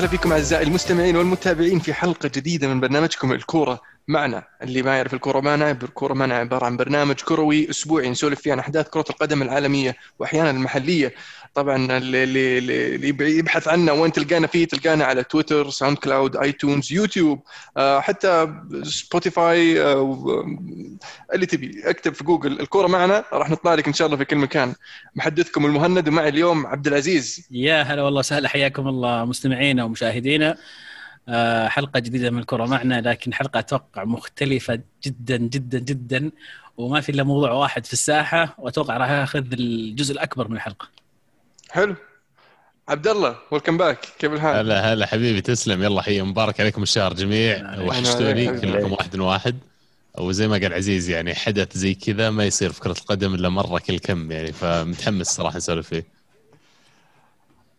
وسهلا فيكم أعزائي المستمعين والمتابعين في حلقة جديدة من برنامجكم الكورة معنا. اللي ما يعرف الكورة معنا الكورة معنا عبارة عن برنامج كروي أسبوعي نسولف فيه عن أحداث كرة القدم العالمية وأحيانا المحلية. طبعا اللي, اللي, يبحث عنا وين تلقانا فيه تلقانا على تويتر SoundCloud iTunes YouTube آه، حتى Spotify آه، اللي تبي. اكتب في جوجل الكورة معنا راح نطلع لك إن شاء الله في كل مكان. محدثكم المهند ومعي اليوم عبد العزيز. يا هلا والله سهلا حياكم الله مستمعينا ومشاهدينا آه، حلقة جديدة من الكره معنا لكن حلقة أتوقع مختلفة جدا جدا جدا وما في إلا موضوع واحد في الساحة وأتوقع راح ياخذ الجزء الأكبر من الحلقة. حلو. عبد الله ويلكم باك كيف الحال؟ هلا هلا حبيبي تسلم. يلا حي مبارك عليكم الشهر جميع. وحشتوني كلكم واحد واحد. وزي ما قال عزيز يعني حدث زي كذا ما يصير في كرة القدم إلا مرة كل كم يعني فمتحمس صراحة نسولف فيه.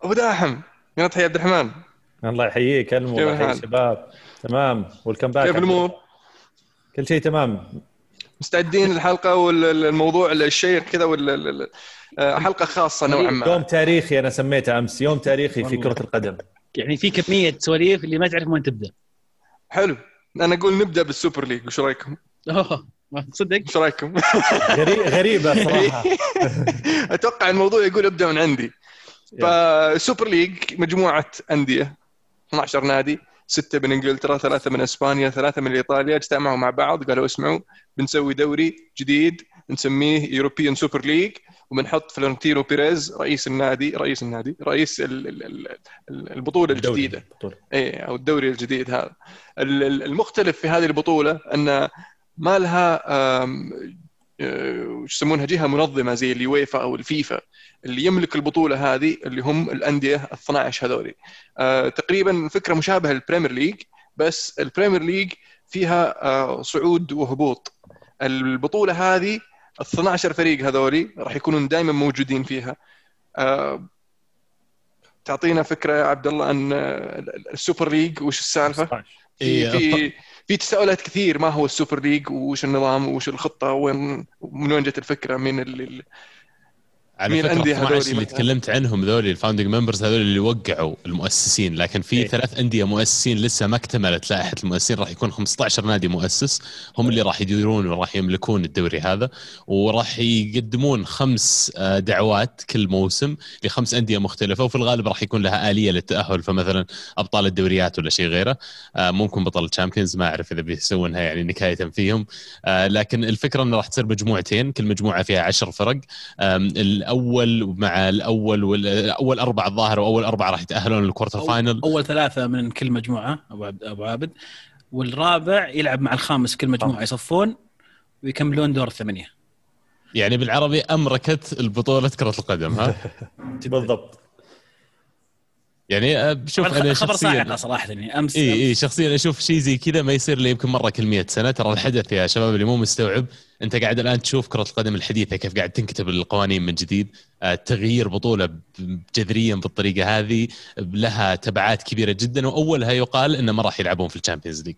أبو داحم يا تحية عبد الرحمن. الله يحييك هلا والله شباب. تمام. ويلكم باك كيف الأمور؟ كل شيء تمام. مستعدين للحلقة والموضوع الشيق كذا آه، حلقة خاصة نوعا ما. يوم تاريخي أنا سميته أمس يوم تاريخي في كرة القدم. يعني في كمية سواليف اللي ما تعرف وين تبدأ. حلو. أنا أقول نبدأ بال super league وش رأيكم؟ أوه تصدق إيش رأيكم؟ غريبة صراحة. أتوقع الموضوع يقول ابدأ من عندي. ف super league مجموعة أندية. 12 نادي ستة من إنجلترا ثلاثة من إسبانيا ثلاثة من إيطاليا اجتمعوا مع بعض قالوا اسمعوا بنسوي دوري جديد نسميه European Super League وبنحط فلورنتينو بيريز رئيس النادي رئيس النادي رئيس البطولة الجديدة. اي أو الدوري الجديد هذا. المختلف في هذه البطولة أن ما لها آه، وش يسمونها جهة منظمة زي اليويفا أو الفيفا اللي يملك البطولة هذه اللي هم الأندية ال 12 هذولي. آه، تقريبا فكرة مشابهة لل Premier League بس ال Premier League فيها آه، صعود وهبوط. البطولة هذه ال 12 فريق هذولي راح يكونون دائما موجودين فيها. تعطينا فكرة يا عبد الله عن ال super league وش السالفة؟ في إيه، في في تساؤلات كثير ما هو ال super league وش النظام وش الخطة وين من وين جت الفكرة؟ من اللي على فكرة 12 اللي تكلمت عنهم ذولي ال founding members هذول اللي وقعوا المؤسسين لكن في إيه؟ ثلاث أندية مؤسسين لسه ما اكتملت لائحة المؤسسين راح يكون 15 نادي مؤسس هم اللي راح يديرون وراح يملكون الدوري هذا وراح يقدمون خمس آه، دعوات كل موسم لخمس أندية مختلفة وفي الغالب راح يكون لها آلية للتأهل فمثلا أبطال الدوريات ولا شيء غيره آه، ممكن بطل ال Champions ما أعرف إذا بيسوونها يعني نكاية فيهم آه، لكن الفكرة انه راح تصير مجموعتين كل مجموعة فيها 10 فرق الأول مع الأول والاول أربعة الظاهر وأول أربعة راح يتأهلون لل quarter final أول ثلاثة من كل مجموعة أبو عبد أبو عابد. والرابع يلعب مع الخامس في كل مجموعة يصفون ويكملون دور الثمانية. يعني بالعربي أمركت البطولة كرة القدم ها؟ بالضبط. يعني آه، شوف أنا خبر صاعقه صراحة يعني أمس إي إي شخصيا أشوف شيء زي كذا ما يصير لي يمكن مرة كل 100 سنة. ترى الحدث يا شباب اللي مو مستوعب انت قاعد الان تشوف كرة القدم الحديثة كيف قاعد تنكتب القوانين من جديد آه، تغيير بطولة جذريا بالطريقة هذه لها تبعات كبيرة جدا وأولها يقال إنه ما راح يلعبون في ال Champions League.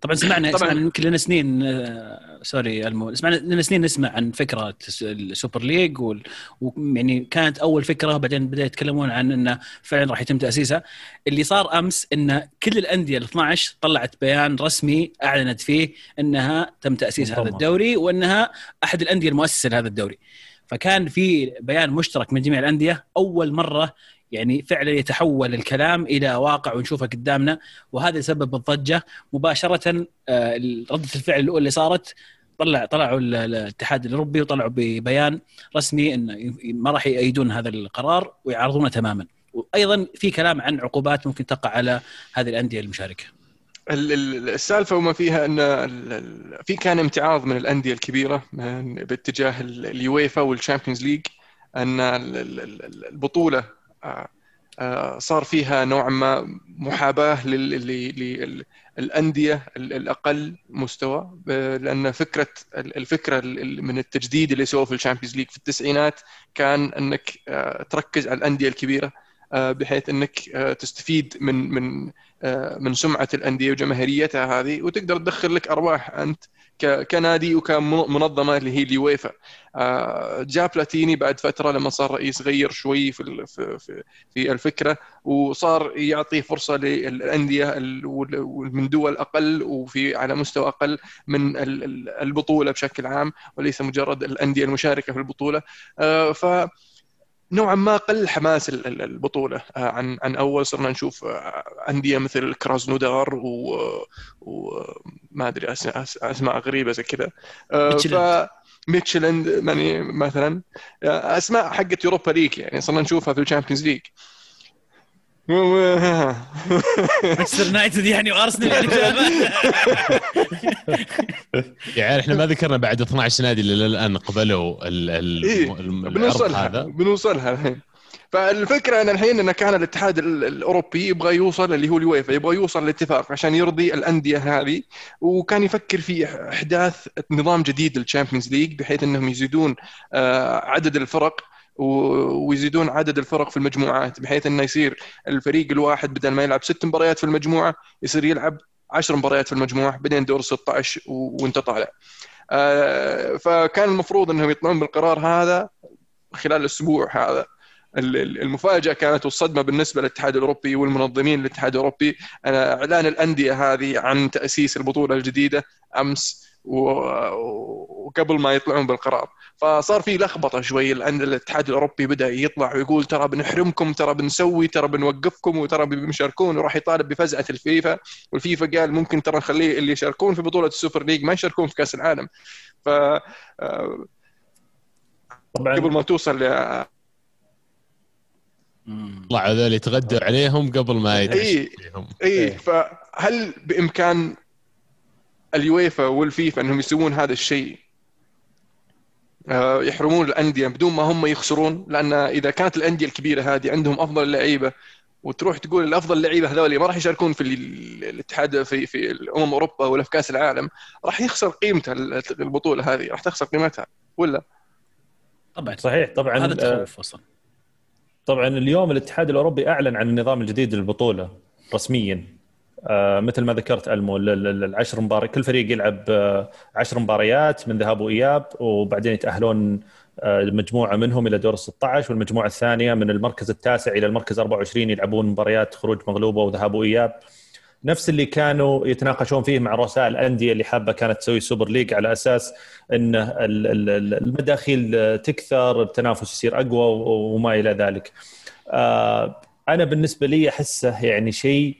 طبعا سمعنا طبعا. يمكن لنا سنين آه، sorry المو سمعنا لنا سنين نسمع عن فكرة ال super league ويعني كانت أول فكرة بعدين بدا يتكلمون عن إنه فعلا راح يتم تأسيسها. اللي صار أمس إن كل الأندية ال 12 طلعت بيان رسمي أعلنت فيه إنها تم تأسيس هذا الدوري وانها أحد الأندية المؤسسة لهذا الدوري. فكان في بيان مشترك من جميع الأندية. أول مرة يعني فعلا يتحول الكلام إلى واقع ونشوفه قدامنا وهذا سبب الضجة. مباشرة آه، ردة الفعل الأولى اللي صارت طلع طلعوا الاتحاد الأوروبي وطلعوا ببيان رسمي انه ما راح يأيدون هذا القرار ويعارضونه تماما. وأيضا في كلام عن عقوبات ممكن تقع على هذه الأندية المشاركة. السالفة وما فيها إن في كان امتعاض من الأندية الكبيرة باتجاه اليويفا وال Champions League إن البطولة آه، آه، صار فيها نوعا ما محاباة للانديه الأقل مستوى لأن فكرة الفكرة من التجديد اللي سووه في ال Champions League في التسعينات كان إنك آه، تركز على الأندية الكبيرة بحيث إنك تستفيد من من من سمعة الأندية وجماهيريتها هذه وتقدر تدخل لك ارباح أنت كنادي وكمنظمة اللي هي اليويفا. آه، جاء بلاتيني بعد فترة لما صار رئيس غير شوي في في في الفكرة وصار يعطي فرصة للأندية من دول أقل وفي على مستوى أقل من البطولة بشكل عام وليس مجرد الأندية المشاركة في البطولة. آه، ف نوعا ما قل حماس البطولة. آه، عن عن أول صرنا نشوف آه، أندية مثل كراسنودار وما أدري أسماء غريبة زي كذا. آه، ف ميتشلاند يعني مثلا. أسماء حقت Europa League يعني. صرنا نشوفها في ال Champions League. مانشستر يونايتد يعني وأرسنال يعني يعني إحنا ما ذكرنا بعد 12 نادي اللي الان قبلوا ال ال إيه بنوصلها هذا. بنوصلها. الحين فالفكرة أن الحين أن كان الاتحاد الأوروبي يبغى يوصل اللي هو اليويفا يبغى يوصل لاتفاق عشان يرضي الأندية هذه وكان يفكر في إحداث نظام جديد لل Champions League بحيث إنهم يزيدون آه، عدد الفرق. ويزيدون عدد الفرق في المجموعات بحيث إنه يصير الفريق الواحد بدل ما يلعب ست مباريات في المجموعة يصير يلعب 10 مباريات في المجموعة بعدين دور 16 وانت طالع. آه، فكان المفروض إنهم يطلعون بالقرار هذا خلال الأسبوع هذا. المفاجأة كانت والصدمة بالنسبة للاتحاد الأوروبي والمنظمين للاتحاد الأوروبي. إعلان الأندية هذه عن تأسيس البطولة الجديدة أمس. وقبل ما يطلعون بالقرار. فصار في لخبطة شوي لأن الاتحاد الأوروبي بدأ يطلع ويقول ترى بنحرمكم ترى بنسوي ترى بنوقفكم وترى بنشاركون وراح يطالب بفزعة الفيفا. والفيفا قال ممكن ترى نخليه اللي يشاركون في بطولة ال super league ما يشاركون في كأس العالم. ف طبعا. قبل ما توصل طلعوا هذول يتغدوا عليهم قبل ما اي اي فهل بإمكان اليويفا والفيفا انهم يسوون هذا الشيء. آه، يحرمون الأندية بدون ما هم يخسرون لأن إذا كانت الأندية الكبيرة هذه عندهم أفضل اللعيبة وتروح تقول الأفضل اللعيبة هذول ما راح يشاركون في الاتحاد في في الامم أوروبا ولا في كأس العالم راح يخسر قيمته البطولة هذه راح تخسر قيمتها ولا؟ طبعا صحيح. طبعا هذا تخوف أصلا. طبعا اليوم الاتحاد الأوروبي أعلن عن النظام الجديد للبطولة رسميا. آه مثل ما ذكرت إلمو العشر مباريات كل فريق يلعب آه عشر مباريات من ذهاب وإياب وبعدين يتأهلون آه مجموعة منهم إلى دور 16 والمجموعة الثانية من المركز التاسع إلى المركز 24 يلعبون مباريات خروج المغلوب وذهاب وإياب نفس اللي كانوا يتناقشون فيه مع رؤساء الأندية اللي حابة كانت تسوي Super League على أساس إن المداخيل تكثر التنافس يصير أقوى وما إلى ذلك. آه، أنا بالنسبة لي أحسه يعني شيء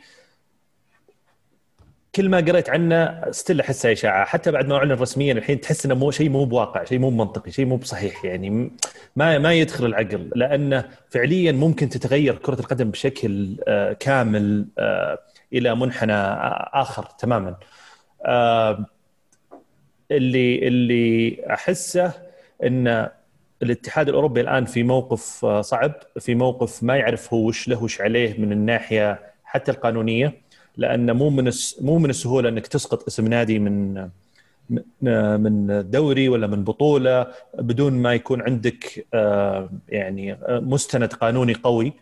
كل ما قريت عنه ستيل احسها اشاعه حتى بعد ما أعلن رسميا الحين تحس إنه مو شيء مو بواقع شيء مو منطقي شيء مو بصحيح. يعني ما ما يدخل العقل لأنه فعليا ممكن تتغير كرة القدم بشكل آه، كامل آه، إلى منحنى آخر تماما. اللي اللي أحسه إن الاتحاد الأوروبي الآن في موقف صعب في موقف ما يعرف هو وش له وش عليه من الناحية حتى القانونية. لأن مو من مو من السهولة إنك تسقط اسم نادي من من دوري ولا من بطولة بدون ما يكون عندك يعني مستند قانوني قوي.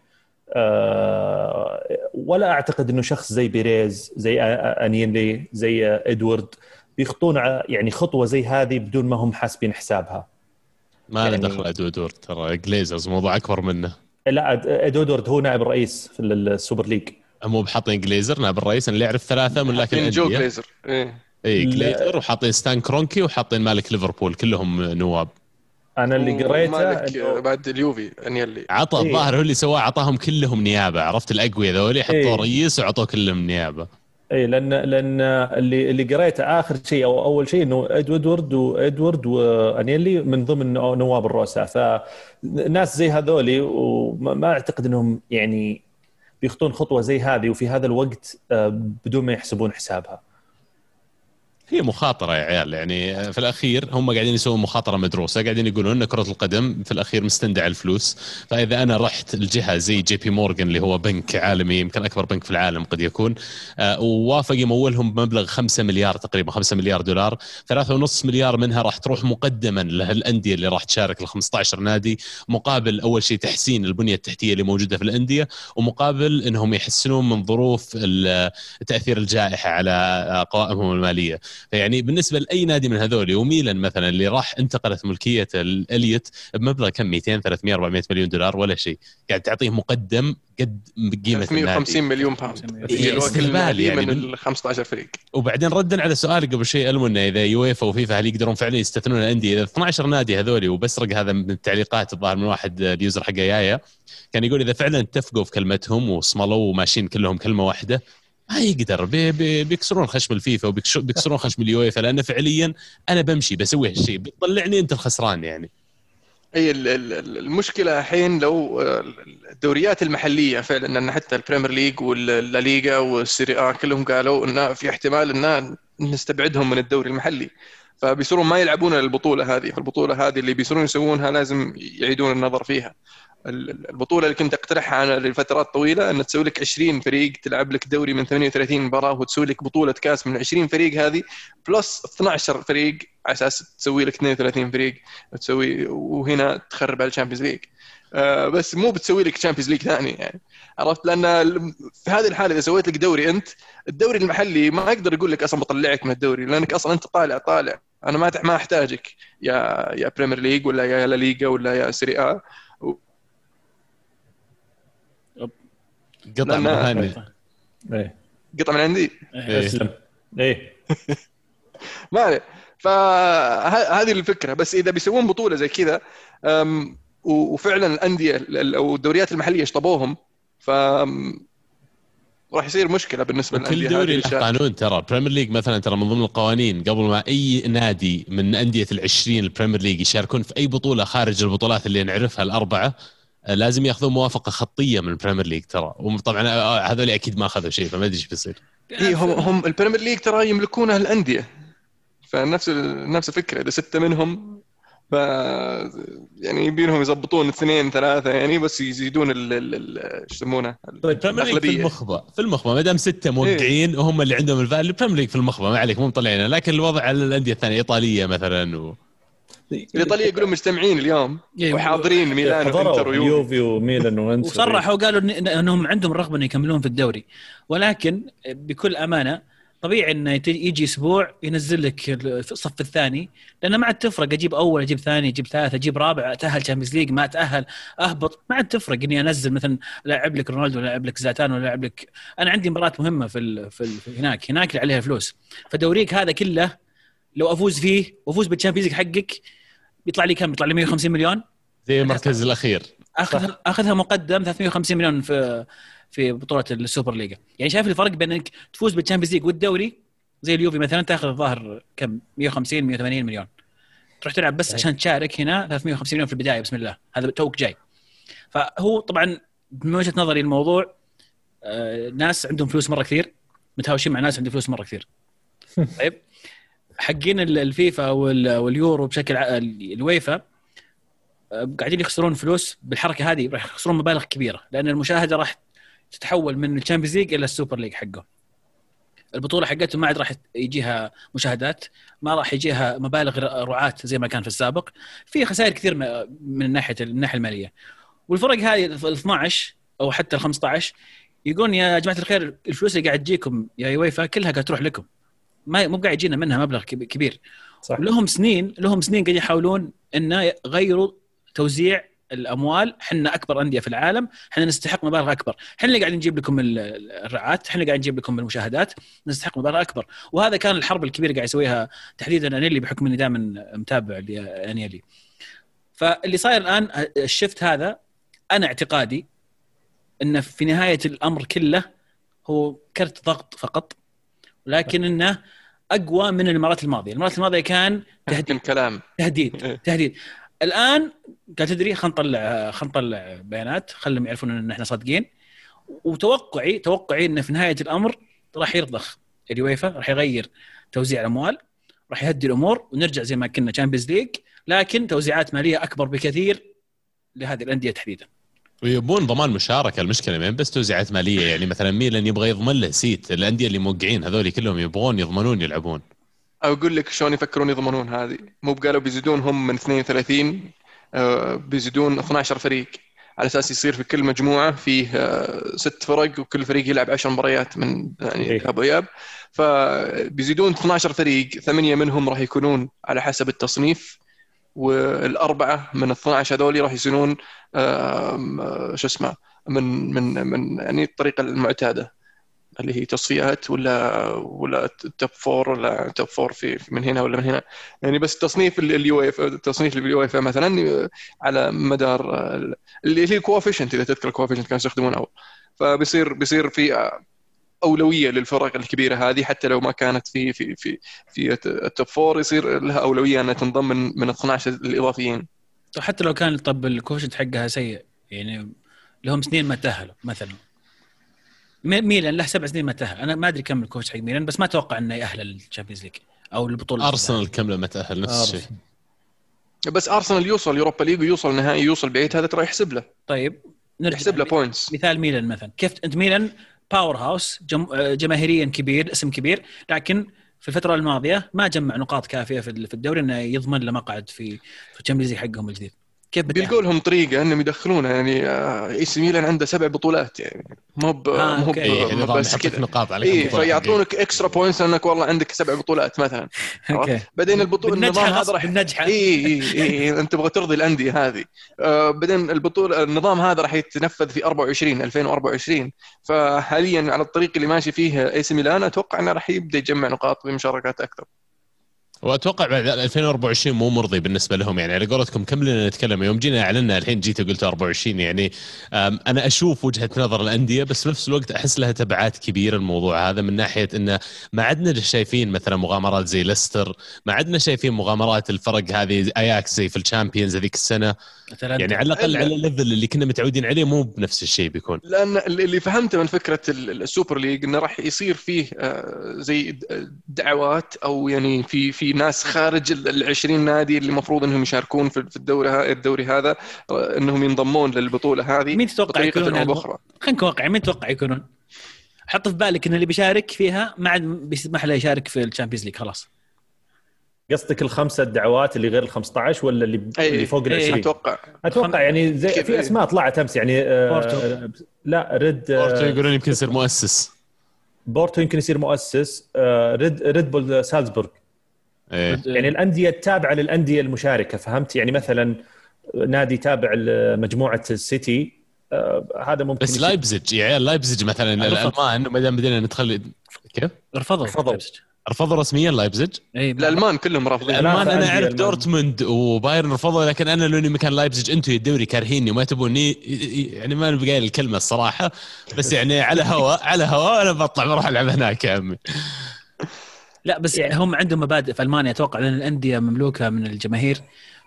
ولا أعتقد إنه شخص زي بيريز زي أنيلي زي ادوارد بيخطون يعني خطوة زي هذه بدون ما هم حاسبين حسابها. ما له يعني... دخل ادوارد ترى جليزرز موضوع أكبر منه. لا ادوارد هو نائب الرئيس في السوبر ليج. مو بحاطين جليزر نائب الرئيس أنا اللي اعرف ثلاثة من لكن جو جليزر إيه. اي جليزر وحاطين ستان كرونكي وحاطين مالك ليفربول كلهم نواب. أنا اللي قريته إنه... بعد اليوفي أنيلي. عطى إيه. الظاهر هو اللي سواه عطاهم كلهم نيابة عرفت الاقوياء ذولي؟ حطوا إيه. رئيس وعطوه كلهم نيابة. اي لأن لأن اللي اللي قريته آخر شيء أو أول شيء إنه إدوارد وادوارد وأنيلي من ضمن نواب الرؤساء. فناس زي هذولي وما أعتقد إنهم يعني بيخطون خطوة زي هذه وفي هذا الوقت آه، بدون ما يحسبون حسابها. هي مخاطرة يا عيال يعني في الأخير هم قاعدين يسوون مخاطرة مدروسة قاعدين يقولون أن كرة القدم في الأخير مستندع الفلوس. فإذا أنا رحت لجهة زي جي بي مورغان اللي هو بنك عالمي يمكن أكبر بنك في العالم قد يكون آه، ووافق يمولهم بمبلغ 5 مليار تقريبا 5 مليار دولار. 3.5 مليار منها راح تروح مقدما لهالأندية اللي راح تشارك ال 15 نادي مقابل أول شيء تحسين البنية التحتية اللي موجودة في الأندية ومقابل أنهم يحسنون من ظروف تأثير الجائحة على قوائمهم المالية. فيعني بالنسبة لأي نادي من هذول وميلان مثلا اللي راح انتقلت ملكية الاليت بمبلغ كم؟ 200 300 400 مليون دولار ولا شيء. قاعد تعطيه مقدم قد قيمة 350 مليون باوند إيه كل يعني من ال 15 فريق. وبعدين ردا على سؤالي قبل شيء المو انه إذا يويفا وفيفا هل يقدرون فعلا يستثنون الأندية؟ إذا 12 نادي هذول وبسرق هذا من التعليقات الظاهر من واحد ال user حقه يايا كان يقول إذا فعلا اتفقوا في كلمتهم وصملوا وماشيين كلهم كلمة واحدة ما يقدر. بي بي بيكسرون خشم الفيفا وبيكسرون خشم اليويفا لأنه فعليا أنا بمشي بسوي هالشيء بتطلعني أنت الخسران يعني. أي المشكلة الحين لو آه، الدوريات المحلية فعلا ان حتى ال Premier League والليغا والسيري آ كلهم قالوا إن في احتمال إن نستبعدهم من الدوري المحلي. فبيصيرون ما يلعبون البطولة هذه فالبطولة هذه اللي بيصيرون يسوونها لازم يعيدون النظر فيها. البطولة اللي كنت أقترحها أنا لفترات طويلة أن تسوي لك 20 فريق تلعب لك دوري من 38 مباراة وتسوي لك بطولة كاس من 20 فريق هذه plus 12 فريق على أساس تسوي لك 32 فريق وتسوي وهنا تخرب على ال Champions League. بس مو بتسوي لك Champions League ثاني يعني. عرفت؟ لأن في هذه الحالة إذا سويت لك دوري أنت الدوري المحلي ما يقدر يقول لك أصلا بطلعك من الدوري لأنك أصلا أنت طالع طالع. أنا ما ما أحتاجك يا يا Premier League ولا يا لا ليغا ولا يا سيري آ قطع من هاني إيه. قطع من عندي؟ إيه. إيه ما عليه. فهذه الفكرة. بس إذا بيسوون بطولة زي كذا وفعلا الأندية أو الدوريات المحلية شطبوهم ف راح يصير مشكلة بالنسبة للأندية كل دوري له قانون ترى. ال Premier League مثلا ترى من ضمن القوانين قبل ما أي نادي من أندية ال20 ال Premier League يشاركون في أي بطولة خارج البطولات اللي نعرفها الأربعة لازم يأخذون موافقة خطية من ال Premier League ترى. وطبعا آه، هذول أكيد ما أخذوا شيء فما أدري إيش بيصير. إي هم هم ال Premier League ترى يملكونها الأندية. فنفس نفس الفكرة إذا ستة منهم يعني يبينهم يضبطون اثنين ثلاثة يعني بس يزيدون ال إيش يسمونه؟ طيب ال Premier League في المخبى في المخبى ما دام ستة موقعين إيه؟ وهم اللي عندهم الفال ال Premier League في المخبى ما عليك مو مطلعينه. لكن الوضع على الأندية الثانية إيطالية مثلا و... الإيطالية يقولون مجتمعين اليوم إيه، وحاضرين ميلان وإنتر ويوفي. وميلان وإنتر. وصرحوا وقالوا إنهم عندهم رغبة انه يكملون في الدوري. ولكن بكل أمانة طبيعي إنه يجي أسبوع ينزل لك الصف الثاني لأنه ما عاد تفرق أجيب أول أجيب ثاني أجيب ثالث أجيب رابع أتأهل Champions League ما أتأهل أهبط ما عاد تفرق إني أنزل مثلا لاعب لك رونالدو ولا لاعب لك زلاتان ولا لاعب لك أنا عندي مباراة مهمة في, في, في هناك هناك اللي عليها فلوس. فدوريك هذا كله لو أفوز فيه وافوز بال Champions League حقك بيطلع لي كم؟ بيطلع لي 150 مليون؟ زي المركز الأخير. اخذ آخذها مقدم 350 مليون في في بطولة ال Super League. يعني شايف الفرق بين انك تفوز بال Champions League والدوري؟ زي اليوفي مثلا تأخذ الظاهر كم؟ 150 180 مليون. تروح تلعب بس عشان تشارك هنا 350 مليون في البداية بسم الله. هذا توك جاي. فهو طبعا من وجهة نظري الموضوع آه ناس عندهم فلوس مرة كثير متهاوشين مع ناس عندهم فلوس مرة كثير. طيب. حقين الفيفا واليورو بشكل اليويفا آه، قاعدين يخسرون فلوس بالحركة هذه راح يخسرون مبالغ كبيرة لأن المشاهدة راح تتحول من ال Champions League إلى ال Super League حقه. البطولة حقتهم ما عاد راح يجيها مشاهدات ما راح يجيها مبالغ رعاة زي ما كان في السابق. في خسائر كثير من ناحية الناحية المالية. والفرق هذه ال 12 أو حتى ال 15 يقولون يا جماعة الخير الفلوس اللي قاعد تجيكم يا يويفا كلها قاعد تروح لكم. ما مو قاعد يجينا منها مبلغ كبير. صح. لهم سنين لهم سنين قاعد يحاولون انه يغيروا توزيع الأموال إحنا أكبر أندية في العالم إحنا نستحق مبالغ أكبر. إحنا اللي قاعدين نجيب لكم الرعاة إحنا اللي قاعدين نجيب لكم المشاهدات نستحق مبالغ أكبر. وهذا كان الحرب الكبيرة قاعد يسويها تحديدا أنيلي بحكم إني دائما متابع لانيلي فاللي صاير الآن الشفت هذا أنا اعتقادي انه في نهاية الأمر كله هو كرت ضغط فقط لكن إنه أقوى من المرات الماضية، المرات الماضية كان تهديد. كلام. تهديد. تهديد. الآن قاعد تدري خلينا نطلع خلينا نطلع بيانات. خليهم يعرفون إن إحنا صادقين. وتوقعي توقعي انه في نهاية الأمر راح يرضخ. اليويفا راح يغير توزيع الأموال راح يهدي الأمور ونرجع زي ما كنا Champions League لكن توزيعات مالية أكبر بكثير لهذه الأندية تحديدا. ويبون ضمان مشاركة. المشكلة ما بس توزيعات مالية يعني مثلا ميلان يبغى يضمن له seat. الأندية اللي موقعين هذول كلهم يبغون يضمنون يلعبون. أقول لك شلون يفكرون يضمنون هذه. مو بقالوا بيزيدون هم من 32 آه، بيزيدون 12 فريق. على أساس يصير في كل مجموعة فيه آه، ست فرق وكل فريق يلعب 10 مباريات من يعني إيه. ذهاب وإياب. فبيزيدون 12 فريق ثمانية منهم راح يكونون على حسب التصنيف والأربعة من ال 12 هذول راح يصيرون شو اسمه من من من يعني الطريقة المعتادة. اللي هي تصفيات ولا ولا top four ولا top four في من هنا ولا من هنا. يعني بس تصنيف اليويفا تصنيف اليويفا مثلا على مدار اللي هي ال coefficient إذا تذكر ال coefficient كانوا يستخدمونه أول. فبيصير بيصير في أولوية للفرق الكبيرة هذه حتى لو ما كانت في في في في ال top four يصير لها أولوية إنها تنضم من من ال 12 الاضافيين حتى لو كان طب ال coefficient حقها سيء يعني لهم سنين ما تأهلوا مثلا. ميلان له سبع سنين ما تاهل أنا ما أدري كم ال coefficient حق ميلان بس ما أتوقع إنه يأهل لل Champions League أو البطولة. أرسنال كم ما تأهل؟ نفس الشيء. بس أرسنال يوصل Europa League ويوصل نهائي يوصل بعيد هذا ترى يحسب له. طيب يحسب له points مثال ميلان مثلا. كيف أنت ميلان؟ powerhouse جم... جماهيريا كبير اسم كبير لكن في الفترة الماضية ما جمع نقاط كافية في الدوري إنه يضمن له مقعد في في ال Champions حقهم الجديد. كيف بيلقوا لهم طريقة إنهم يدخلونها يعني آه، إيه سي ميلان عنده سبع بطولات يعني. مو ب آه مو ب بس كذا نقاط عليك إيه فيعطونك extra points لأنك والله عندك سبع بطولات مثلا أوكي. بعدين البطوله النظام هذا راح بالنجحة. إي إي إي أنت تبغى ترضي الأندية هذه. آه بعدين البطوله النظام هذا راح يتنفذ في 24 2024 فحاليا على الطريق اللي ماشي فيه إي سي ميلان أتوقع إنه راح يبدأ يجمع نقاط بمشاركات أكثر. وأتوقع بعد 2024 مو مرضي بالنسبة لهم يعني. على قولتكم كم لنا نتكلم؟ يوم جينا أعلنا الحين جيت قلت 24 يعني أنا أشوف وجهة نظر الأندية بس في نفس الوقت أحس لها تبعات كبيرة الموضوع هذا من ناحية انه ما عدنا شايفين مثلا مغامرات زي ليستر ما عدنا شايفين مغامرات الفرق هذه اياكس زي في ال Champions هذيك السنة. يعني على الأقل على ال level اللي كنا متعودين عليه مو بنفس الشيء بيكون. لأن اللي فهمته من فكرة ال Super League إنه راح يصير فيه آه، زي دعوات أو يعني في في ناس خارج ال 20 نادي اللي المفروض إنهم يشاركون في الدوري الدوري هذا آه، إنهم ينضمون للبطولة هذه مين تتوقع يكونون أو بأخرى. خلينا نكون واقعي مين تتوقع يكونون؟ حط في بالك إن اللي بيشارك فيها ما عاد بيسمح له يشارك في ال Champions League خلاص. قصدك الخمسة الدعوات اللي غير ال 15 ولا اللي أي اللي فوق ال 20 أتوقع. أتوقع يعني زي في أسماء طلعت أمس يعني آه لا ريد آه بورتو يقولون يمكن يصير مؤسس. بورتو يمكن يصير مؤسس آه ريد ريد بول سالزبورغ. إيه. يعني الأندية التابعة للأندية المشاركة فهمت؟ يعني مثلا نادي تابع لمجموعة السيتي آه هذا ممكن بس لايبزج يا عيال لايبزج مثلا الألمان ما دام بدينا ندخل كيف؟ رفضوا رفضوا. رفضوا رسميا لايبزيج؟ إي الألمان كلهم رافضين الألمان أنا أعرف دورتموند وبايرن رفضوا لكن أنا لوني مكان لايبزيج أنتم يا الدوري كارهيني وما تبوني يعني ما نبغى الكلمة الصراحة بس يعني على هواء على هواء أنا بطلع بروح ألعب هناك يا عمي. لا بس يعني. هم عندهم مبادئ في ألمانيا أتوقع لأن الأندية مملوكة من الجماهير.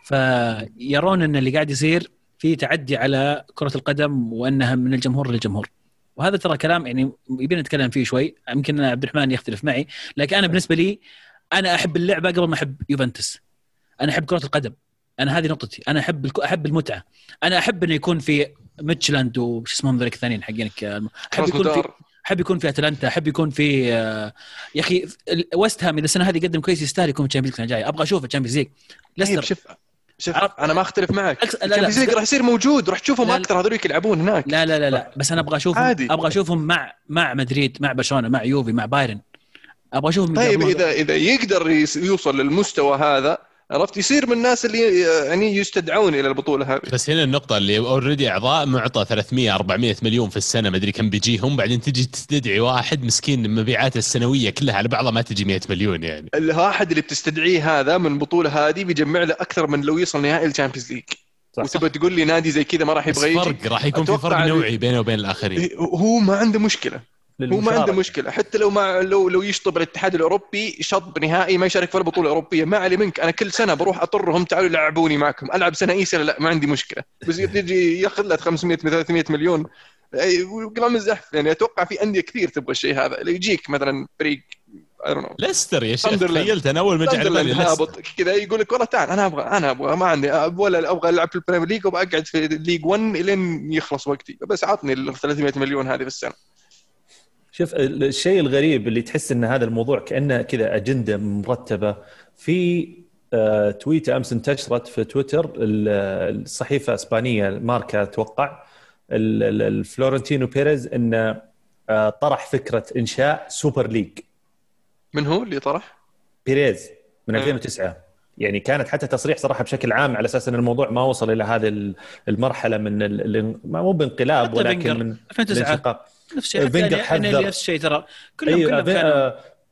فيرون إن اللي قاعد يصير في تعدي على كرة القدم وأنها من الجمهور للجمهور. وهذا ترى كلام يعني يبينا نتكلم فيه شوي. يمكن عبد الرحمن يختلف معي. لكن أنا بالنسبة لي أنا أحب اللعبة قبل ما أحب يوفنتوس. أنا أحب كرة القدم. أنا هذه نقطتي. أنا أحب أحب المتعة. أنا أحب إنه يكون في ميتشلاند وش اسمهم ذولك الثانيين حقينك؟ أحب يكون في احب يكون في أتلانتا احب يكون في آه، يا أخي ويست هام إذا السنة هذه يقدم كويس يستاهل يكون في ال Champions الجاي أبغى أشوف ال Champions League ليستر. شوف شوف أنا ما أختلف معك. أكس... لا لا راح يصير موجود راح تشوفهم أكثر هذول يلعبون هناك. لا لا لا لا. بس أنا أبغى اشوفهم عادي. أبغى أشوفهم مع مع مدريد مع برشلونة مع يوفي مع بايرن. أبغى أشوفهم طيب اذا إذا يقدر يوصل للمستوى هذا عرفت؟ يصير من الناس اللي يعني يستدعون إلى البطولة هذه. بس هنا النقطة اللي already أعضاء معطى 300 400 مليون في السنة ما أدري كم بيجيهم. بعدين تجي تستدعي واحد مسكين مبيعاته السنوية كلها على بعضها ما تجي 100 مليون يعني. الواحد اللي بتستدعيه هذا من البطوله هذه بيجمع له أكثر من لو يوصل نهائي ال Champions League. وتبغى تقول لي نادي زي كذا ما راح يبغى يجي؟ فرق راح يكون في فرق نوعي بينه وبين الآخرين. هو ما عنده مشكلة. هو ما عنده مشكلة. حتى لو ما لو لو يشطب الاتحاد الأوروبي شطب نهائي ما يشارك في البطولة الأوروبية. ما علي منك. أنا كل سنة بروح أطرهم تعالوا لعبوني معكم. ألعب سنة ايسر لا ما عندي مشكلة. بس يجي ياخذ له 500 300 مليون. كلام الزحف. يعني أتوقع في أندية كثير تبغى الشيء هذا. اللي يجيك مثلا فريق ليستر يا شيخ تخيلت أنا أول ما جاء على هابط. كذا يقول لك والله تعال أنا أبغى أنا أبغى ما عندي ولا أبغى ألعب في ال Premier League وبقعد في League 1 لين يخلص وقتي. بس عطني ال 300 مليون هذه في السنة. شوف الشيء الغريب اللي تحس إن هذا الموضوع كأنه كذا أجندة مرتبة في آه، تويته أمس انتشرت في تويتر الصحيفة اسبانيه ماركا أتوقع الفلورنتينو بيريز انه آه، طرح فكرة إنشاء Super League. من هو اللي طرح؟ بيريز من 2009 يعني كانت حتى تصريح صراحة بشكل عام على أساس إن الموضوع ما وصل إلى هذه المرحلة من مو بانقلاب ولكن من 2009 نفس الشيء فينجر حذر. نفس الشيء ترى كلهم أيوة كلهم كانوا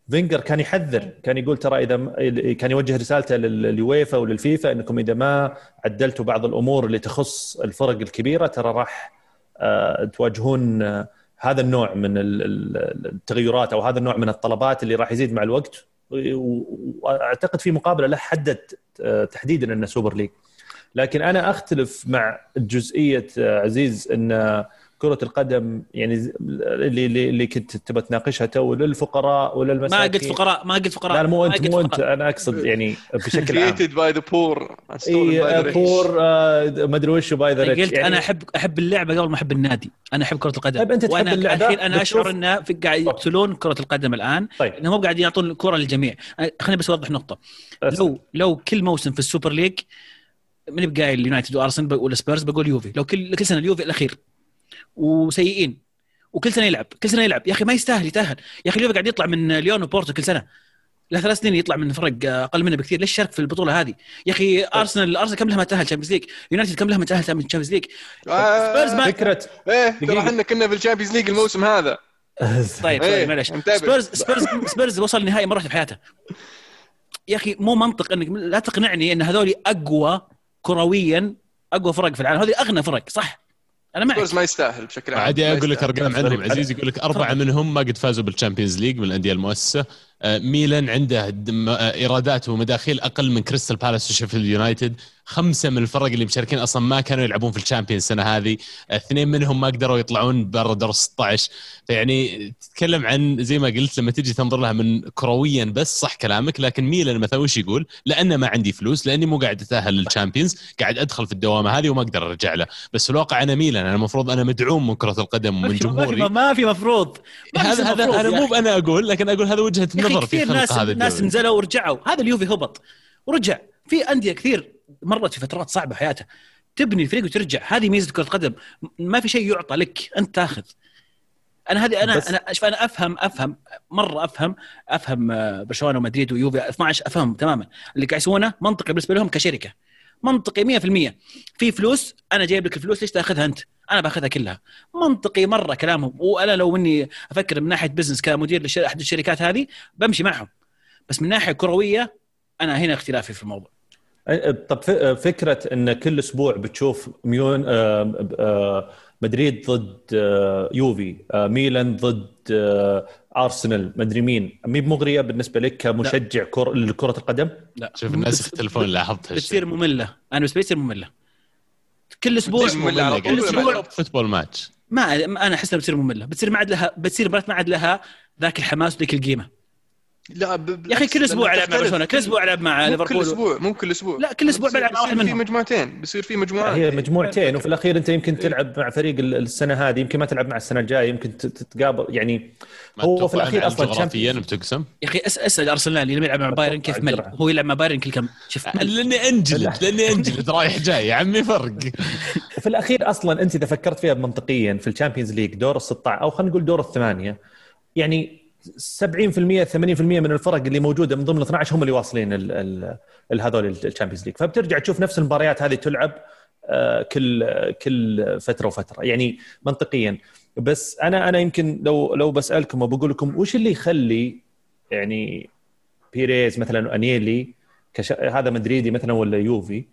فينجر كان يحذر كان يقول ترى إذا كان يوجه رسالته لليويفا وللفيفا إنكم إذا ما عدلتوا بعض الأمور اللي تخص الفرق الكبيرة ترى راح آه، تواجهون آه، هذا النوع من التغيرات أو هذا النوع من الطلبات اللي راح يزيد مع الوقت. وأعتقد في مقابلة له حدد آه، تحديدا انه Super League. لكن أنا أختلف مع جزئية عزيز إن كرة القدم يعني اللي اللي, اللي كنت تبغى تناقشها تو للفقراء وللمساكين ما قلت فقراء ما قلت فقراء لا مو أنت مو أنت أنا أقصد يعني بشكل عام. created by the poor poor ما أدري وش by the قلت يعني أنا أحب أحب اللعبة قبل ما أحب النادي. أنا أحب كرة القدم. طيب أنت تحب اللعبة؟ الحين أنا أشعر انه قاعد يقتلون كرة القدم الآن. طيب. إنهم مو قاعدين يعطون الكره للجميع. خليني بس أوضح نقطة. لو لو كل موسم في ال Super League من بقايل اليونايتد وأرسنال والسبيرز بقول يوفي. لو كل كل سنة اليوفي الأخير. وسيئين. وكل سنة يلعب كل سنة يلعب. يا أخي ما يستاهل يتأهل. يا أخي اليوفي قاعد يطلع من ليون وبورتو كل سنة. له ثلاث سنين يطلع من فرق أقل منه بكثير. ليش شارك في البطولة هذه؟ يا أخي أرسنال أرسنال كم لها ما تأهل Champions League؟ يونايتد كم لها ما تأهل Champions League؟ سبيرز ما فكرة. إيه ترى إحنا كنا في ال Champions League الموسم هذا. طيب طيب معلش سبيرز سبيرز سبيرز وصل نهائي مرة في حياته. يا أخي مو منطق إنك لا تقنعني إن هذول أقوى كرويا أقوى فرق في العالم. هذه أغنى فرق صح؟ أنا معك. ما يستاهل بشكل عام عادي أقول لك ارقام عنهم عزيز يقول لك أربعة منهم ما قد فازوا بال Champions League من الأندية المؤسسة. ميلان عنده آه، ايرادات ومداخيل أقل من كريستال بالاس وشيفيلد يونايتد. خمسة من الفرق اللي مشاركين أصلا ما كانوا يلعبون في ال Champion السنة هذه. اثنين منهم ما قدروا يطلعون برا دور 16 فيعني تتكلم عن زي ما قلت لما تجي تنظر لها من كرويا بس صح كلامك لكن ميلان مثلا وش يقول؟ لأنه ما عندي فلوس لأني مو قاعد أتأهل لل Champions قاعد أدخل في الدوامة هذه وما أقدر أرجع له. بس في الواقع أنا ميلان أنا المفروض أنا مدعوم من كرة القدم ومن جمهوري. ما في مفروض. هذا هذا أنا مو أنا أقول لكن أقول هذا وجهة النظر في خلق هذا الدوري ناس نزلوا ورجعوا. هذا اليوفي هبط. ورجع. في أندية كثير مرت في فترات صعبة حياتها. تبني الفريق وترجع. هذه ميزة كرة القدم. ما في شيء يعطى لك. أنت تاخذ. أنا هذه أنا أنا شوف أنا افهم أفهم. مرة أفهم. أفهم آه، برشلونة ومدريد ويوفي. 12 أفهم تماما. اللي قاعد يسوونه منطقي بالنسبة لهم كشركة. منطقي 100% في فلوس أنا جايب لك الفلوس ليش تأخذها أنت؟ أنا بأخذها كلها. منطقي مرة كلامهم. وأنا لو إني أفكر من ناحية business كمدير لاحد الشركات هذه بمشي معهم. بس من ناحية كروية أنا هنا اختلافي في الموضوع. طب فكرة إن كل أسبوع بتشوف ميون آه، آه، مدريد ضد آه، يوفي ميلان ضد ارسنال مدري مين؟ مي بمغرية بالنسبة لك كمشجع كر... لكرة القدم؟ لا. شوف الناس يختلفون لاحظتها بتصير مملة. أنا بالنسبة لي تصير مملة. كل أسبوع مملة؟ كل أسبوع football match. ما أنا احسها بتصير مملة. بتصير ما عاد لها بتصير ما عاد لها ذاك الحماس وذيك القيمة. لا ب... يا أخي كل أسبوع ألعب مع برشلونة كل أسبوع ألعب مع ليفربول كل أسبوع مو كل أسبوع. لا كل أسبوع بلعب مع واحد منهم في مجموعتين بيصير في مجموعات هي مجموعتين وفي الأخير أنت يمكن تلعب مع فريق السنة هذه يمكن ما تلعب مع السنة الجاية يمكن تتقابل يعني هو في الأخير أصلا جغرافيا بتقسم؟ يا أخي أسأل أرسنال اللي يلعب مع بايرن كيف مل هو يلعب مع بايرن كل كم؟ شوف. لأني انجلد لأني انجلد رايح جاي يا عمي فرق. في الأخير أصلا أنت إذا فكرت فيها منطقيا في ال Champions League دور ال 16 أو خلينا نقول دور الثمانية يعني 70% 80% من الفرق اللي موجودة من ضمن 12 هم اللي واصلين هذول ال Champions League. فبترجع تشوف نفس المباريات هذه تلعب آه، كل كل فترة وفترة يعني منطقيا. بس أنا أنا يمكن لو لو بسألكم وبقول لكم وش اللي يخلي يعني بيريز مثلا انيلي كش... هذا مدريدي مثلا ولا يوفي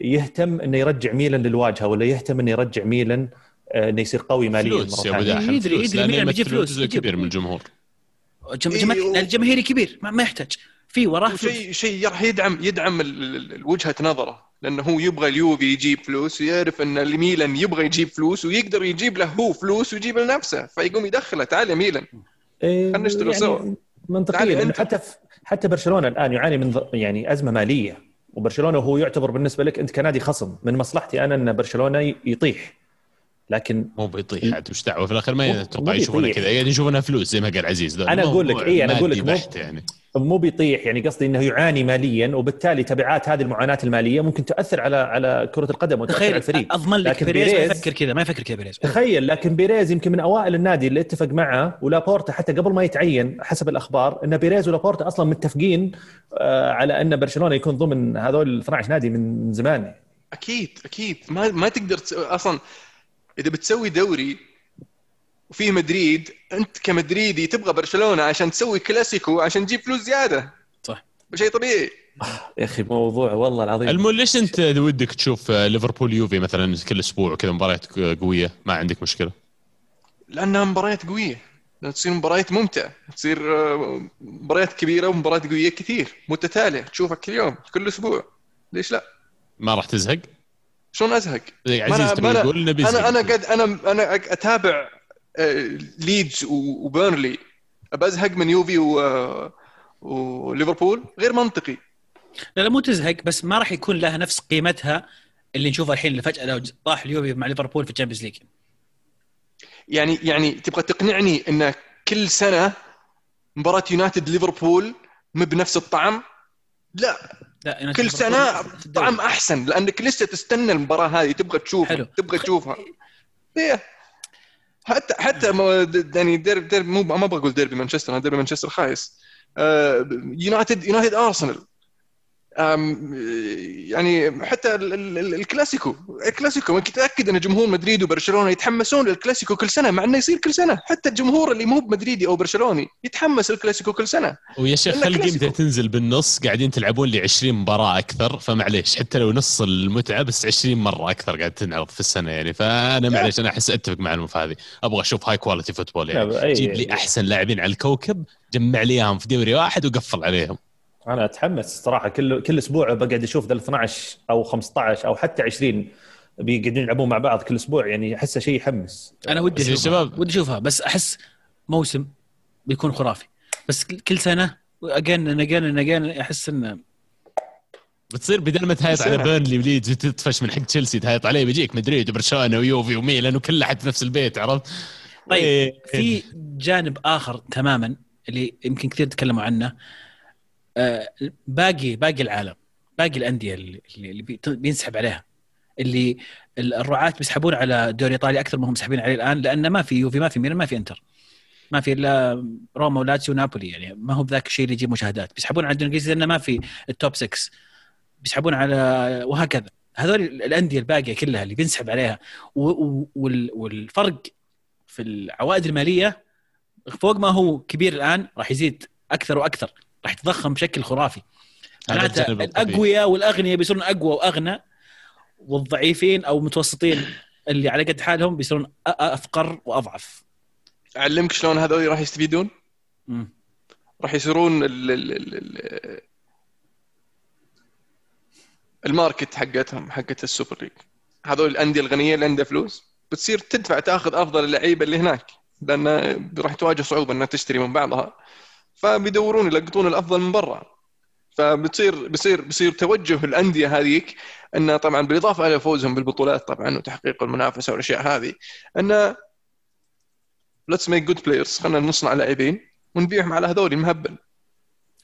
يهتم إنه يرجع ميلان للواجهة ولا يهتم إنه يرجع ميلان آه، إنه يصير قوي ماليا فلوس يا يدري يدري ميلان بيجيب فلوس كبير من الجمهور. إيه الجماهيري كبير ما يحتاج. في وراه شيء شيء راح يدعم يدعم وجهة نظره لأنه هو يبغى اليوفي يجيب فلوس ويعرف إن الميلان يبغى يجيب فلوس ويقدر يجيب له هو فلوس ويجيب لنفسه فيقوم يدخله تعال يا ميلان إيه، خلينا نشتغل يعني سوا. منطقيا حتى حتى برشلونة الآن يعاني من يعني أزمة مالية وبرشلونة هو يعتبر بالنسبة لك أنت كنادي خصم من مصلحتي أنا إن برشلونة يطيح. لكن مو بيطيح عاد وش دعوة؟ في الآخر ما يتوقع يشوفونها كذا. يعني يشوفونها فلوس زي ما قال عزيز. أنا أقول لك اي أنا أقول لك مو يعني. مو بيطيح. يعني قصدي إنه يعاني ماليا وبالتالي تبعات هذه المعاناة المالية ممكن تاثر على على كرة القدم وتاثر على الفريق. أضمن لك لكن بيريز, بيريز ما يفكر كذا ما يفكر كذا بيريز. تخيل لكن بيريز يمكن من أوائل النادي اللي اتفق معه ولابورتا حتى قبل ما يتعين حسب الأخبار إن بيريز ولابورتا أصلا متفقين آه، على أن برشلونة يكون ضمن هذول 12 نادي من زمان. أكيد أكيد. ما ما تقدر أصلا إذا بتسوي دوري وفيه مدريد أنت كمدريدي تبغى برشلونة عشان تسوي كلاسيكو عشان تجيب فلوس زيادة. صح. شيء طبيعي. يا أخي موضوع والله العظيم. المهم ليش أنت ودك تشوف ليفربول يوفي مثلا كل أسبوع وكذا مباريات قوية؟ ما عندك مشكلة. لأنها مباريات قوية. تصير مباريات ممتعة. تصير آه، مباريات كبيرة ومباريات قوية كثير متتالية تشوفها كل يوم كل أسبوع. ليش لا؟ ما راح تزهق؟ شلون أزهق؟ عزيز تبي تقول نبي أنا أنا قد أنا أنا أتابع ليدز وبيرنلي. بزهق من يوفي وليفربول غير منطقي. لا لا مو تزهق بس ما راح يكون لها نفس قيمتها اللي نشوفها الحين اللي فجأة لو طاح اليوفي مع ليفربول في ال Champions League. يعني يعني تبغى تقنعني إن كل سنة مباراة يونايتد ليفربول مو بنفس الطعم؟ لا. لا كل سنة طعم أحسن لانك لسه تستنى المباراة هذه؟ تبغى تشوفها حلو. تبغى تشوفها إيه. حتى حتى يعني ديربي ديربي مو ما أبغى أقول ديربي مانشستر ديربي مانشستر خايس. يونايتد يونايتد أرسنال. يعني حتى الكلاسيكو الكلاسيكو متاكد أن جمهور مدريد وبرشلونة يتحمسون للكلاسيكو كل سنة مع إنه يصير كل سنة. حتى الجمهور اللي مو بمدريدي أو برشلوني يتحمس الكلاسيكو كل سنة. ويا شيخ خلي قيمته تنزل بالنص؟ قاعدين تلعبون لي 20 مباراة أكثر فمعليش حتى لو نص المتعة بس 20 مرة أكثر قاعد تنعرض في السنة يعني. فأنا معليش أنا أحس أتفق مع المف هذه. أبغى أشوف high quality football يعني. جيب لي أحسن لاعبين على الكوكب جمع لي إياهم في دوري واحد وقفل عليهم. أنا أتحمس صراحة. كل كل أسبوع بقعد أشوف ذا 12 أو 15 أو حتى 20 بيقعدون يلعبون مع بعض كل أسبوع. يعني أحسه شيء يحمس. أنا ودي اشوفها شباب ودي أشوفها. بس أحس موسم بيكون خرافي. بس كل سنة again again again أحس إنه بتصير بدل ما تهايط على بيرنلي وليدز وتطفش من حق تشيلسي تهايط عليه بيجيك مدريد وبرشلونة ويوفي وميلان وكل أحد في نفس البيت عرفت؟ طيب إيه. في جانب آخر تماما اللي يمكن كثير تكلموا عنه. باقي باقي العالم باقي الأندية اللي, اللي بينسحب عليها. اللي الرعاة بيسحبون على الدوري الايطالي أكثر ما هم مسحبين عليه الآن لأن ما في يوفي ما في ميلان ما في إنتر. ما في إلا روما ولاتسيو ونابولي يعني ما هو بذاك الشيء اللي يجيب مشاهدات. بيسحبون على الدوري الإنجليزي لأنه ما في التوب 6 بيسحبون على وهكذا. هذول الأندية الباقية كلها اللي بينسحب عليها. والفرق في العوائد المالية فوق ما هو كبير الآن راح يزيد أكثر وأكثر. راح يتضخم بشكل خرافي. معناته الأقوياء والأغنياء بيصيرون أقوى وأغنى والضعيفين أو متوسطين اللي على قد حالهم بيصيرون أفقر وأضعف. أعلمك شلون هذول راح يستفيدون؟ راح يصيرون ال ال ال ال market حقتهم حقت ال Super League. هذول الأندية الغنية اللي عندها فلوس بتصير تدفع تأخذ أفضل اللعيبة اللي هناك لأن راح تواجه صعوبة إنها تشتري من بعضها. فبيدورون يلقطون الأفضل من برا. فبتصير بصير بصير توجه الأندية هذيك انه طبعا بالإضافة إلى فوزهم بالبطولات طبعا وتحقيق المنافسة والأشياء هذه انه let's make good players خلينا نصنع لاعبين ونبيعهم على هذول المهبل.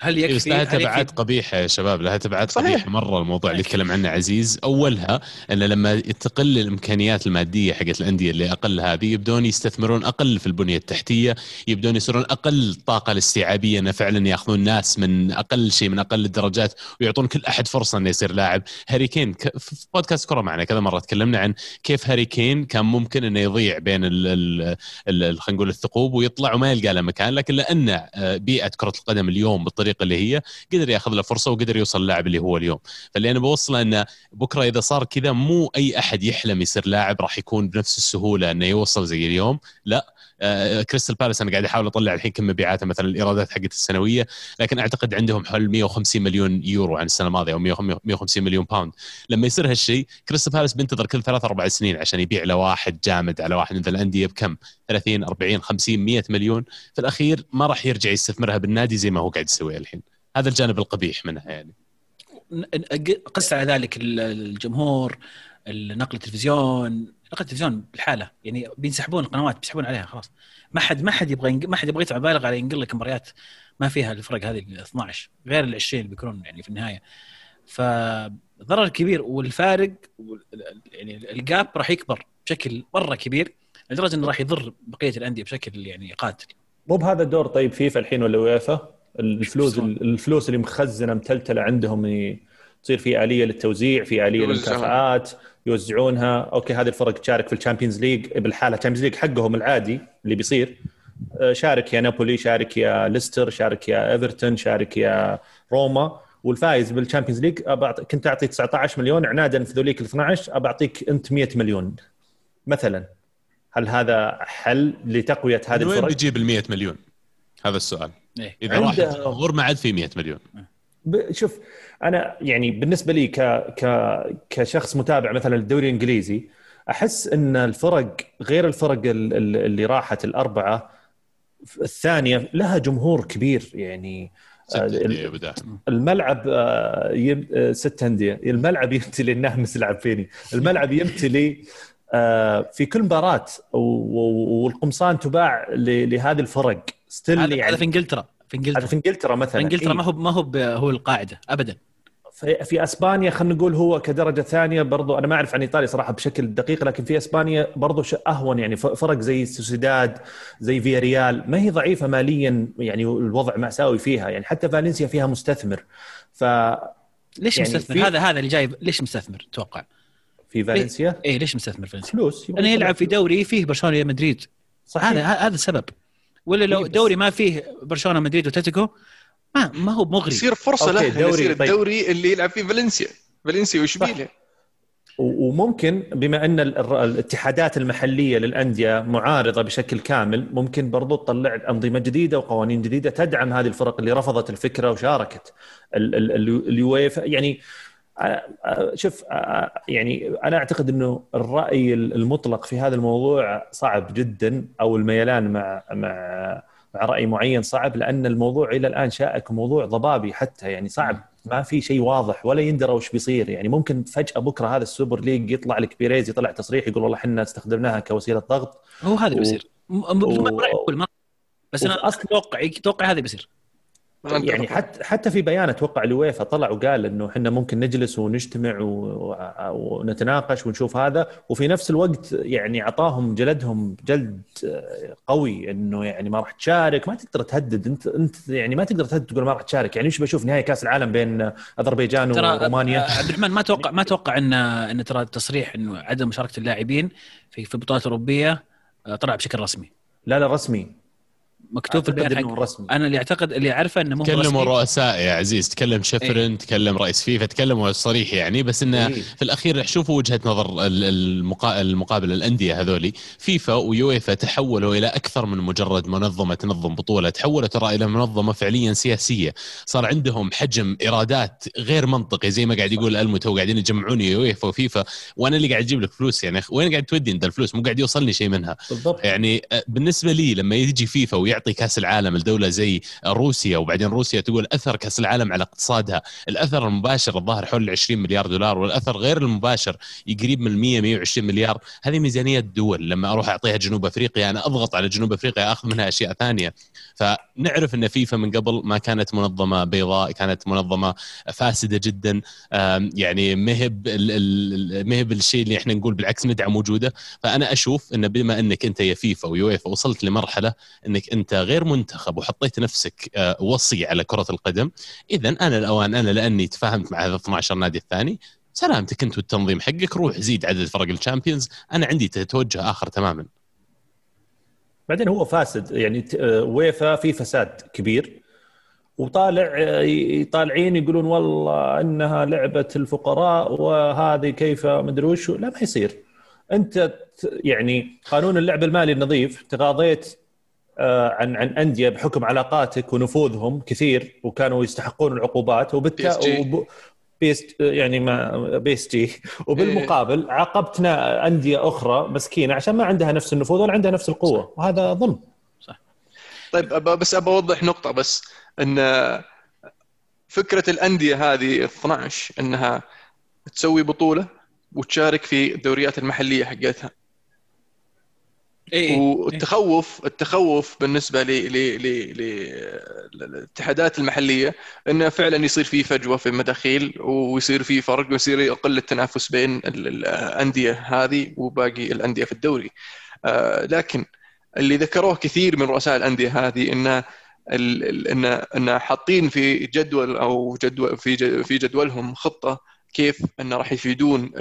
هل يكفي؟ بس لها تبعات قبيحة يا شباب لها تبعات قبيحة مرة الموضوع اللي يتكلم عنه عزيز. أولها إن لما تقل الإمكانيات المادية حقت الأندية اللي أقل هذه يبدون يستثمرون أقل في البنية التحتية يبدون يصيرون أقل الطاقه الاستيعابية إنه فعلا يأخذون ناس من أقل شيء من أقل الدرجات ويعطون كل أحد فرصة إنه يصير لاعب. هاري كين في بودكاست كره معنا كذا مرة تكلمنا عن كيف هاري كين كان ممكن إنه يضيع بين خلينا نقول الثقوب ويطلع وما يلقى له مكان لكن لأن آه، بيئة كرة القدم اليوم بالطريقة بالطريقة اللي هي قدر ياخذ له فرصة وقدر يوصل اللاعب اللي هو اليوم. فاللي أنا بوصله انه بكرة إذا صار كذا مو أي أحد يحلم يصير لاعب راح يكون بنفس السهولة أنه يوصل زي اليوم. لا كريستال بالاس أنا قاعد أحاول أطلع الحين كم مبيعاته مثلا الإيرادات حقت السنوية لكن أعتقد عندهم حول 150 مليون يورو عن السنة الماضية أو 150 مليون باوند لما يصير هالشيء كريستال بالاس بينتظر كل ثلاث أربع سنين عشان يبيع له واحد جامد على واحد. من الأندية بكم؟ 30 40 50 100 مليون. في الأخير ما راح يرجع يستثمرها بالنادي زي ما هو قاعد يسوي الحين. هذا الجانب القبيح منها يعني. قس على ذلك الجمهور النقل التلفزيون نقل التلفزيون بالحاله يعني بينسحبون القنوات بيسحبون عليها خلاص. ما حد ما حد يبغى ما حد يبغى يدفع مبالغ على ينقل لك مباريات ما فيها الفرق هذه ال 12 غير ال 20 اللي بيكونون يعني في النهاية. فضرر كبير والفارق يعني ال gap راح يكبر بشكل مرة كبير لدرجة إنه راح يضر بقية الأندية بشكل يعني قاتل. مو بهذا الدور طيب فيفا الحين ولا ويفا الفلوس الفلوس اللي مخزنة متلتلة عندهم تصير في آلية للتوزيع في آلية للمكافآت يوزعونها. okay هذه الفرق تشارك في ال Champions League بالحالة. ال Champions League حقهم العادي اللي بيصير. آه، شارك يا نابولي شارك يا ليستر شارك يا إيفرتون شارك يا روما. والفايز بال Champions League كنت أعطي 19 مليون. عنادا في ذوليك ال 12 ابى أعطيك أنت 100 مليون. مثلا هل هذا حل لتقوية هذه الفرق؟ وين بيجيب ال 100 مليون؟ هذا السؤال. إيه؟ إذا راح الجمهور ما عاد في 100 مليون. شوف أنا يعني بالنسبة لي ك ك كشخص متابع مثلا الدوري الإنجليزي أحس إن الفرق غير الفرق اللي راحت الأربعة الثانية لها جمهور كبير يعني. آه، الملعب آه، آه، ست أندية. الملعب يمتلي النهمس لعب فيني. الملعب يمتلي في كل مباراة والقمصان تباع لهذه الفرق. still يعني في إنجلترا. في إنجلترا. في إنجلترا مثلا إنجلترا ما هو ما هو هو القاعدة ابدا. في, في إسبانيا خلينا نقول هو كدرجة ثانية برضو أنا ما أعرف عن إيطاليا صراحة بشكل دقيق لكن في إسبانيا برضو أهون يعني فرق زي سوسيداد زي فيا ريال ما هي ضعيفة ماليا يعني الوضع مأساوي فيها يعني حتى فالنسيا فيها مستثمر. ف ليش يعني مستثمر؟ هذا هذا اللي جاي ليش مستثمر؟ تتوقع؟ في فالنسيا؟ إيه ليش مستثمر فالنسيا؟ فلوس لأنه يلعب في دوري فيه برشلونة مدريد. صحيح. هذا هذا السبب. ولا لو إيه، دوري ما فيه برشلونة مدريد وتاتيكو ما ما هو مغري. يصير فرصة له يصير طيب. الدوري اللي يلعب فيه فالنسيا. فالنسيا واشبيليا وممكن بما أن الاتحادات المحلية للأندية معارضة بشكل كامل ممكن برضو تطلع أنظمة جديدة وقوانين جديدة تدعم هذه الفرق اللي رفضت الفكرة وشاركت اليويفا يعني شوف يعني أنا أعتقد إنه الرأي المطلق في هذا الموضوع صعب جدا أو الميلان مع مع مع رأي معين صعب لأن الموضوع إلى الآن شائك موضوع ضبابي حتى يعني صعب. ما في شيء واضح ولا يندرى وش بيصير. يعني ممكن فجأة بكرة هذا ال Super League يطلع لك بيريز يطلع تصريح يقول والله إحنا استخدمناها كوسيلة ضغط. هو هذا و... بيصير. و... بس أنا أتوقع أتوقع هذا بيصير. يعني حتى حتى في بيان أتوقع الويفا طلع وقال إنه إحنا ممكن نجلس ونجتمع ونتناقش ونشوف هذا وفي نفس الوقت يعني أعطاهم جلدهم جلد قوي إنه يعني ما راح تشارك ما تقدر تهدد أنت أنت يعني ما تقدر تهدد تقول ما راح تشارك يعني إيش بشوف نهائي كأس العالم بين أذربيجان ورومانيا عبد الرحمن ما أتوقع ما أتوقع إن إن ترى التصريح إنه عدم مشاركة اللاعبين في في البطولات الأوروبية طلع بشكل رسمي. لا لا رسمي. مكتوب في البيان حق رسمي. أنا اللي اعتقد اللي أعرفه إنه مو تكلموا رؤساء يا عزيز تكلم تشيفرين إيه؟ تكلم رئيس فيفا تكلموا صريح يعني بس إنه إيه؟ في الأخير شوفوا وجهة نظر المقابل الأندية هذولي. فيفا ويويفا تحولوا إلى أكثر من مجرد منظمة تنظم بطولة تحولوا ترى إلى منظمة فعليا سياسية. صار عندهم حجم إيرادات غير منطقي زي ما قاعد يقول ألمتو قاعدين يجمعون يويفا وفيفا. وأنا اللي قاعد أجيب لك فلوس يعني وين قاعد تودي أنت الفلوس؟ مو قاعد يوصلني شيء منها. بالضبط. يعني بالنسبة لي لما يجي فيفا ويعطي كأس العالم لدولة زي روسيا وبعدين روسيا تقول أثر كأس العالم على اقتصادها. الأثر المباشر الظاهر حول 20 مليار دولار والأثر غير المباشر يقريب من 100 120 مليار. هذه ميزانية دول لما أروح أعطيها جنوب أفريقيا أنا أضغط على جنوب أفريقيا أخذ منها أشياء ثانية. فنعرف إن فيفا من قبل ما كانت منظمة بيضاء كانت منظمة فاسدة جدا. يعني مهب مهب الشيء اللي إحنا نقول بالعكس ندعم وجودة. فأنا أشوف إن بما إنك أنت يا فيفا ويويفا وصلت لمرحلة إنك أنت غير منتخب وحطيت نفسك آه، وصي على كرة القدم. اذا آن الاوان أنا لأني تفاهمت مع هذا 12 نادي الثاني سلامتك أنت والتنظيم حقك روح زيد عدد فرق ال Champions. أنا عندي توجه آخر تماما. بعدين هو فاسد يعني آه، ويفا في فساد كبير. وطالع آه، طالعين يقولون والله إنها لعبة الفقراء وهذه كيف مدري وش. لا ما يصير. أنت يعني قانون اللعب المالي النظيف تغاضيت عن عن أندية بحكم علاقاتك ونفوذهم كثير وكانوا يستحقون العقوبات وبالتالي بيست يعني ما PSG وبالمقابل إيه. عاقبتنا أندية أخرى مسكينة عشان ما عندها نفس النفوذ ولا عندها نفس القوة وهذا ظلم. صح. طيب بس ابى أوضح نقطة بس إن فكرة الأندية هذه 12 إنها تسوي بطولة وتشارك في الدوريات المحلية حقتها. إيه والتخوف التخوف بالنسبة للاتحادات المحلية إنه فعلا يصير في فجوة في المداخيل ويصير في فرق ويصير يقل التنافس بين الأندية هذه وباقي الأندية في الدوري. آه، لكن اللي ذكروه كثير من رؤساء الأندية هذه انه إن إن حاطين في جدول أو جدول في في جدولهم خطة كيف انه راح يفيدون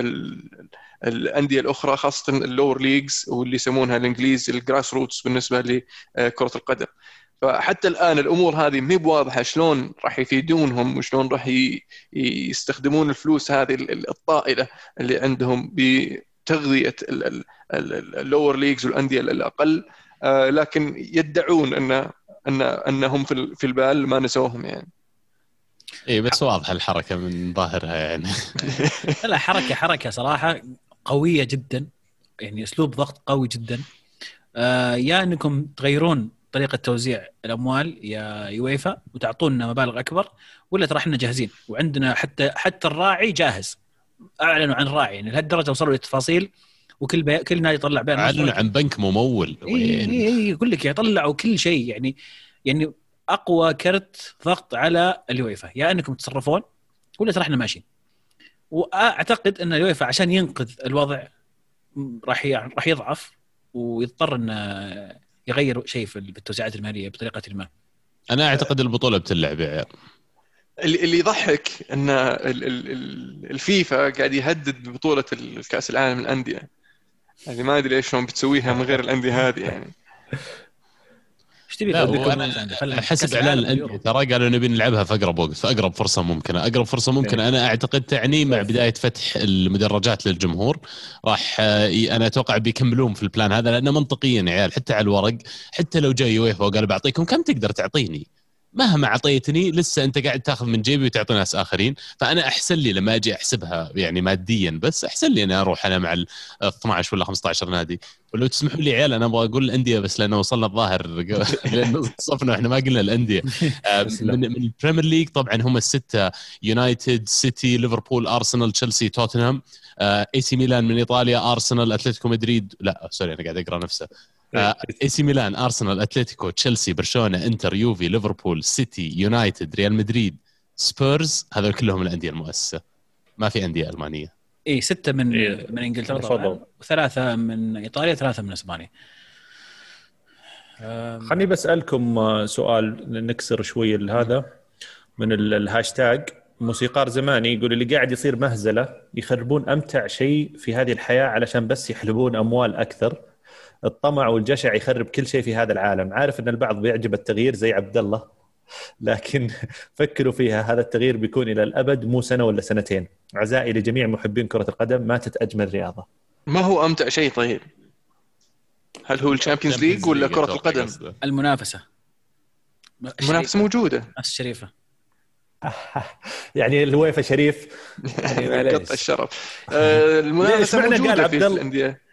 الأندية الأخرى خاصة ال lower leagues واللي يسمونها الانجليز ال grassroots بالنسبة لكرة القدم. فحتى الآن الأمور هذه ما بواضحة شلون راح يفيدونهم وشلون راح يستخدمون الفلوس هذه الطائلة اللي عندهم بتغذية ال lower leagues والأندية الأقل. آه، لكن يدعون ان ان أنهم في البال ما نسوهم يعني. اي بس واضحه الحركة من ظاهرها يعني. لا حركة حركة صراحة. قوية جدا يعني أسلوب ضغط قوي جدا. آه يا أنكم تغيرون طريقة توزيع الأموال يا يويفا وتعطونا مبالغ أكبر ولا ترى إحنا جاهزين؟ وعندنا حتى حتى الراعي جاهز. أعلنوا عن راعي يعني لهالدرجة وصلوا للتفاصيل وكل بي... كل نادي يطلع بيان أعلنوا عن بنك ممول اي اي اي يقول لك يطلعوا كل شيء يعني يعني أقوى كرت ضغط على اليويفا. يا أنكم تتصرفون ولا ترى إحنا ماشيين؟ وأعتقد أن اليويفا عشان ينقذ الوضع راح راح يضعف ويضطر انه يغير شيء في التوزيعات المالية بطريقة ما. أنا أعتقد البطولة بتلعب يا عيال. اللي اللي يضحك أن الفيفا قاعد يهدد ببطولة الكاس العالم للأندية. يعني ما أدري إيش شلون بتسويها من غير الأندية هذه يعني. إيش تبي حسب إعلان الانديه ترى قالوا نبي نلعبها في أقرب وقت في أقرب فرصة ممكنة. أقرب فرصة ممكنة. إيه. أنا أعتقد تعني مع بداية فتح المدرجات للجمهور. راح آه، أنا أتوقع بيكملون في البلان هذا لأنه منطقيا يا عيال حتى على الورق حتى لو جاي يويفا وقال بعطيكم كم تقدر تعطيني؟ مهما اعطيتني لسه انت قاعد تاخذ من جيبي وتعطي ناس آخرين. فأنا أحسن لي لما أجي أحسبها يعني ماديا بس أحسن لي اني أروح أنا مع ال 12 ولا 15 نادي. ولو تسمحوا لي عيال أنا أبغى أقول الأندية بس لأنه وصلنا الظاهر صفنا إحنا ما قلنا الأندية. آه، من, من ال Premier League طبعا هم الستة يونايتد سيتي ليفربول ارسنال تشيلسي توتنهام اي سي ميلان من إيطاليا ارسنال اتلتيكو مدريد لا sorry أنا قاعد أقرأ نفسه. اي سي ميلان ارسنال اتلتيكو تشيلسي برشلونه انتر يوفي ليفربول سيتي يونايتد ريال مدريد سبيرز هذول كلهم الأندية المؤسسة. ما في أندية ألمانية. إيه ستة من إيه. من إنجلترا طبعا. وثلاثة من إيطاليا ثلاثة من إسبانيا. خليني بسألكم آه، سؤال نكسر شوي هذا من الهاشتاج. موسيقار زماني يقول اللي قاعد يصير مهزلة يخربون أمتع شيء في هذه الحياة علشان بس يحلبون أموال أكثر. الطمع والجشع يخرب كل شيء في هذا العالم. عارف إن البعض بيعجب التغيير زي عبد الله لكن فكروا فيها. هذا التغيير بيكون إلى الأبد مو سنة ولا سنتين. عزائي لجميع محبين كرة القدم ماتت اجمل رياضة. ما هو أمتع شيء طيب؟ هل هو ال Champions League ولا كرة القدم؟ المنافسة. المنافسة موجودة. الشريفة. يعني الويفا شريف. يعني قط الشرف. آه، المنافسة موجودة في الأندية.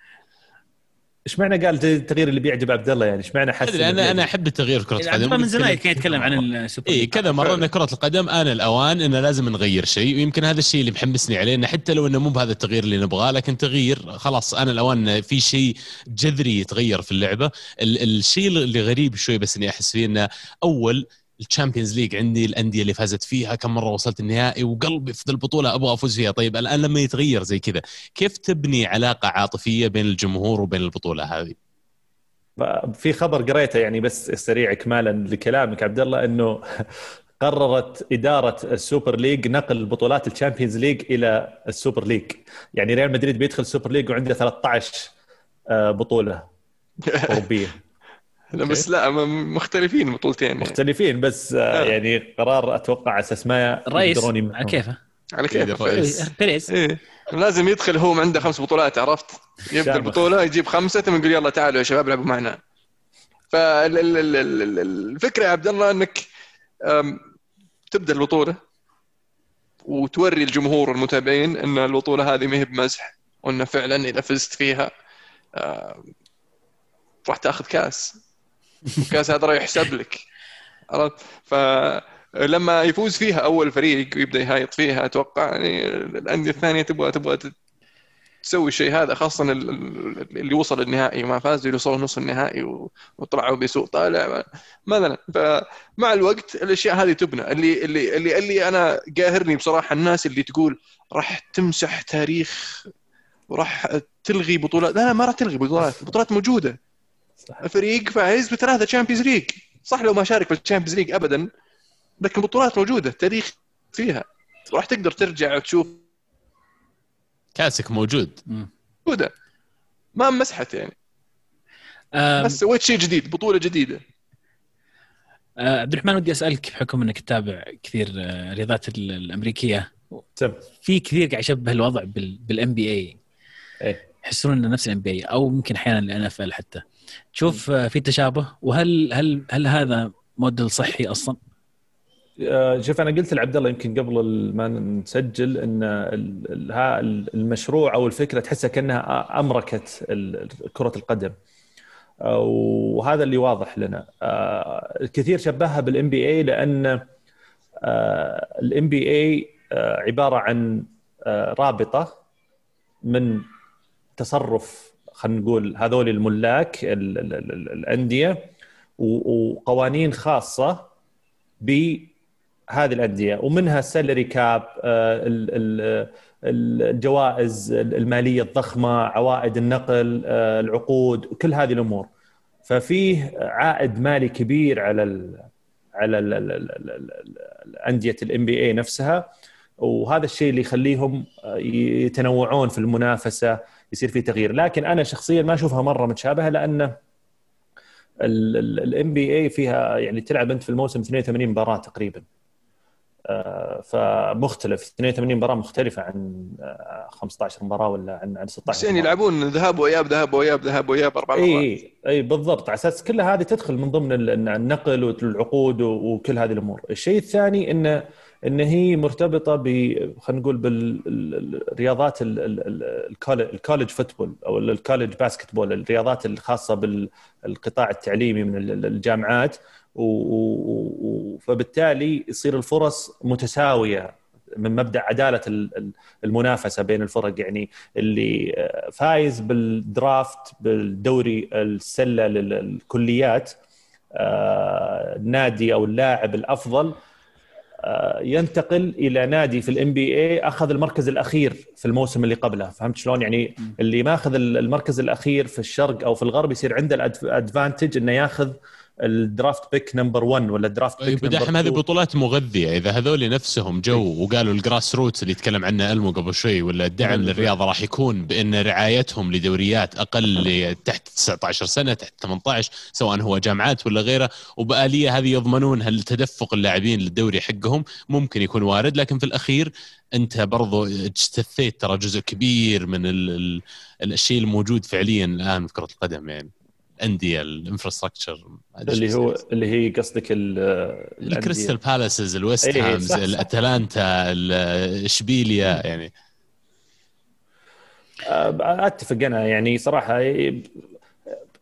إيش معنى قال التغيير اللي بيعجب عبد الله يعني؟ إيش معنى حس أنا أنا أحب التغيير في كرة يعني القدم. من زمان كان يتكلم عن السوبر اي كذا مرة إن كرة القدم آن الأوان إنه لازم نغير شيء ويمكن هذا الشيء اللي محمسني عليه إنه حتى لو إنه مو بهذا التغيير اللي نبغاه لكن تغيير خلاص آن الأوان في شيء جذري يتغير في اللعبة. الشيء اللي غريب شوي بس إني أحس فيه إنه أول ال Champions League عندي الأندية اللي فازت فيها كم مرة وصلت النهائي وقلبي في البطولة أبغى أفوز فيها. طيب الآن لما يتغير زي كذا كيف تبني علاقة عاطفية بين الجمهور وبين البطولة هذه؟ في خبر قريته يعني بس سريع اكمالا لكلامك عبد الله إنه قررت إدارة ال Super League نقل بطولات ال Champions League إلى ال Super League. يعني ريال مدريد بيدخل ال Super League وعنده 13 آه، بطولة أوروبية. لا بس لا مختلفين بطولتين. يعني. مختلفين بس آه. يعني قرار أتوقع أساس ما الرئيس على كيفه؟ على كيفه. بيريز. إيه. لازم يدخل هو عنده خمس بطولات عرفت؟ يبدأ البطولة يجيب خمسة ثم يقول يلا تعالوا يا شباب العبوا معنا. فالفكرة يا عبد الله إنك تبدأ البطولة وتوري الجمهور والمتابعين إن البطولة هذه ما هي بمزح وانه فعلا إذا فزت فيها راح تأخذ كاس. الكاس هذا راح يحسب لك. عرفت؟ فلما يفوز فيها أول فريق ويبدا يهايط فيها أتوقع يعني الأندية الثانية تبغى تبغى تسوي الشيء هذا خاصة اللي وصل النهائي وما فاز اللي وصلوا نص النهائي وطلعوا بسوء طالع. مثلا فمع الوقت الأشياء هذه تبنى. اللي اللي اللي اللي أنا قاهرني بصراحة الناس اللي تقول راح تمسح تاريخ وراح تلغي بطولات. لا لا ما راح تلغي بطولات. البطولات موجودة. صح. الفريق فايز بثلاثة Champions League صح لو ما شارك في ال Champions League ابدا لكن البطولات موجودة التاريخ فيها. راح تقدر ترجع وتشوف. كاسك موجود. موجودة. ما مسحت يعني. بس سويت شيء جديد بطولة جديدة. آه، عبد الرحمن ودي أسألك بحكم إنك تتابع كثير الرياضات آه، الأمريكية. في كثير قاعد يشبه الوضع بال NBA يحسون إنه نفس ال NBA أو ممكن أحيانا ال NFL حتى. تشوف آه، في تشابه. وهل هل هل هذا موديل صحي أصلا؟ آه، شوف أنا قلت لعبد الله يمكن قبل ما نسجل إن المشروع أو الفكرة تحسها كأنها أمركت كرة القدم. آه، وهذا اللي واضح لنا. الكثير شبهها بال NBA لأن ال NBA عبارة عن رابطة من تصرف خلينا نقول هذول الملاك الأندية وقوانين خاصة بهذه الأندية ومنها السالري كاب الجوائز المالية الضخمة عوائد النقل آه، العقود كل هذه الأمور. ففيه عائد مالي كبير على ال على الأندية ال NBA نفسها. وهذا الشيء اللي يخليهم آه، يتنوعون في المنافسة يصير في تغيير. لكن أنا شخصيا ما أشوفها مرة متشابهة لأن ال NBA فيها يعني تلعب أنت في الموسم 82 مباراة تقريبا. فمختلف. 82 مباراة مختلفة عن 15 آه، مباراة ولا عن عن 16 بس يعني يلعبون ذهاب وإياب ذهاب وإياب ذهاب وإياب أربع مرات. إي إي بالضبط. على أساس كل هذه تدخل من ضمن النقل والعقود وكل هذه الأمور. الشيء الثاني انه إن هي مرتبطة ب خلينا نقول بالرياضات ال college football أو ال college basketball الرياضات الخاصة بالقطاع التعليمي من الجامعات. فبالتالي يصير الفرص متساوية من مبدأ عدالة المنافسة بين الفرق. يعني اللي فايز بال draft بالدوري السلة للكليات النادي آه، أو اللاعب الأفضل آه، ينتقل إلى نادي في ال NBA أخذ المركز الأخير في الموسم اللي قبله. فهمت شلون؟ يعني اللي ماخذ المركز الأخير في الشرق أو في الغرب يصير عنده ال advantage إنه ياخذ ال draft pick number 1 ولا ال draft pick number 2 هذه بطولات مغذية. إذا هذول نفسهم جو وقالوا ال grassroots اللي تكلم عنه ألمو قبل شوي ولا الدعم للرياضة راح يكون بأن رعايتهم لدوريات أقل تحت 19 سنة تحت 18 سواء هو جامعات ولا غيره. وبآلية هذه يضمنون هل تدفق اللاعبين للدوري حقهم؟ ممكن يكون وارد. لكن في الأخير أنت برضو اجتثيت ترى جزء كبير من ال ال الشيء الموجود فعليا الآن في كرة القدم يعني. الأندية الإنفراستراكشر اللي هو اللي هي قصدك الكريستال بالاسز الويست إيه، هامز الاتلانتا اشبيليا يعني. أتفق أنا يعني صراحة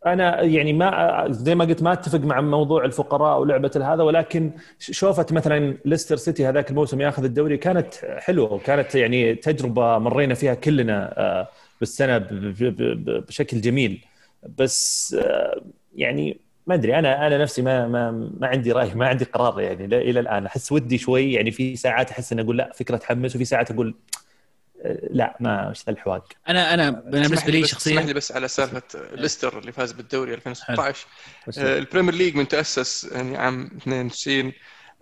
أنا يعني ما زي ما قلت ما أتفق مع موضوع الفقراء ولعبة هذا ولكن شوفت مثلا ليستر سيتي هذاك الموسم ياخذ الدوري كانت حلوة وكانت يعني تجربة مرينا فيها كلنا آه، بالسنة بشكل جميل. بس آه، يعني ما أدري أنا أنا نفسي ما ما ما عندي رأي ما عندي قرار يعني إلى الآن. أحس ودي شوي يعني في ساعات أحس اني أقول لا فكرة تحمس وفي ساعات أقول آه، لا ما إيش الحواق أنا أنا بالنسبة لي شخصيا اسمح لي بس على سالفة ليستر اللي فاز بالدوري 2016 آه ال Premier League من تاسس يعني عام 92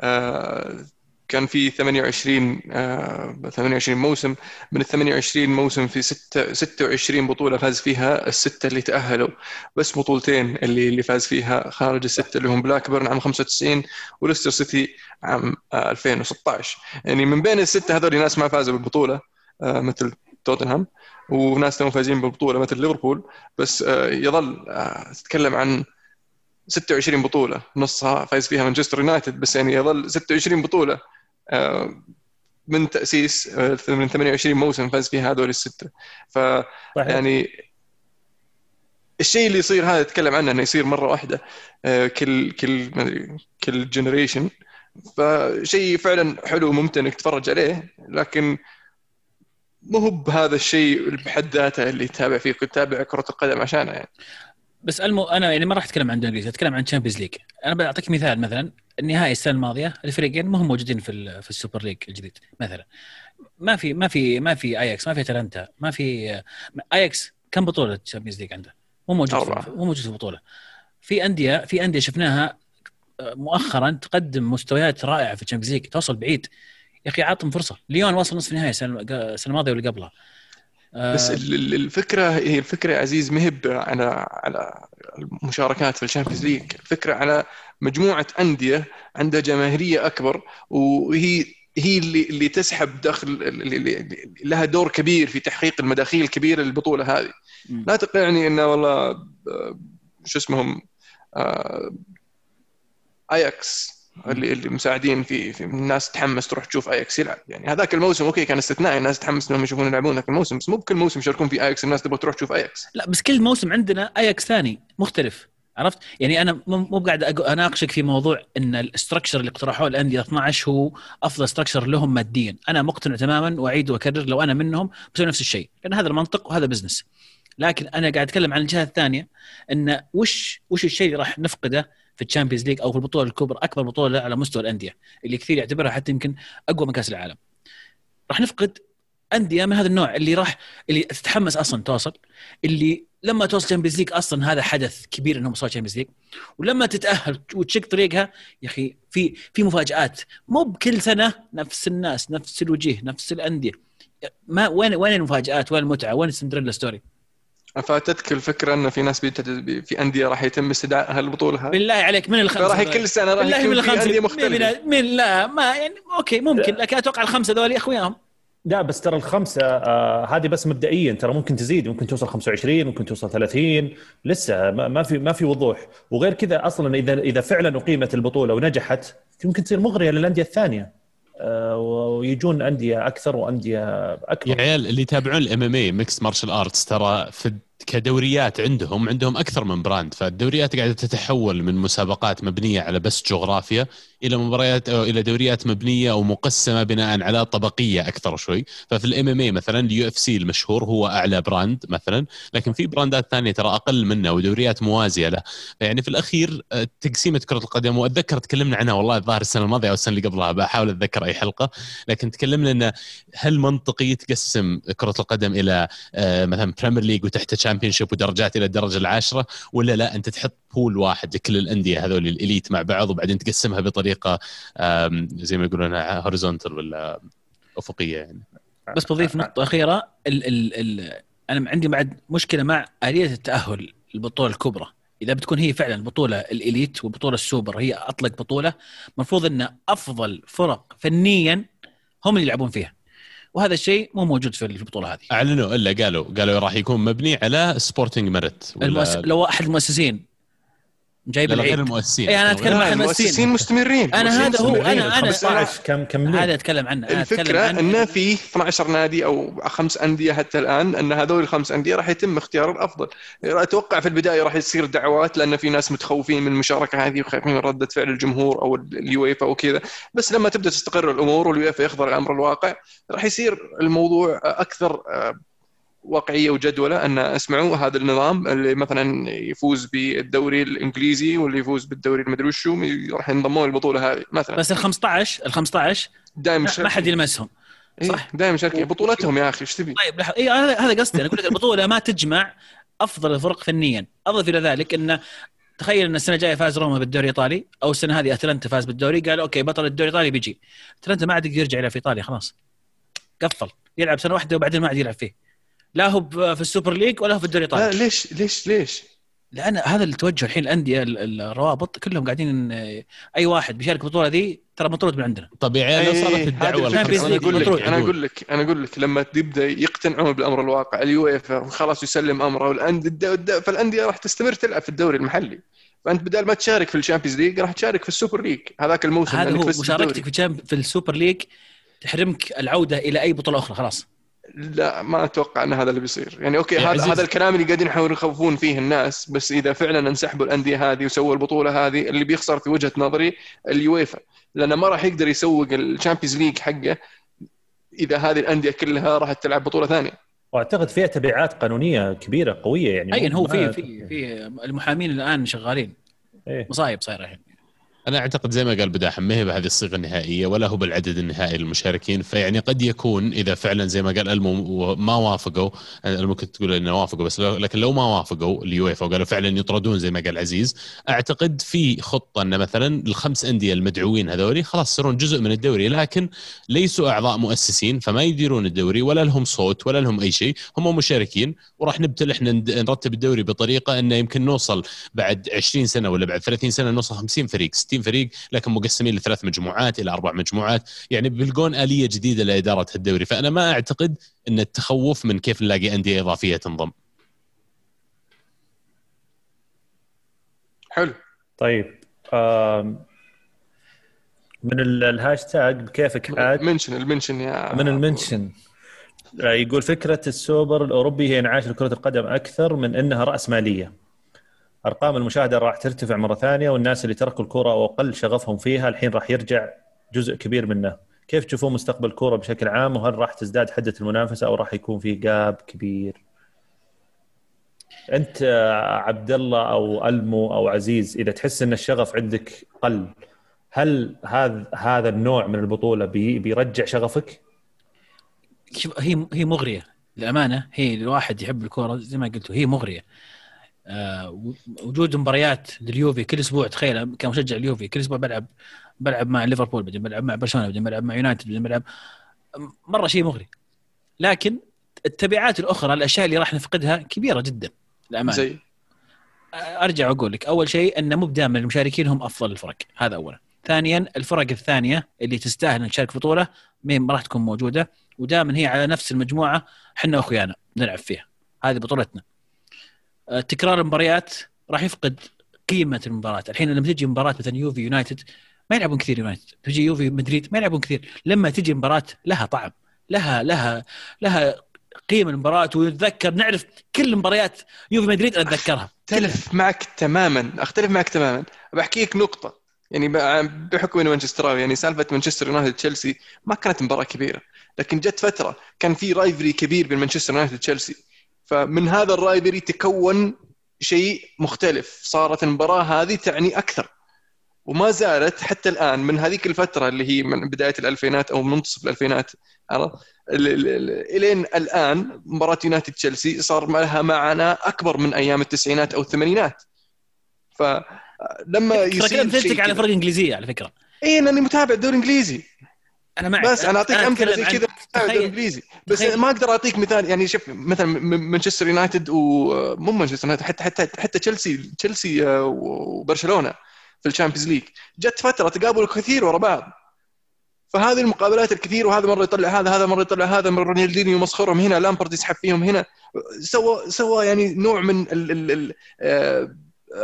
آه كان في 28 آه 28 موسم. من ال 28 موسم في 6 26 بطولة فاز فيها الستة اللي تأهلوا. بس بطولتين اللي اللي فاز فيها خارج الستة اللي هم بلاكبيرن عام 95 وليستر سيتي عام آه 2016 يعني من بين الستة هذول ناس ما فازوا بالبطولة آه مثل توتنهام وناس توهم فايزين بالبطولة مثل ليفربول. بس آه، يظل آه، تتكلم عن 26 بطولة. نصها فايز فيها مانشستر يونايتد. بس يعني يظل 26 بطولة آه، من تأسيس من 28 موسم فاز فيها هذول الستة. ف يعني الشيء اللي يصير هذا اتكلم عنه إنه يصير مرة واحدة كل كل ما أدري كل generation فشيء فعلا حلو وممتع إنك تتفرج عليه لكن مو هو بهذا الشيء بحد ذاته اللي تتابع فيه كنت تتابع كرة القدم عشانه يعني. بس ألمو أنا يعني ما راح أتكلم عن إنجليزي أتكلم عن Champions League أنا بعطيك مثال مثلا النهائي السنة الماضية الفريقين ما هم موجودين في في ال Super League الجديد مثلا. ما في ما في ما في اياكس ما في اتلانتا ما في اياكس كم بطولة Champions League عنده؟ مو موجود مو موجود في البطولة. في أندية في أندية شفناها آه، مؤخرا تقدم مستويات رائعة في ال Champions League توصل بعيد. يا أخي عطهم فرصة. ليون وصل نصف النهائي السنة الماضية واللي قبلها. بس آه، الفكرة هي الفكرة يا عزيز ما هي على على المشاركات في ال Champions League. الفكرة على مجموعة أندية عندها جماهيرية أكبر وهي هي اللي اللي تسحب دخل اللي لها دور كبير في تحقيق المداخيل الكبيرة للبطولة هذه. لا تقنعني إنه والله آه، شو اسمهم آه، اياكس اللي مساعدين في في الناس تحمس تروح تشوف اياكس يلعب. يعني هذاك الموسم okay كان استثنائي الناس تحمس إنهم يشوفون يلعبون ذاك الموسم بس مو بكل موسم يشاركون في اياكس الناس تبغى تروح تشوف اياكس لا بس كل موسم عندنا اياكس ثاني مختلف. عرفت؟ يعني أنا مو قاعد أناقشك في موضوع إن ال structure اللي اقترحوه الأندية 12 هو أفضل structure لهم ماديا. أنا مقتنع تماما وأعيد وأكرر لو أنا منهم بسوي نفس الشيء لأن هذا المنطق وهذا business لكن أنا قاعد أتكلم عن الجهة الثانية إن وش وش الشيء اللي راح نفقده في ال Champions League أو في البطولة الكبرى أكبر بطولة على مستوى الأندية اللي كثير يعتبرها حتى يمكن أقوى من كأس العالم. راح نفقد أندية من هذا النوع اللي راح اللي تتحمس أصلا توصل اللي لما توصل Champions League أصلا هذا حدث كبير إنهم وصلوا Champions League ولما تتأهل وتشق طريقها يا أخي في في مفاجآت. مو بكل سنة نفس الناس نفس الوجيه نفس الأندية. ما وين وين المفاجآت؟ وين المتعة؟ وين ال Cinderella story فاتتك الفكرة انه في ناس. في أندية راح يتم استدعاء هالبطوله هذه بالله عليك من الخمسة راح كل سنة راح يكون من الخمسة أندية مختلفة. من, من لا ما يعني okay ممكن لكن أتوقع الخمسة ذولي أقواهم. لا بس ترى الخمسة آه هذه بس مبدئيا ترى ممكن تزيد ممكن توصل 25 ممكن توصل 30 لسه ما في ما في وضوح. وغير كذا أصلا اذا إذا فعلا أقيمت البطولة ونجحت ممكن تصير مغرية للأندية الثانية. ويجون أندية أكثر وأندية أكبر. يا عيال اللي يتابعون ال MMA mixed martial arts ترى فيه كدوريات عندهم عندهم أكثر من brand. فالدوريات قاعدة تتحول من مسابقات مبنية على بس جغرافيا إلى مباريات أو إلى دوريات مبنية أو مقسمة بناء على طبقية أكثر شوي. ففي ال MMA مثلا ال UFC المشهور هو أعلى brand مثلا. لكن في brandات ثانية ترى أقل منه ودوريات موازية له. يعني في الأخير تقسيمة كرة القدم وأتذكر تكلمنا عنها والله الظاهر السنة الماضية أو السنة اللي قبلها بحاول أتذكر أي حلقة. لكن تكلمنا انه هل منطقي تقسم كرة القدم إلى آه، مثلا Premier League وتحت Championship ودرجات إلى الدرجة العاشرة ولا لا أنت تحط pool واحد لكل الأندية هذول ال elite مع بعض وبعدين تقسمها بطريقة زي ما يقولون horizontal ولا أفقية يعني؟ بس بضيف نقطة أخيرة ال ال ال أنا عندي بعد مشكلة مع آلية التأهل البطوله الكبرى. إذا بتكون هي فعلا البطوله ال elite والبطوله السوبر هي أطلق بطولة المفروض إن أفضل فرق فنيا هم اللي يلعبون فيها. وهذا الشيء مو موجود في البطولة هذه. أعلنوا إلا قالوا قالوا راح يكون مبني على sporting merit المؤس... لو احد المؤسسين جايب العيد. غير المؤسسين. اي أنا أتكلم عن المؤسسين. مستمرين. أنا هذا هو أنا أنا 15 كم كم هذا أتكلم عنه الفكرة انه في 12 نادي أو خمس أندية حتى الآن أن هذول الخمس أندية راح يتم اختيار الأفضل. أتوقع في البداية راح يصير دعوات لأن في ناس متخوفين من المشاركة هذه وخايفين من ردة فعل الجمهور أو اليويفا أو كذا. بس لما تبدأ تستقر الأمور واليويفا يخضر الامر الواقع راح يصير الموضوع أكثر آه، واقعية وجدولة أن اسمعوا هذا النظام اللي مثلا يفوز بالدوري الإنجليزي واللي يفوز بالدوري المدري وشو راح ينضمون البطوله هذه مثلا. بس ال 15 ال 15 دائما ما حد يلمسهم إيه، صح؟ دائما شاركين بطولتهم يا أخي إيش تبي؟ طيب. اي هذا قصدي. أنا أقول لك البطولة ما تجمع أفضل الفرق فنيا. أضف إلى ذلك انه تخيل أن السنة الجاية فاز روما بالدوري الإيطالي أو السنة هذه أتلانتا فاز بالدوري قال أوكي بطل الدوري الإيطالي بيجي. أتلانتا ما عاد يقدر يرجع إلى في إيطاليا خلاص. قفل. يلعب سنة واحدة وبعدين ما عاد يلعب فيه. لا هو في ال Super League ولا هو في الدوري الإيطالي. لا ليش ليش ليش؟ لأن هذا التوجه الحين الأندية الروابط كلهم قاعدين أي واحد بيشارك البطوله ذي ترى مطرود من عندنا. طبيعي لو صارت الدعوة أنا أقول لك أنا أقول لك أنا أقول لك لما تبدأ يقتنعون بالأمر الواقع اليويفا خلاص يسلم أمره والانديه فالأندية راح تستمر تلعب في الدوري المحلي. فأنت بدل ما تشارك في ال Champions League راح تشارك في ال Super League. هذاك الموسم هذا هو مشاركتك في, في ال Super League تحرمك العودة إلى أي بطولة أخرى خلاص. لا ما أتوقع إن هذا اللي بيصير. يعني أوكي هذا هذا الكلام اللي قاعدين يحاولون يخوفون فيه الناس بس إذا فعلا انسحبوا الأندية هذه وسووا البطولة هذه اللي بيخسر في وجهة نظري اليويفا. لأنه ما راح يقدر يسوق الشامبيونز ليج حقه إذا هذه الأندية كلها راح تلعب بطولة ثانية. وأعتقد فيها تبعات قانونية كبيرة قوية يعني. أي هو في في في المحامين الآن شغالين. إيه؟ مصايب صايرة الحين. أنا أعتقد زي ما قال بداحم ما هي بهذه الصيغة النهائية ولا هو بالعدد النهائي للمشاركين. فيعني قد يكون إذا فعلا زي ما قال ألمو ما وافقوا ممكن تقول إنه وافقوا بس لكن لو ما وافقوا اليويفا وقالوا فعلا يطردون زي ما قال عزيز أعتقد في خطة ان مثلا الخمس أندية المدعوين هذولي خلاص يصيرون جزء من الدوري لكن ليسوا أعضاء مؤسسين فما يديرون الدوري ولا لهم صوت ولا لهم أي شيء هم مشاركين وراح نبتل إحنا نرتب الدوري بطريقة إنه يمكن نوصل بعد 20 سنة ولا بعد 30 سنة نوصل 50 فريق. 60 فريق لكن مقسمين لثلاث مجموعات إلى أربع مجموعات. يعني بيلقون آلية جديدة لإدارة الدوري. فأنا ما أعتقد إن التخوف من كيف نلاقي أندية إضافية تنضم. حلو. طيب من الهاشتاج بكيفك عاد؟ mention ال mention يا من ال mention. آه، يقول فكرة السوبر الأوروبي هي انعاش كره القدم أكثر من إنها راس ماليه أرقام المشاهدة راح ترتفع مرة ثانية والناس اللي تركوا الكوره أو أقل شغفهم فيها الحين راح يرجع جزء كبير منه. كيف تشوفون مستقبل الكوره بشكل عام وهل راح تزداد حدة المنافسة أو راح يكون في جاب كبير؟ أنت عبد الله أو ألمو أو عزيز إذا تحس أن الشغف عندك قل هل هذا هذا النوع من البطولة بي بيرجع شغفك؟ هي هي مغرية. للأمانة هي الواحد يحب الكوره زي ما قلتوا هي مغرية. وجود مباريات لليوفي كل أسبوع تخيل كمشجع اليوفي كل أسبوع بلعب بلعب مع ليفربول بعدين بلعب مع برشلونة بعدين بلعب مع يونايتد بعدين بلعب مرة شيء مغري. لكن التبعات الأخرى الأشياء اللي راح نفقدها كبيرة جدا للأمانة. زي؟ آه، أرجع أقول لك أول شيء ان مو دائما المشاركين هم أفضل الفرق. هذا اولا. ثانيا الفرق الثانية اللي تستاهل ان تشارك بطولة ما راح تكون موجودة. ودائما هي على نفس المجموعة إحنا وأخويانا نلعب فيها. هذه بطولتنا. آه، تكرار المباريات راح يفقد قيمة المباراة. الحين لما تجي مباراة مثلا يوفي يونايتد ما يلعبون كثير يونايتد. تجي يوفي مدريد ما يلعبون كثير. لما تجي مباراة لها طعم لها لها لها قيمة المباراة. ونتذكر نعرف كل مباريات يوفي مدريد أتذكرها. أختلف معك تماما أختلف معك تماما. بحكي لك نقطة. يعني بحكم اني مانشستراوي يعني سالفة مانشستر يونايتد تشيلسي ما كانت مباراة كبيرة. لكن جت فترة كان في rivalry كبير بين مانشستر يونايتد وتشيلسي. فمن هذا الرايبري تكون شيء مختلف. صارت المباراة هذه تعني أكثر. وما زالت حتى الآن من هذيك الفترة اللي هي من بداية الألفينات أو منتصف الألفينات إلين الآن مباراة يونايتد تشيلسي صار لها معنى أكبر من أيام التسعينات أو الثمانينات. فلما يصير شيء على فرق إنجليزية على فكرة. اي انني متابع الدوري الإنجليزي. أنا معك بس أنا أعطيك أمثلة زي كذا الانجليزي بس ما أقدر أعطيك مثال يعني شوف مثلا مانشستر يونايتد ومو مانشستر يونايتد حتى حتى حتى تشيلسي تشيلسي آه، وبرشلونة في ال Champions League. جت فترة تقابلوا كثير ورا بعض. فهذه المقابلات الكثير وهذا مرة يطلع هذا هذا مرة يطلع هذا مرة رونالدينيو يمسخرهم هنا لامبرد يسحب فيهم هنا. سوى سوى يعني نوع من ال ال ال آه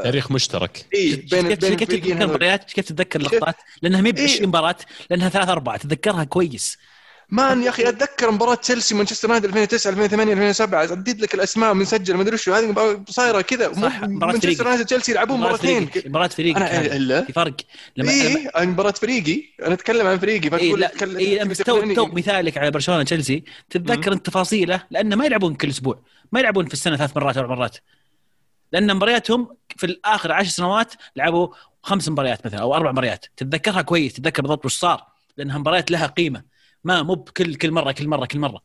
تاريخ مشترك. اي بين بين كيف تتذكر المباريات كيف تتذكر اللقطات؟ لأنها ما ب 20 إيه؟ مباراة لأنها ثلاث أربعة. تتذكرها كويس. man يا أخي أتذكر مباراة تشيلسي مانشستر يونايتد 2009 2008 2007 اديت لك الأسماء مسجل ما أدري شو. هذه صايرة كذا. مانشستر يونايتد تشيلسي يلعبون مرتين مباراة فريق أنا في فرق. لما إيه مباراة فريقي. أنا أتكلم عن فريقي فتقول إيه إيه بس تو تو مثالك على برشلونة تشيلسي تتذكر انت تفاصيله لأنه ما يلعبون كل أسبوع. ما يلعبون في السنة ثلاث مرات أربع مرات. لأن مبارياتهم في الآخر عشر سنوات لعبوا خمس مباريات مثلا أو أربع مباريات. تتذكرها كويس تتذكر بالضبط وش صار لأنها مباريات لها قيمة. ما مو بكل كل مرة كل مرة كل مرة.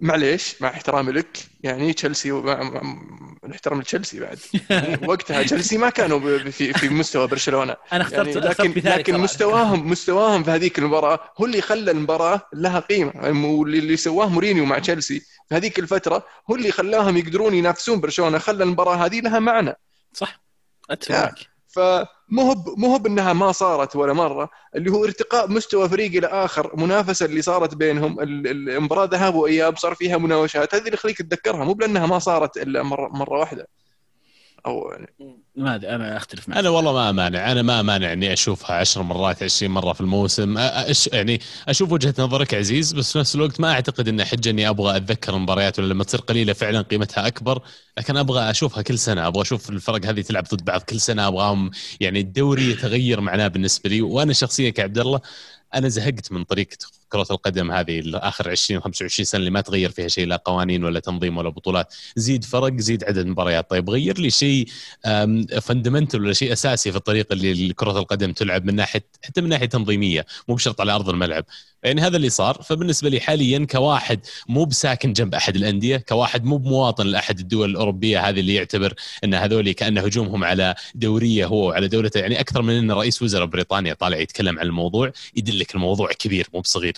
معليش مع احترامي لك. يعني تشيلسي الاحترام لتشيلسي بعد. يعني وقتها تشيلسي ما كانوا في في مستوى برشلونة. أنا اخترت يعني لكن لكن مستواهم مستواهم في هذيك المباراة هو اللي خلى المباراة لها قيمة. واللي سواه مورينيو مع تشيلسي في هذيك الفترة هو اللي خلاهم يقدرون ينافسون برشلونة خلى المباراة هذه لها معنى. صح. أتفق فمو هو بانها ما صارت ولا مرة اللي هو ارتقاء مستوى فريق إلى آخر منافسة اللي صارت بينهم المباراه ذهاب وإياب صار فيها مناوشات. هذه اللي يخليك تتذكرها مو بانها ما صارت إلا مره مرة واحدة. أو يعني ما أدري أنا أختلف معك. أنا والله ما امانع أنا ما امانع إني أشوفها 10 مرات 20 مرة في الموسم. أش يعني أشوف وجهة نظرك عزيز بس في نفس الوقت ما أعتقد انه حجه إني أبغى أتذكر المباريات ولا لما تصير قليلة فعلا قيمتها أكبر لكن أبغى أشوفها كل سنة. أبغى أشوف الفرق هذه تلعب ضد بعض كل سنة أبغاهم يعني الدوري يتغير معناه بالنسبة لي. وأنا شخصيا كعبد الله أنا زهقت من طريقة كرة القدم هذه اخر 20 25 سنة اللي ما تغير فيها شيء لا قوانين ولا تنظيم ولا بطولات. زيد فرق زيد عدد مباريات. طيب غير لي شيء فندمنتال ولا شيء أساسي في الطريقة اللي كرة القدم تلعب من ناحية حتى من ناحية تنظيمية مو بشرط على أرض الملعب. يعني هذا اللي صار. فبالنسبة لي حاليا كواحد مو بساكن جنب أحد الأندية كواحد مو بمواطن لأحد الدول الأوروبية هذه اللي يعتبر إن هذول كأن هجومهم على دورية هو وعلى دولته يعني أكثر من إن رئيس وزراء بريطانيا طالع يتكلم عن الموضوع يدلك الموضوع كبير مو بصغير.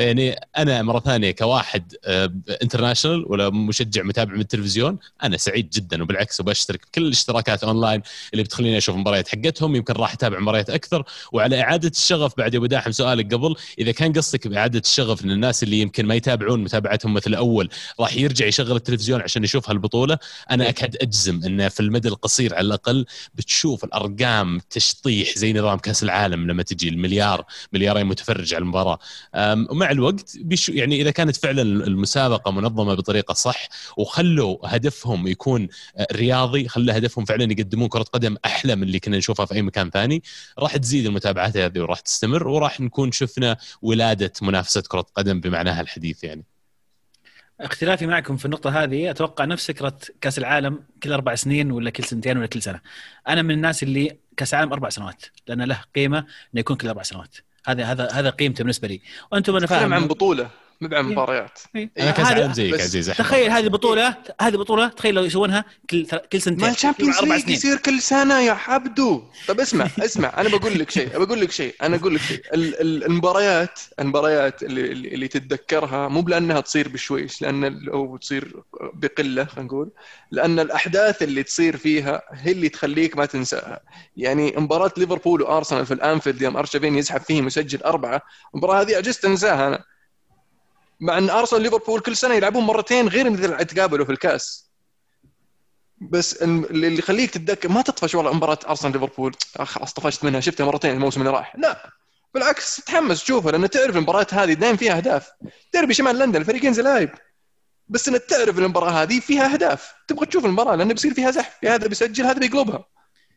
يعني أنا مرة ثانية كواحد international ولا مشجع متابع من التلفزيون أنا سعيد جدا وبالعكس وبشترك بكل الاشتراكات اونلاين اللي بتخليني أشوف المباريات حقتهم يمكن راح أتابع مباريات أكثر. وعلى إعادة الشغف بعد أبو داحم سؤالك قبل إذا كان قصدك بإعادة الشغف إن الناس اللي يمكن ما يتابعون متابعتهم مثل الأول راح يرجع يشغل التلفزيون عشان يشوف هالبطولة أنا أكاد أجزم انه في المدى القصير على الأقل بتشوف الأرقام تشطيح زي نظام كأس العالم لما تجي المليار مليارين متفرج على المباراة. ومع الوقت بيشو يعني إذا كانت فعلا المسابقة منظمة بطريقة صح وخلوا هدفهم يكون رياضي خلوا هدفهم فعلا يقدمون كرة قدم أحلى من اللي كنا نشوفها في أي مكان ثاني راح تزيد المتابعات هذه وراح تستمر وراح نكون شفنا ولادة منافسة كرة قدم بمعناها الحديث يعني اختلافي معكم في النقطة هذه أتوقع نفس فكرة كأس العالم كل أربع سنين ولا كل سنتين ولا كل سنة. أنا من الناس اللي كأس العالم أربع سنوات لأن له قيمة إنه يكون كل أربع سنوات. هذا هذا هذا قيمته بالنسبة لي. وأنتم أنا فاهم عن بطولة مو عن مباريات إيه. أنا كاس عالم زيك عزيز تخيل هذه بطوله هذه بطوله تخيل لو يسوونها كل كل سنتين. ما ال Champions League يصير كل سنة يا حبدو طب اسمع اسمع أنا بقول لك شيء بقول لك شيء أنا أقول لك شيء. المباريات المباريات اللي, اللي تتذكرها مو بلأنها تصير بشويش لأن أو تصير بقلة خلينا نقول. لأن الأحداث اللي تصير فيها هي اللي تخليك ما تنساها. يعني مباراة ليفربول وأرسنال في الأنفيلد يوم ارشفين يسحب فيه مسجل أربعة المباراة هذه عجزت أنساها أنا. مع أن أرسنال ليفربول كل سنة يلعبون مرتين غير اذا تقابلوا في الكأس. بس اللي يخليك تتذكر ما تطفش والله مباراة أرسنال ليفربول. خلاص طفشت منها شفتها مرتين الموسم اللي راح. لا بالعكس تحمس تشوفها لأن تعرف المباراة هذه دائما فيها أهداف. ديربي شمال لندن الفريقين زلايب بس إنك تعرف المباراة هذه فيها أهداف. تبغى تشوف المباراة لأنه بيصير فيها زحف هذا بيسجل هذا بيقلبها.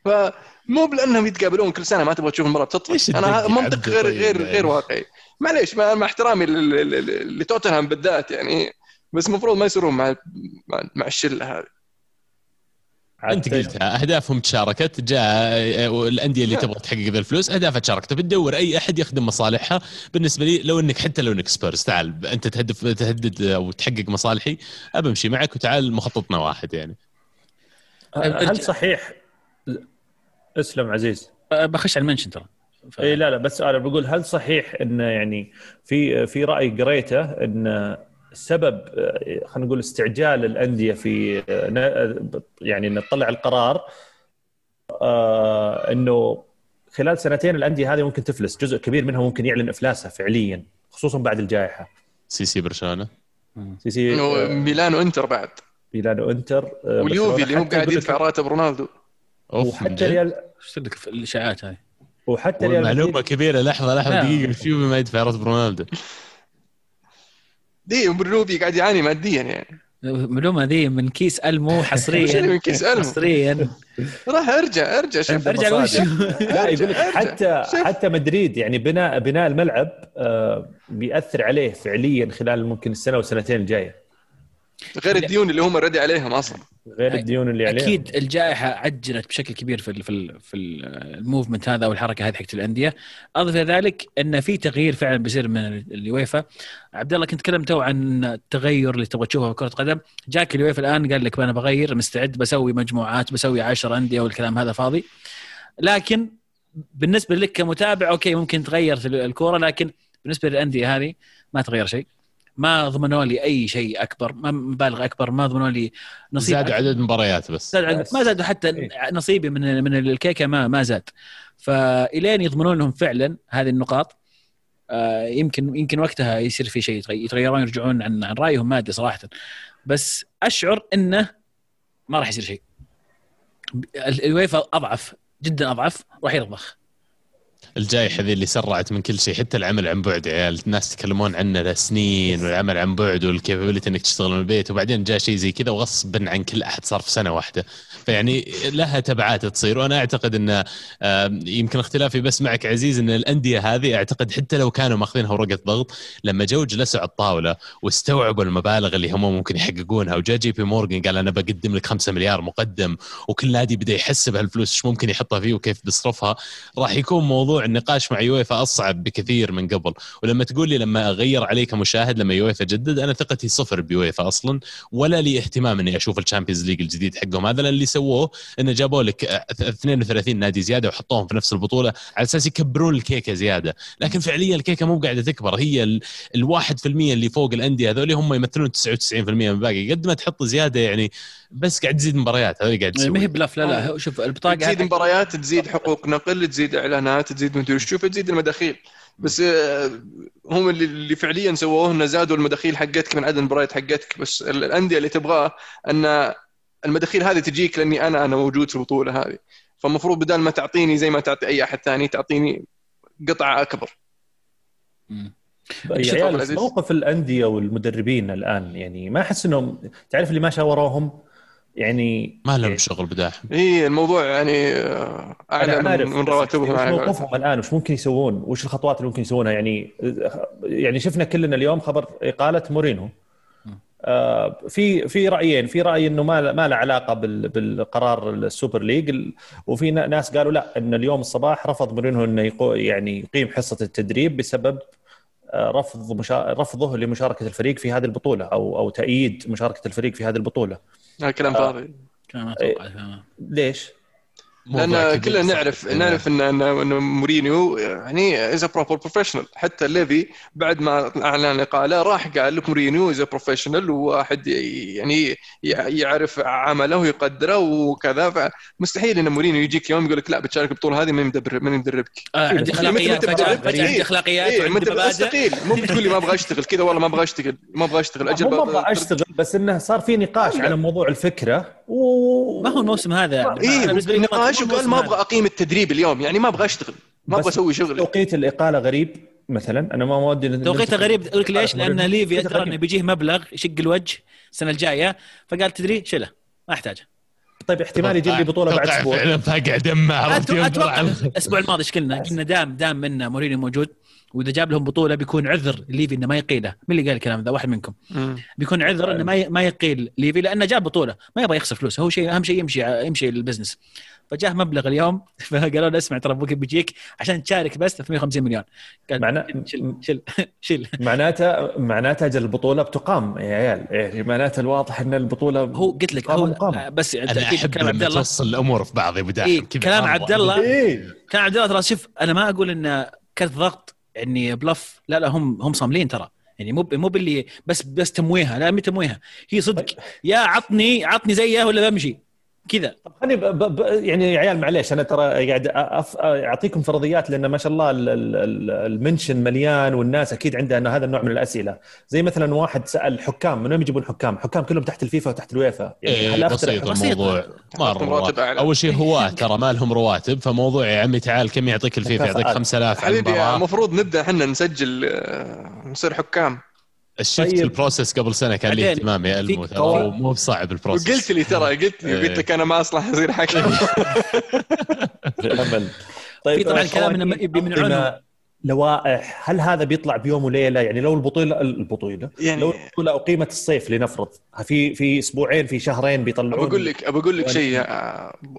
فمو بانهم يتقابلون كل سنة ما تبغى تشوف المباراة تطفش أنا منطق غير غير غير يعني. واقعي. معليش مع احترامي لتوتنهام بالذات يعني بس المفروض ما يصيرون مع مع الشلة هذه. أنت قلتها أهدافهم تشاركت جاء الانديه اللي تبغى تحقق ذا الفلوس أهدافها تشاركت. بتدور أي أحد يخدم مصالحها. بالنسبة لي لو إنك حتى لو إنك سبيرز تعال أنت تهدف تهدد أو تحقق مصالحي أبى أمشي معك وتعال مخططنا واحد يعني. هل صحيح اسلم عزيز. بخش على ال mention ترى. ف... اي لا لا بس أنا بقول هل صحيح انه يعني في في رأي قريته إن سبب خلينا نقول استعجال الأندية في يعني إن تطلع القرار آه إنه خلال سنتين الأندية هذه ممكن تفلس. جزء كبير منها ممكن يعلن إفلاسها فعليا خصوصا بعد الجائحة. سي سي برشلونة. سي سي آه ميلان وانتر بعد. ميلان وانتر آه واليوفي اللي مو قاعد يدفع راتب رونالدو. وحتى ريال إيش في الإشاعات هذه وحتى ريال معلومه كبيرة لحظة لحظة. دقيقة اليوفي ما يدفع راتب رونالدو. دي اليوفي قاعد يعاني ماديا يعني. المعلومه ذي من كيس ألمو حصريا. من كيس ألمو. حصريا. راح أرجع أرجع شوف أرجع لوش لا يقول لك حتى شوف. حتى مدريد يعني بناء بناء الملعب آه بيأثر عليه فعليا خلال ممكن السنة والسنتين الجاية. غير الديون اللي هم ردي عليهم أصلا. غير الديون اللي عليهم. أكيد الجائحة عجلت بشكل كبير في ال في ال في ال movement هذا أو الحركة هذه حقت الأندية. أضف إلى ذلك إن في تغيير فعلا بيصير من اليويفا. عبد الله كنت تكلمت تو عن التغير اللي تبغى تشوفه في كرة قدم جاك اليويفا الآن قال لك أنا بغير مستعد بسوي مجموعات بسوي 10 أندية والكلام هذا فاضي. لكن بالنسبة لك كمتابع أوكي ممكن تغير الكورة لكن بالنسبة للأندية هذه ما تغير شيء. ما ضمنوا لي أي شيء أكبر ما مبالغ أكبر ما ضمنوا لي نصيب زادوا عدد مباريات بس. زاد ما زادوا حتى إيه؟ نصيبي من من الكيكة ما ما زاد. فإلين يضمنون لهم فعلا هذه النقاط آه يمكن يمكن وقتها يصير في شيء يتغيرون يرجعون عن عن رأيهم ما ادري صراحة. بس أشعر إنه ما راح يصير شيء. الويفا أضعف جدا أضعف راح يرضخ الجائحه ذي اللي سرعت من كل شيء حتى العمل عن بعد عيال الناس يتكلمون عنه لسنين والعمل عن بعد والكيبابيلتي إنك تشتغل من البيت وبعدين جاء شيء زي كذا وغصبا عن كل أحد صار في سنة واحدة. فيعني لها تبعات تصير وأنا أعتقد إن يمكن اختلافي بس معك عزيز إن الأندية هذه أعتقد حتى لو كانوا ماخذينها ورقة ضغط لما جو جلسوا على الطاولة واستوعبوا المبالغ اللي هم ممكن يحققونها وجاء جي بي مورجان قال أنا بقدم لك 5 مليار مقدم وكل نادي بدأ يحسب هالفلوس إيش ممكن يحطها فيه وكيف بيصرفها راح يكون موضوع النقاش مع يويفا أصعب بكثير من قبل. ولما تقول لي لما أغير عليه كمشاهد لما يويفا جدد أنا ثقتي صفر بيويفا أصلا ولا لي اهتمام إني أشوف ال Champions League الجديد حقهم. هذا اللي سووه إنه جابوا لك 32 نادي زيادة وحطوهم في نفس البطولة على أساس يكبرون الكيكة زيادة. لكن فعليا الكيكة مو قاعدة تكبر. هي ال 1% اللي فوق الأندية هذول هم يمثلون 99% من الباقي. قد ما تحط زيادة يعني بس قاعد تزيد مباريات هذا قاعد تسوي ما هي بلف لا لا شوف البطاقة تزيد مباريات تزيد حقوق نقل تزيد إعلانات تزيد مدري شوف تزيد المداخيل. بس آه، هم اللي, اللي فعليا سووه انه زادوا المداخيل حقتك من عدد المباريات حقتك. بس الأندية اللي تبغاه أن المداخيل هذه تجيك لأني أنا أنا موجود في البطولة هذه. فالمفروض بدل ما تعطيني زي ما تعطي أي أحد ثاني تعطيني قطعه أكبر. يا عيال موقف الأندية والمدربين الآن يعني ما أحس انهم تعرف اللي ما شاوروهم يعني ما لهم شغل بداح اي الموضوع يعني آه، أعلى من, رواتبهم وش موقفهم الآن وش ممكن يسوون؟ وش الخطوات اللي ممكن يسوونها؟ يعني يعني شفنا كلنا اليوم خبر إقالة مورينو. آه في في رأيين. في رأي إنه ما ما له علاقة بالقرار ال Super League. وفي ناس قالوا لا إن اليوم الصباح رفض مورينو إنه يعني يقيم حصة التدريب بسبب آه، رفض مشا... رفضه لمشاركة الفريق في هذه البطولة أو أو تأييد مشاركة الفريق في هذه البطولة. كلام فاضي. كلام أتوقع إيه، ليش؟ لأن كلنا نعرف نعرف ان ان مورينيو يعني as proper professional حتى ليفي بعد ما أعلن الاقاله راح قال لك مورينيو as professional وواحد يعني يعرف عمله ويقدره وكذا. فمستحيل إن مورينيو يجيك يوم يقول لك لا بتشارك البطوله هذه من مدرب من مدربك آه عندي اخلاقيات فجاه عندي اخلاقيات إيه وعندي مبادئ مستقيل مو بتقول لي ما أبغى أشتغل كذا والله ما أبغى أشتغل ما أبغى أشتغل أجل ما أبغى أشتغل بس إنه صار في نقاش على موضوع الفكرة. ما هو الموسم هذا إيه نقاش وقال ما أبغى أقيم التدريب اليوم يعني ما أبغى أشتغل ما أبغى أسوي شغل. توقيت الإقالة غريب مثلا. أنا ما ودي توقيته غريب أقول لك ليش؟ لأن ليفي أدري إنه بيجيه مبلغ يشق الوجه السنة الجاية فقال تدري شله ما احتاجه طيب احتمال يجيب لي بطولة بعد أسبوع. فعلا فاقع دمه أتوقع الأسبوع الماضي إيش قلنا؟ قلنا دام دام من مورينيو موجود وإذا جاب لهم بطولة بيكون عذر ليفي إنه ما يقيله، مين اللي قال الكلام ذا؟ واحد منكم. مم. بيكون عذر إنه ما ما يقيل ليفي لأنه جاب بطولة، ما يبغى يخسر فلوس، هو شيء أهم شيء يمشي يمشي ال business. فجاه مبلغ اليوم فقالوا له اسمع ترى أبوك بيجيك عشان تشارك بس 350 مليون قال معنى شل شل شل معناته معناته أجل البطولة بتقام يا عيال يعني معناته الواضح إن البطولة هو قلت لك هو مقام. بس أنا أحب كلام عبد الله توصل الأمور في بعض يا أبو إيه كلام عبد الله إيه؟ كلام عبد الله ترى شوف أنا ما أقول انه كرت ضغط إني بلف لا لا هم هم صاملين ترى. يعني مو مو باللي بس بس تمويها. لا مو تمويها؟ هي صدق. يا عطني عطني زيه ولا بمشي؟ كذا. طب خليني ب... ب... يعني يا عيال معليش أنا ترى قاعد أف... أعطيكم فرضيات لأن ما شاء الله المنشن مليان والناس أكيد عندها إنه هذا النوع من الأسئلة. زي مثلا واحد سأل حكام من وين يجيبون حكام؟ حكام كلهم تحت الفيفا وتحت الويفا. يعني إيه بسيط الموضوع. مره أول شيء هو ترى ما لهم رواتب فموضوع يا عمي تعال كم يعطيك الفيفا؟ يعطيك 5000 حبيبي المفروض نبدأ إحنا نسجل آه، نصير حكام. الشفت طيب. ال process قبل سنة كان لي اهتمام يا ألمو ترى. مو بصعب ال process. قلت لي ترى قلت لي قلت لك أنا ما اصلح اصير حكم طيب في طبعا كلام إنه بيمنعونه لوائح هل هذا بيطلع بيوم وليلة؟ يعني لو البطولة البطولة يعني لو البطولة أقيمت الصيف لنفرض في في أسبوعين في شهرين بيطلعون. بقول لك بقول لك شيء يا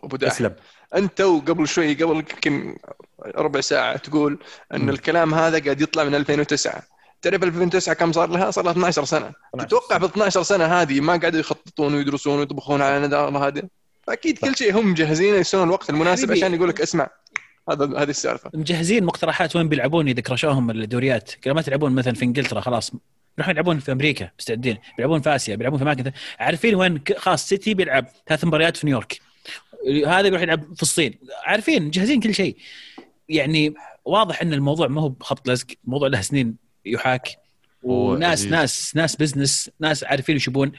أبو داح أنت وقبل شوي قبل يمكن ربع ساعة تقول أن م. الكلام هذا قاعد يطلع من 2009 تعرف 2009 كم صار لها؟ صار لها 12 سنة. 12 تتوقع في 12 سنة هذه ما قاعدوا يخططون ويدرسون ويطبخون على نظام هذا أكيد كل شيء هم مجهزين يسوون الوقت المناسب عشان يقول لك اسمع هذا هذه السالفة. مجهزين مقترحات وين بيلعبون إذا كرشوهم الدوريات. ما تلعبون مثلا في إنجلترا خلاص يروحون يلعبون في أمريكا مستعدين. بيلعبون في آسيا بيلعبون في أماكن عارفين وين خلاص سيتي بيلعب ثلاث مباريات في نيويورك. هذا بيروح يلعب في الصين. عارفين مجهزين كل شيء. يعني واضح إن الموضوع ما هو بخبط لزق الموضوع له سنين. يحاك وناس ناس ناس بزنس ناس عارفين وش يبون.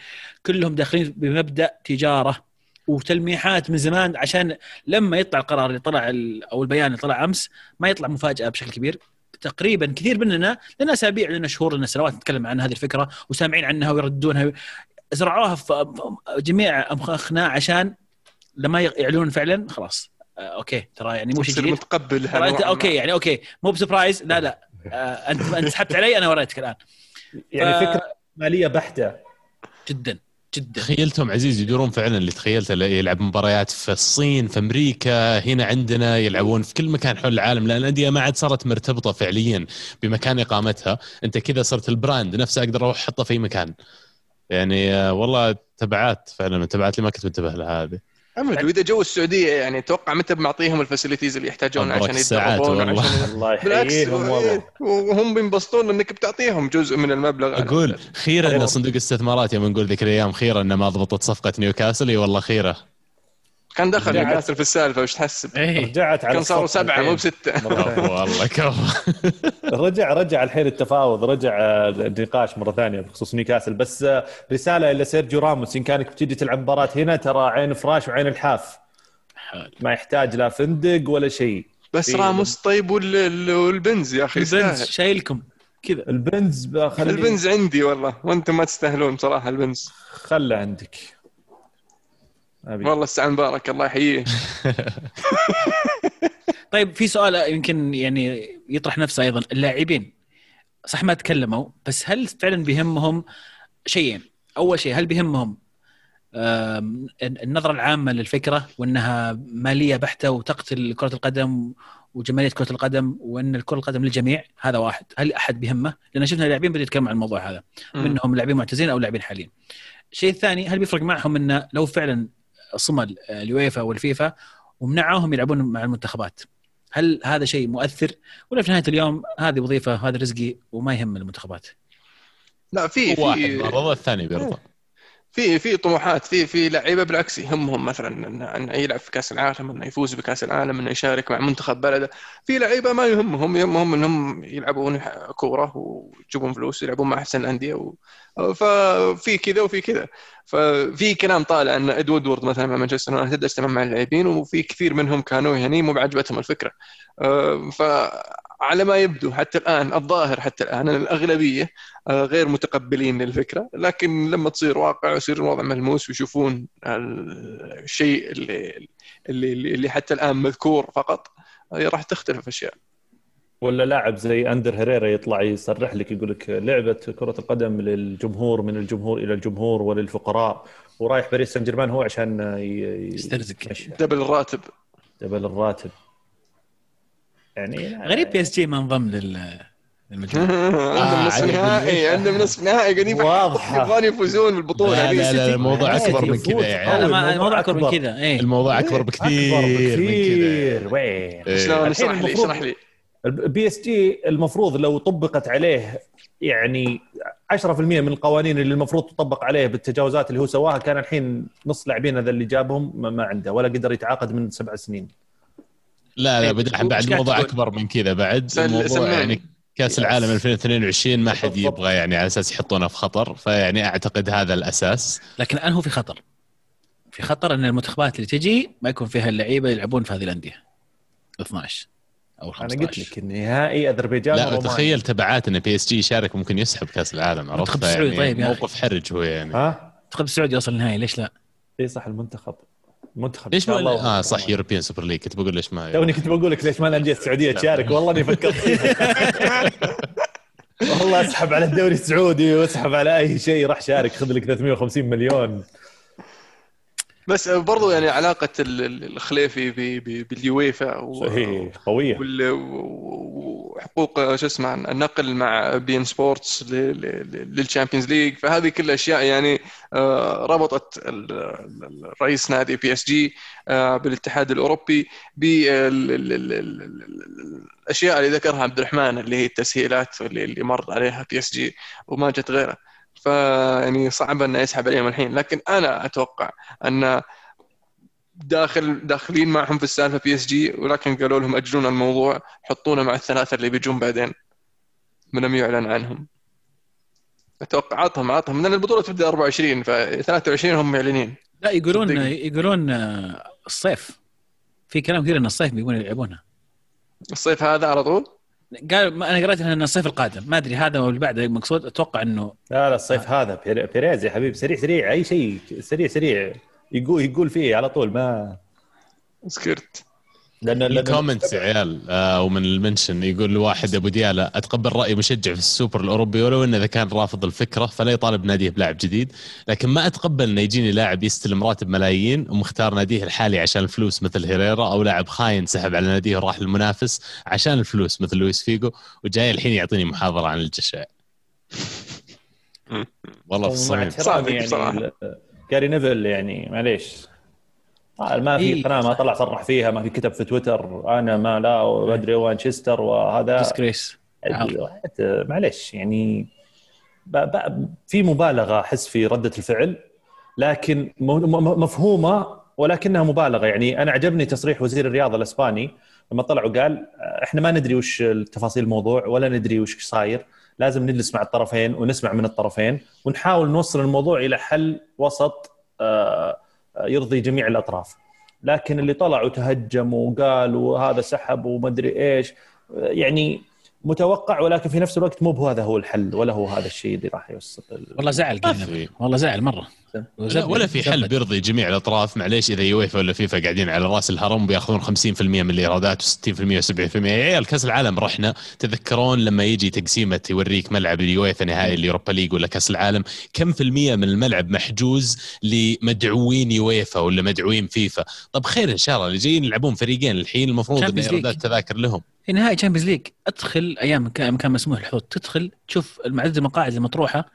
كلهم داخلين بمبدأ تجارة وتلميحات من زمان عشان لما يطلع القرار اللي طلع أو البيان اللي طلع أمس ما يطلع مفاجأة بشكل كبير. تقريبا كثير مننا لنا أسابيع لنا شهور لنا سنوات نتكلم عن هذه الفكرة وسامعين عنها ويردونها. زرعوها في جميع امخنا عشان لما يعلنون فعلا خلاص. آه okay ترى يعني مو شيء جديد. متقبل okay يعني okay مو ب surprise لا لا. انت أنت سحبت علي أنا وريتك الآن. يعني ف... فكرة مالية بحتة. جدا جدا. تخيلتهم عزيز يدورون فعلا اللي تخيلته يلعب مباريات في الصين في أمريكا هنا عندنا يلعبون في كل مكان حول العالم لأن الأندية ما عاد صارت مرتبطة فعليا بمكان إقامتها. أنت كذا صرت ال brand نفسه أقدر أروح أحطه في أي مكان. يعني آه، والله تبعات فعلا من تبعات اللي ما كنت منتبه لها هذه. امل واذا جو السعودية يعني أتوقع متى معطيهم ال facilities اللي يحتاجون عشان يتدربون عشان الله يحييهم والله. وهم بينبسطون إنك بتعطيهم جزء من المبلغ. أقول خيره ان صندوق الاستثمارات يوم نقول ذيك الأيام خيره إنه ما ضبطت صفقة نيوكاسل. إي والله خيره كان دخل نيوكاسل في السالفة وش تحسب؟ إيه. رجعت على كان صاروا سبعة مو بستة. والله كفو رجع رجع الحين التفاوض رجع النقاش مرة ثانية بخصوص نيوكاسل. بس رسالة إلى سيرجيو راموس إن كانك بتجي تلعب مباراة هنا ترى عين فراش وعين الحاف. ما يحتاج لا فندق ولا شيء. بس راموس طيب والبنز يا أخي البنز شايلكم كذا. البنز خلي البنز عندي والله وأنتم ما تستاهلون صراحة البنز. خله عندك. أبي. والله الساعة مبارك الله يحييه. طيب في سؤال يمكن يعني يطرح نفسه أيضا. اللاعبين صح ما تكلموا بس هل فعلا بيهمهم شيئين؟ أول شيء هل بيهمهم النظرة العامة للفكرة وأنها مالية بحتة وتقتل كرة القدم وجمالية كرة القدم وأن كره القدم للجميع؟ هذا واحد. هل أحد بيهمه؟ لأن شفنا لاعبين بدوا يتكلموا عن الموضوع هذا. منهم لاعبين معتزلين أو لاعبين حاليين الشيء الثاني هل بيفرق معهم انه لو فعلا صمل اليويفا والفيفا ومنعوهم يلعبون مع المنتخبات. هل هذا شيء مؤثر؟ ولا في نهاية اليوم هذه وظيفة هذا رزقي وما يهم المنتخبات؟ لا في في واحد بيرضى الثاني بيرضى. في في طموحات في في لعيبة بالعكس يهمهم مثلا انه يلعب في كأس العالم إنه يفوز بكأس العالم إنه يشارك مع منتخب بلده. في لعيبة ما يهمهم يهمهم إنهم يلعبون كورة ويجيبون فلوس يلعبون مع أحسن الأندية و... ففي كذا وفي كذا. ففي كلام طالع إن ادوارد وورد مثلا مع مانشستر يونايتد أجتمع مع اللاعبين وفي كثير منهم كانوا يعني مو بعجبتهم الفكرة. أه، ف على ما يبدو حتى الآن الظاهر حتى الآن الأغلبية آه، غير متقبلين للفكرة لكن لما تصير واقع ويصير الوضع ملموس ويشوفون الشيء اللي اللي اللي حتى الآن مذكور فقط آه، راح تختلف اشياء ولا لاعب زي أندر هيريرا يطلع يصرح لك يقول لك لعبة كرة القدم للجمهور من الجمهور إلى الجمهور وللفقراء ورايح باريس سان جيرمان هو عشان يسترزق. double الراتب. double الراتب. يعني غريب PSG ما انضم لل عندهم نصف نهائي عندهم نصف نهائي قاعدين واضحه يبغون يفوزون بالبطولة. لا لا, لا الموضوع أكبر من كذا يعني. الموضوع أكبر من كذا. إيه. الموضوع أكبر بكثير اكبر بكثير. وين؟ شلون اشرح لي اشرح لي. ال PSG المفروض لو طبقت عليه يعني 10% من القوانين اللي المفروض تطبق عليه بالتجاوزات اللي هو سواها كان الحين نص لاعبين هذا اللي جابهم ما عنده ولا قدر يتعاقد من سبع سنين. لا لا بعد بعد الموضوع أكبر من كذا بعد الموضوع يعني كأس العالم 2022 ما حد يبغى يعني على أساس يحطونه في خطر فيعني أعتقد هذا الأساس. لكن الآن هو في خطر. في خطر إن المنتخبات اللي تجي ما يكون فيها اللعيبة يلعبون في هذه الأندية. 12 أو 15 أنا قلت لك النهائي أذربيجان لا تخيل تبعات إن PSG يشارك ممكن يسحب كأس العالم عرفت؟ المنتخب السعودي يعني طيب موقف حرج هو يعني. ها؟ المنتخب السعودي يوصل النهائي ليش لا؟ اي صح المنتخب. منتخب ليش ما آه صح European Super League كنت بقول ليش ما توني كنت بقول لك ليش ما الأندية السعودية تشارك. والله إني فكرت فيها. والله أسحب على الدوري السعودي وأسحب على أي شيء راح شارك. خذ لك 350 مليون. بس برضو يعني علاقة الخليفي باليويفا صحيح قوية. وحقوق شو اسمه النقل مع beIN Sports لل Champions League فهذه كل أشياء يعني آه، ربطت رئيس نادي PSG بالاتحاد الأوروبي بالاشياء اللي ذكرها عبد الرحمن اللي هي التسهيلات اللي مر عليها PSG وما جت غيرها. فيعني صعب إنه يسحب عليهم الحين. لكن أنا أتوقع أن داخل داخلين معهم في السالفة PSG ولكن قالوا لهم أجلون الموضوع حطونا مع الثلاثة اللي بيجون بعدين. من لم يعلن عنهم. أتوقع عطهم عطهم. لأن البطولة تبدأ 24 ف 23 هم معلنين. لا يقولون يقولون آه، الصيف. في كلام كثير إن الصيف بيبون يلعبونها. الصيف هذا على طول؟ قال أنا قريت إنه الصيف القادم. ما أدري هذا أو اللي بعده مقصود. أتوقع إنه لا لا الصيف آه. هذا. بيريز يا حبيبي. سريع سريع. أي شيء سريع سريع. يقول يقول فيه على طول ما سكرت. لأن ال comments يا عيال آه ومن ال mention يقول واحد أبو ديالة أتقبل رأي مشجع في السوبر الأوروبي ولو إنه إذا كان رافض الفكرة فلا يطالب ناديه بلاعب جديد لكن ما أتقبل إنه يجيني لاعب يستلم راتب ملايين ومختار ناديه الحالي عشان الفلوس مثل هيريرا أو لاعب خاين سحب على ناديه وراح للمنافس عشان الفلوس مثل لويس فيجو وجاي الحين يعطيني محاضرة عن الجشع. والله في الصميم. صعب يعني جاري نيفل يعني معليش. ما في إيه. قناة ما طلع صرح فيها ما في كتب في تويتر أنا ما لا وادري مانشستر وهذا. ديسكريس معلش يعني في مبالغة أحس في ردة الفعل لكن مفهومة ولكنها مبالغة. يعني أنا عجبني تصريح وزير الرياضة الإسباني لما طلع وقال إحنا ما ندري وش تفاصيل الموضوع ولا ندري وش صاير لازم نجلس مع الطرفين ونسمع من الطرفين ونحاول نوصل الموضوع إلى حل وسط آه يرضي جميع الأطراف. لكن اللي طلع وتهجم وقال وهذا سحب ومدري إيش يعني متوقع ولكن في نفس الوقت مو بهذا هو الحل ولا هو هذا الشيء اللي راح يوصل والله زعل والله زعل مرة. ولا في حل بيرضي جميع الأطراف معليش إذا يويفا ولا فيفا قاعدين على رأس الهرم بياخذون 50% من الإيرادات و60% و70% يا عيال كأس العالم رحنا. تذكرون لما يجي تقسيمة يوريك ملعب اليويفا نهائي اليوروبا ليج ولا كأس العالم؟ كم في المية من الملعب محجوز لمدعوين يويفا ولا مدعوين فيفا؟ طب خير إن شاء الله اللي جايين يلعبون فريقين الحين المفروض ان إيرادات تذاكر لهم. في نهائي تشامبيونز ليج ادخل أيام كان مسموح الحوت تدخل تشوف عدد المقاعد المطروحة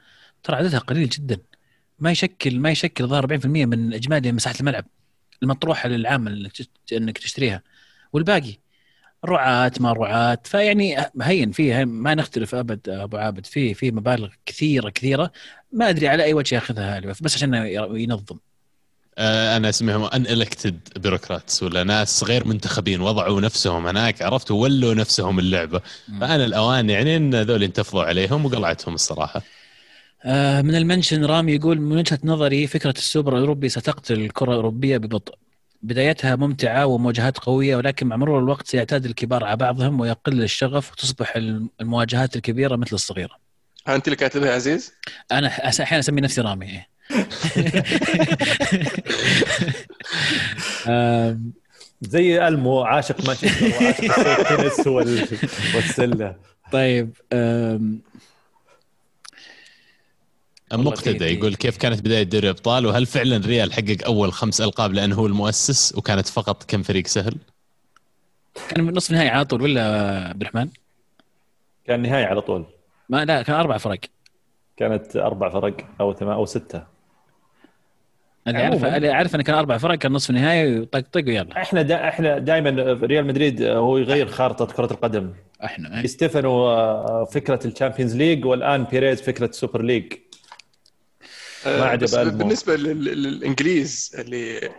ترى عددها قليل جدا. ما يشكل ما يشكل ظهر 40% من إجمالي مساحة الملعب المطروحة للعام إنك تشتريها. والباقي؟ رعاة ما رعاة فيعني هين فيه ما نختلف أبد أبو عابد. في في مبالغ كثيره كثيرة. ما أدري على أي وجه ياخذها بس عشان ينظم. آه، أنا أسميهم ان الكتد بيروقراتس ولا ناس غير منتخبين وضعوا نفسهم هناك عرفت؟ وولوا نفسهم اللعبة. فأنا الأوان يعني إن ذول انتفضوا عليهم وقلعتهم الصراحة. من المنشن رامي يقول من وجهة نظري فكرة السوبر الأوروبي ستقتل الكرة الأوروبية ببطء بدايتها ممتعة ومواجهات قوية ولكن مع مرور الوقت سيعتاد الكبار على بعضهم ويقل الشغف وتصبح المواجهات الكبيرة مثل الصغيرة. أنت اللي كاتبها يا عزيز؟ أنا أحيانا أسمي نفسي رامي زي ألمو عاشق مانشستر وعاشق التنس والسلة طيب مقتدى يقول كيف كانت بداية دوري الابطال وهل فعلا ريال حقق أول خمس ألقاب لأنه هو المؤسس؟ وكانت فقط كم فريق سهل؟ كان من نصف نهائي على طول ولا عبد الرحمن؟ كان نهائي على طول. ما لا كان أربع فرق. كانت أربع فرق أو ثمان أو ستة. اللي اعرف اللي أعرف انه كان أربع فرق كان نصف نهائي وطق ويلا. إحنا دا إحنا دائما ريال مدريد هو يغير خارطة كرة القدم. إحنا دي ستيفانو آه، فكرة الشامبيونز ليج والآن بيريز فكرة السوبر ليج. ما عجب بالنسبة للإنجليز اللي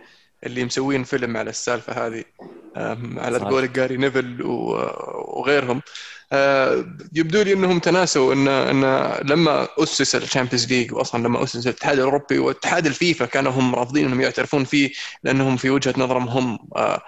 اللي مسوين فيلم على السالفة هذه على قول جاري نيفل وغيرهم آه، يبدو لي إنهم تناسوا ان إن لما أسس الشامبيونز ليج واصلا لما أسس الاتحاد الأوروبي واتحاد الفيفا كانوا هم رافضين إنهم يعترفون فيه لأنهم في وجهة نظرهم هم آه،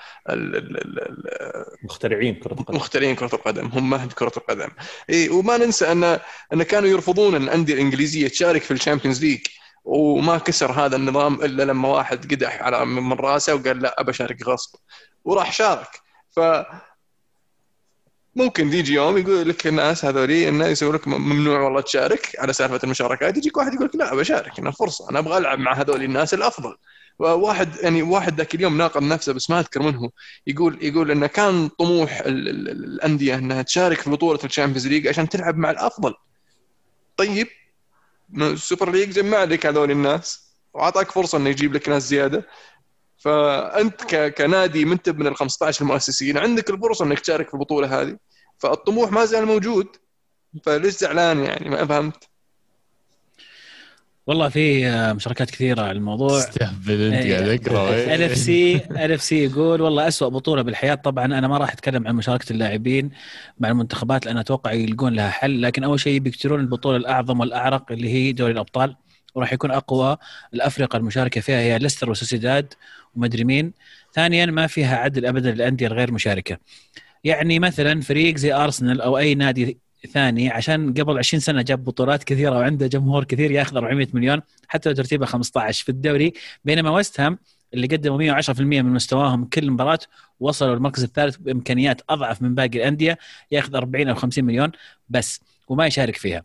مخترعين كرة القدم. مخترعين كرة القدم هم مهد كرة القدم. اي وما ننسى ان أن كانوا يرفضون الأندية الإنجليزية تشارك في الشامبيونز ليج. وما كسر هذا النظام إلا لما واحد قدح من رأسه وقال لا أبى أشارك غصب. وراح شارك. ف ممكن يجي يوم يقول لك الناس هذولي انه يسوي لك ممنوع والله تشارك على سالفة المشاركات. يجيك واحد يقول لك لا بشارك أنا فرصة أنا أبغى ألعب مع هذول الناس الأفضل. واحد يعني واحد ذاك اليوم ناقض نفسه بس ما أذكر منه يقول يقول إنه كان طموح الأندية إنها تشارك في بطولة الشامبيونز ليج عشان تلعب مع الأفضل. طيب السوبر ليج جمع لك هذول الناس. وأعطاك فرصة إنه يجيب لك ناس زيادة. فأنت كنادي منت من ال 15 المؤسسين عندك الفرصة إنك تشارك في البطولة هذه. فالطموح ما زال موجود. فليش زعلان يعني؟ ما فهمت. والله في آه، مشاركات كثيرة على الموضوع. استهبل انت قاعد اقرأ ألف سي ألف سي يقول والله أسوأ بطولة بالحياة. طبعا أنا ما راح أتكلم عن مشاركة اللاعبين مع المنتخبات لأن أتوقع يلقون لها حل. لكن أول شيء بيكترون البطولة الأعظم والأعرق اللي هي دوري الأبطال. وراح يكون أقوى الأفرقة المشاركة فيها هي ليستر وسوسيداد ومدري مين. ثانيا ما فيها عدل ابدا للأندية الغير مشاركة. يعني مثلا فريق زي أرسنال أو أي نادي ثاني عشان قبل 20 سنة جاب بطولات كثيرة وعنده جمهور كثير ياخذ 400 مليون حتى لو ترتيبه 15 في الدوري بينما ويست هام اللي قدموا 110% من مستواهم كل مباراة وصلوا المركز الثالث بإمكانيات أضعف من باقي الأندية ياخذ 40 أو 50 مليون بس وما يشارك فيها.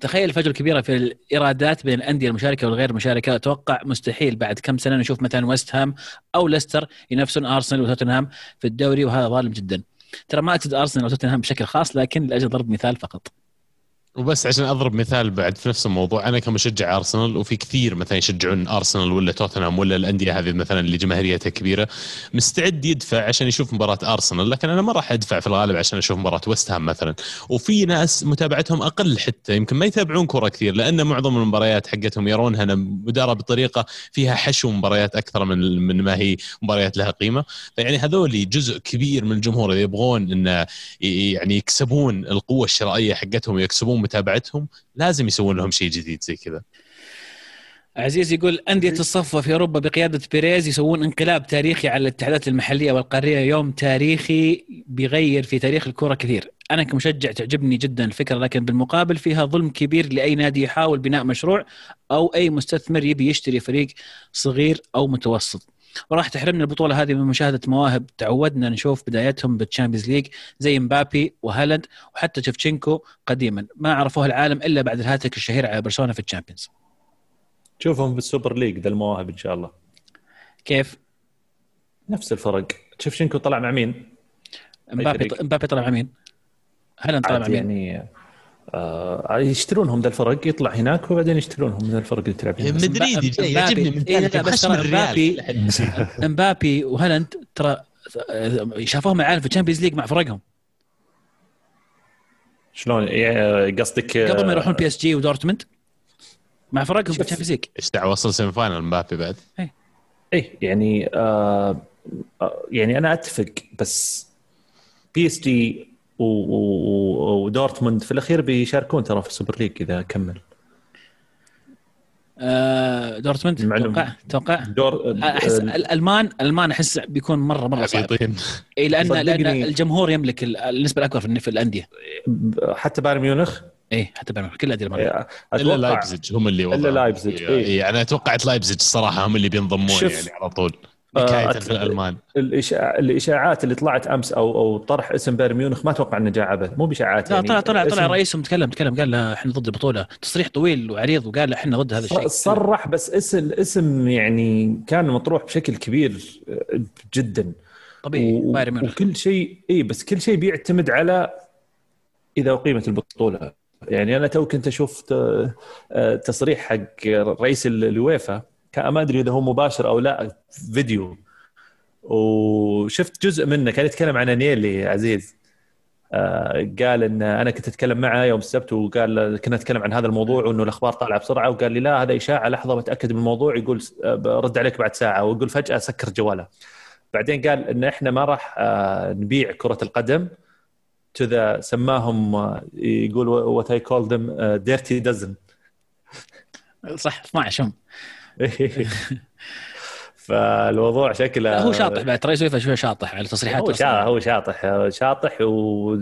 تخيل الفجوه الكبيرة في الإيرادات بين الأندية المشاركة والغير المشاركه أتوقع مستحيل بعد كم سنة نشوف مثلا ويست هام أو ليستر ينافسون ارسنال وتوتنهام في الدوري وهذا ظالم جدا. ترى ما اقصد أرسنال وتوتنهام بشكل خاص لكن لأجل ضرب مثال فقط. وبس عشان أضرب مثال بعد في نفس الموضوع أنا كمشجع أرسنال وفي كثير مثلا يشجعون أرسنال ولا توتنهام ولا الأندية هذه مثلا اللي جماهيريتها كبيرة مستعد يدفع عشان يشوف مباراة أرسنال لكن أنا ما راح أدفع في الغالب عشان أشوف مباراة ويست هام مثلا. وفي ناس متابعتهم أقل حتى يمكن ما يتابعون كرة كثير لأن معظم المباريات حقتهم يرونها مدارة بطريقه فيها حشو مباريات أكثر من من ما هي مباريات لها قيمة. فيعني هذول جزء كبير من الجمهور إذا يبغون انه يعني يكسبون القوة الشرائية حقتهم ويكسبون متابعتهم لازم يسوون لهم شيء جديد زي كذا. عزيز يقول أندية الصفوة في أوروبا بقيادة بيريز يسوون انقلاب تاريخي على الاتحادات المحلية والقارية يوم تاريخي بيغير في تاريخ الكرة كثير. أنا كمشجع تعجبني جدا الفكرة لكن بالمقابل فيها ظلم كبير لأي نادي يحاول بناء مشروع أو أي مستثمر يبي يشتري فريق صغير أو متوسط. وراح تحرمنا البطولة هذه من مشاهدة مواهب تعودنا نشوف بدايتهم بالتشامبيونز ليج زي مبابي وهالاند وحتى شفتشينكو قديما ما عرفوها العالم إلا بعد الهاتك الشهير على برشلونة في الشامبيونز شوفهم بالسوبر ليج ذا المواهب إن شاء الله كيف؟ نفس الفرق شفتشينكو طلع مع مين؟ مبابي مبابي طلع مع مين؟ هالاند طلع مع مين؟ يعني آه يشترونهم ذا الفرق يطلع هناك وبعدين يشترونهم من الفرق اللي تلعب هناك. مدريدي جاي يعجبني من إيه مبابي مبابي وهالاند ترى شافوهم العالم في الشامبيونز ليج مع فرقهم. شلون؟ قصدك قبل ما يروحون بي اس جي ودورتموند مع فرقهم في الشامبيونز ليج إيش دعوة وصل سيمي فاينل مبابي بعد؟ اي اي يعني آه يعني أنا أتفق بس بي اس جي ودورتموند في الأخير بيشاركون ترى في السوبر ليج إذا كمل. آه دورتموند؟ أتوقع أتوقع دور أحس الالمان الألمان أحس بيكون مره مرة صعب. إي لأن لأن الجمهور يملك النسبة الأكبر في الأندية. حتى بايرن ميونخ؟ إيه حتى بايرن كل الأندية إيه، إلا لايبزج هم اللي إلا لايبزج إيه. يعني اتوقعت لايبزج الصراحه هم اللي بينضمون يعني على طول. حكايه آه، في الألمان. الإشاع... الإشاعات اللي طلعت أمس أو أو طرح اسم بايرن ميونخ ما أتوقع إنه جاء عبث مو بإشاعات لا يعني طلع طلع طلع رئيسهم تكلم تكلم قال إحنا ضد البطوله تصريح طويل وعريض وقال إحنا ضد هذا الشيء. صرح بس اسم اسم يعني كان مطروح بشكل كبير آه، جدا. طبيعي بايرن ميونخ. وكل شيء إي بس كل شيء بيعتمد على إذا أقيمت البطولة. يعني أنا تو كنت أشوف آه، تصريح حق رئيس الويفا ما أدري إذا هو مباشر أو لا فيديو. وشفت جزء منه كان يتكلم عن أنييلي عزيز. آه قال إن أنا كنت أتكلم معه يوم السبت وقال كنا نتكلم عن هذا الموضوع وإنه الأخبار طالعة بسرعة. وقال لي لا هذا إشاعة لحظة بتاكد من الموضوع. يقول برد عليك بعد ساعة. ويقول فجأة سكر جواله. بعدين قال إن إحنا ما راح آه نبيع كرة القدم. تو ذا سماهم آه، يقول what I call them dirty dozen صح 12 هم فالموضوع شكله هو شاطح بعد ترى يسوي شوي شاطح على تصريحات هو شاطح هو شاطح شاطح و...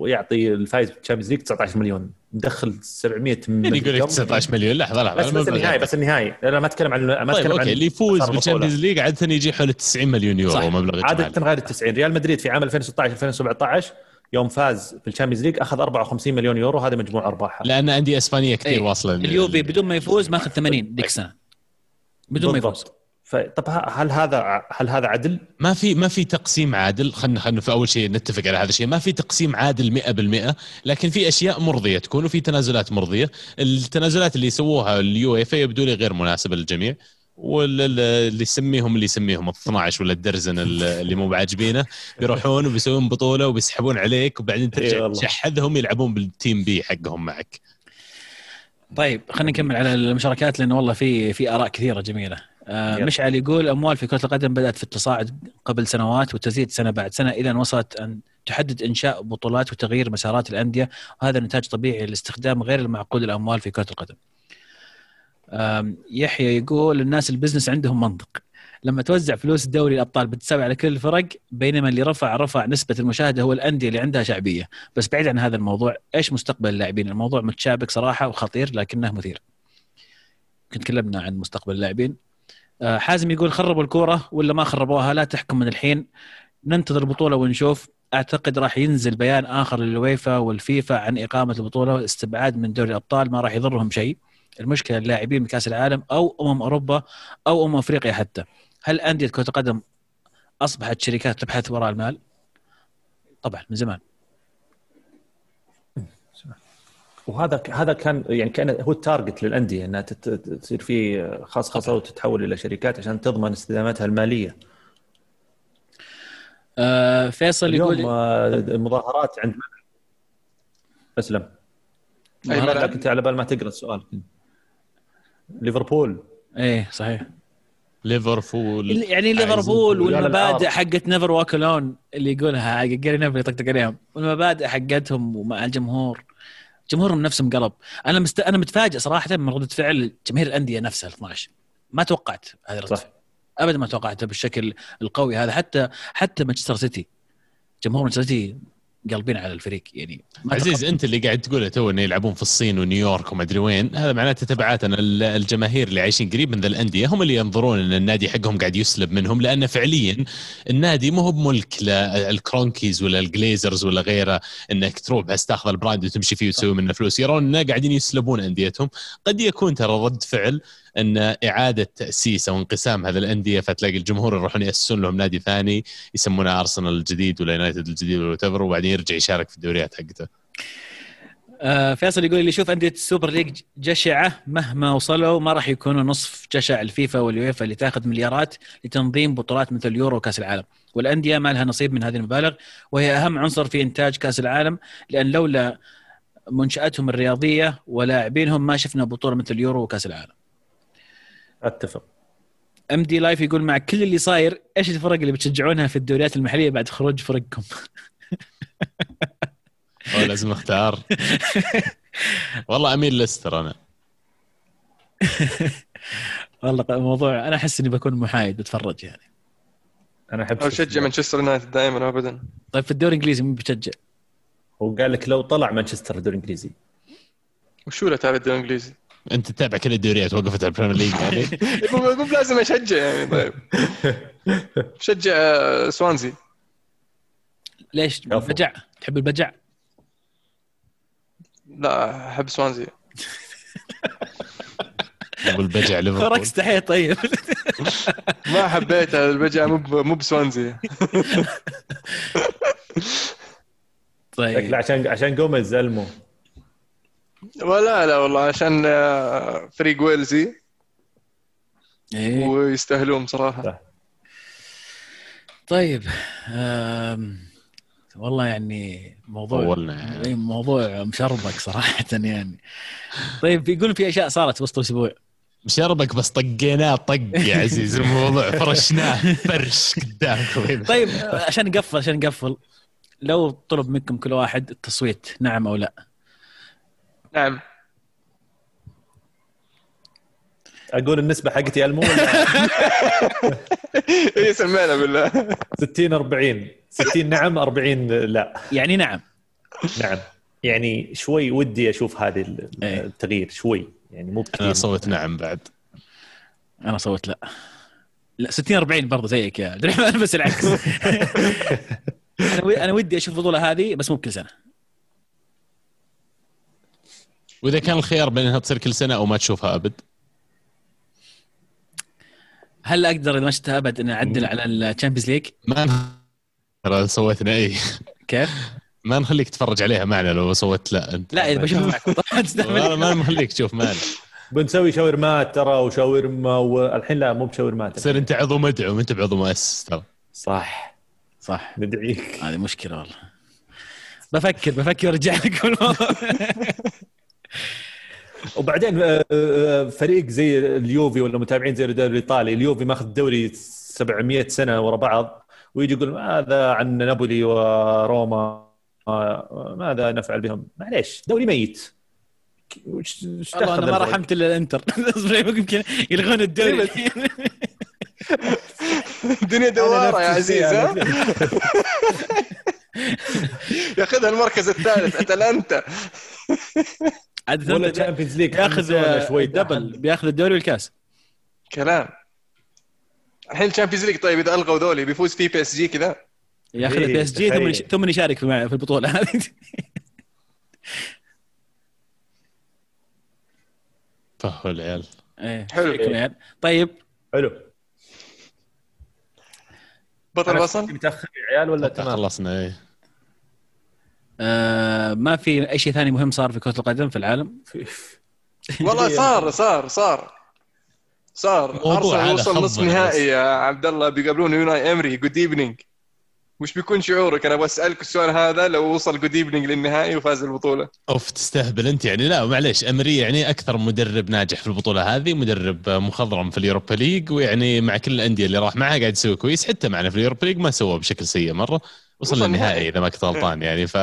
ويعطي الفايز بالتشامبيونز ليج 19 مليون. مدخل 700 مليون. يقول لك 19 مليون؟ لحظه لحظه بس بس النهائي بس النهائي أنا ما أتكلم عن ما طيب، أتكلم طيب عن اللي يفوز بالتشامبيونز ليج عاده يجي حول 90 مليون يورو مبلغ عادة غير ال 90 ريال مدريد في عام 2016 2017 يوم فاز في الشامبيونز ليج أخذ 54 مليون يورو هذا مجموع ارباحها لأن أندية إسبانية كثير إيه. واصلة اليوفي بدون ما يفوز ماخذ 80 ذيك السنة بدون ما يفوز. طب هل هذا هل هذا عدل؟ ما في ما في تقسيم عادل. خلينا خلينا في أول شيء نتفق على هذا الشيء. ما في تقسيم عادل 100% لكن في أشياء مرضية تكون وفي تنازلات مرضية. التنازلات اللي سووها اليويفا غير غير مناسبة للجميع. واللي يسميهم اللي يسميهم ال 12 ولا ال dozen اللي مو بعاجبينه بيروحون وبيسوون بطولة وبيسحبون عليك وبعدين ترجع تشحذهم يلعبون بال team B حقهم معك. طيب خلينا نكمل على المشاركات لأنه والله في في آراء كثيرة جميلة. آه مشعل يقول أموال في كرة القدم بدأت في التصاعد قبل سنوات وتزيد سنة بعد سنة إلى ان وصلت أن تحدد إنشاء بطولات وتغيير مسارات الأندية وهذا نتاج طبيعي لاستخدام غير المعقول الاموال في كرة القدم. يحيى يقول الناس البزنس عندهم منطق. لما توزع فلوس دوري الأبطال بتساوي على كل الفرق بينما اللي رفع رفع نسبة المشاهدة هو الأندية اللي عندها شعبية. بس بعيد عن هذا الموضوع إيش مستقبل اللاعبين؟ الموضوع متشابك صراحة وخطير لكنه مثير. كنت تكلمنا عن مستقبل اللاعبين. آه، حازم يقول خربوا الكورة ولا ما خربوها؟ لا تحكم من الحين. ننتظر البطوله ونشوف. أعتقد راح ينزل بيان آخر للويفا والفيفا عن إقامة البطولة والاستبعاد من دوري الأبطال ما راح يضرهم شيء. المشكلة اللاعبين بكأس العالم أو أمم أوروبا أو أمم أفريقيا حتى. هل أندية كرة القدم أصبحت شركات تبحث وراء المال؟ طبعا من زمان. وهذا هذا كان يعني كان هو التارجت للأندية إنها تصير في خصخصه وتتحول إلى شركات عشان تضمن استدامتها المالية. آه فيصل يقول المظاهرات عند أسلم. أي لكن انت على بال ما تقرأ السؤال. ليفربول. إيه صحيح. ليفربول. يعني ليفربول والمبادئ حقت never walk alone اللي يقولها. جاري نيفيل يطقطق عليهم. والمبادئ حقتهم ومع الجمهور. جمهورهم نفسهم قلب. أنا مست... أنا متفاجئ صراحة من ردة فعل جماهير الأندية نفسها ال 12 ما توقعت هذه الردة. صح. ابدا ما توقعتها بالشكل القوي هذا. حتى حتى مانشستر سيتي. جمهور مانشستر سيتي قلبين على الفريق يعني عزيز أنت اللي قاعد تقوله تو انه يلعبون في الصين ونيويورك وما أدري وين هذا معناته تبعات أن الجماهير اللي عايشين قريب من ذا الأندية هم اللي ينظرون إن النادي حقهم قاعد يسلب منهم لأن فعليا النادي مو هو بملك للكرونكيز ولا الجليزرز ولا غيره إنك تروح بس تاخذ ال brand وتمشي فيه وتسوي منه فلوس. يرون إنه قاعدين يسلبون أنديتهم. قد يكون ترى رد فعل إن إعادة تأسيس أو انقسام هذه الأندية فتلاقي الجمهور يروحون يأسسون لهم نادي ثاني يسمونه ارسنال الجديد ولا يونايتد الجديد ولا وبعدين يرجع يشارك في الدوريات حقته. آه فيصل يقول اللي يشوف أندية ال Super League جشعة مهما وصلوا ما راح يكونوا نصف جشع الفيفا واليويفا اللي تاخذ مليارات لتنظيم بطولات مثل اليورو وكأس العالم والأندية ما لها نصيب من هذه المبالغ وهي أهم عنصر في إنتاج كأس العالم لأن لولا منشأتهم الرياضية ولاعبينهم ما شفنا بطولة مثل اليورو وكأس العالم. أتفق MD Life يقول مع كل اللي صاير إيش الفرق اللي بتشجعونها في الدوريات المحلية بعد خروج فرقكم؟ لازم أختار والله أميل ليستر أنا والله الموضوع أنا أحس إني بكون محايد بتفرج يعني أنا أحب اشجع مانشستر يونايتد دائما ابدا طيب في الدوري الإنجليزي مين بتشجع؟ هو قال لك لو طلع مانشستر الدوري الإنجليزي وشو له تابع الدوري الإنجليزي؟ أنت تتابع كل الدوريات وقفت على ال Premier League يعني. مو لازم أشجع يعني طيب. شجع آه، سوانزي. ليش؟ بجع تحب البجع؟ لا أحب سوانزي. والبجع ليفربول. فرق استحي طيب. ما حبيت البجع مو مو بسوانزي. طيب. عشان عشان جوميز ألمو. ولا لا والله عشان آه، فريق ويلزي. إيه؟ ويستاهلون صراحة طيب والله يعني موضوع طولنا يعني. موضوع مشربك صراحة يعني. طيب يقول في أشياء صارت وسط الأسبوع. مشربك بس طقيناه طق يا عزيز الموضوع فرشناه فرش قدامكم طيب عشان نقفل عشان نقفل لو طلب منكم كل واحد التصويت نعم أو لا؟ نعم. أقول النسبة حقتي المو ولا اي سمعنا بالله. 60 40 60 نعم 40 لا. يعني نعم. نعم. يعني شوي ودي أشوف هذه إيه. التغيير شوي. يعني مو كثير أنا صوت نعم بعد. أنا صوت لا. لا 60 40 برضه زيك يا عبد الرحمن بس العكس. أنا أنا ودي أشوف البطوله هذه بس مو بكل سنة. وإذا كان الخيار بين انها تصير كل سنة أو ما تشوفها أبد. هل أقدر إذا ما شفتها أبد اني أعدل على ال Champions League؟ ما ترى سويتنا اي كيف؟ ما نخليك تتفرج عليها معنا لو صوت لا. أنت لا إذا بشوفها معك. طبعا ما نخليك تشوف معنا. بنسوي شاورمات ترى وشاورما والحين لا مو بشاورمات تصير أنت عضو مدعو أنت بعضو مؤسس ترى. صح صح. ندعيك. هذه مشكلة والله. بفكر بفكر أرجع لك الموضوع وبعدين آه، آه، فريق زي اليوفي ولا متابعين زي الدوري الإيطالي اليوفي ماخذ الدوري 700 سنة ورا بعض ويجي يقول ماذا عن نابولي وروما؟ آه، ماذا نفعل بهم؟ معليش دوري ميت. وش والله أنا ما رحمت إلا الإنتر. يمكن يلغون الدوري. الدنيا دوارة يا عزيز ها؟ ياخذها المركز الثالث أتلانتا. عاد ولا Champions League بياخذ شوي double. بياخذ الدوري والكاس. كلام. الحين ال Champions League طيب إذا ألغوا ذولي بيفوز فيه PSG كذا؟ ياخذ PSG ثم ثم يشارك في البطولة. هذه فهو العيال إيه حلو. طيب. حلو. بطل وصل متأخر يا عيال ولا تمام؟ خلصنا إيه. آه ما في أي شيء ثاني مهم صار في كرة القدم في العالم؟ والله صار صار صار. صار. أرسنال وصل نصف نهائي يا عبد الله بيقابلون أوناي إمري. good evening وش بيكون شعورك؟ أنا بسألك السؤال هذا لو وصل good evening للنهائي وفاز البطولة. أوف تستهبل أنت يعني. لا معليش. إمري يعني أكثر مدرب ناجح في البطولة هذه مدرب مخضرم في ال Europa League ويعني مع كل الأندية اللي راح معها قاعد يسوي كويس. حتى معنا في ال Europa League ما سوى بشكل سيء مرة. وصل للنهائي إذا ما كنت غلطان يعني. ف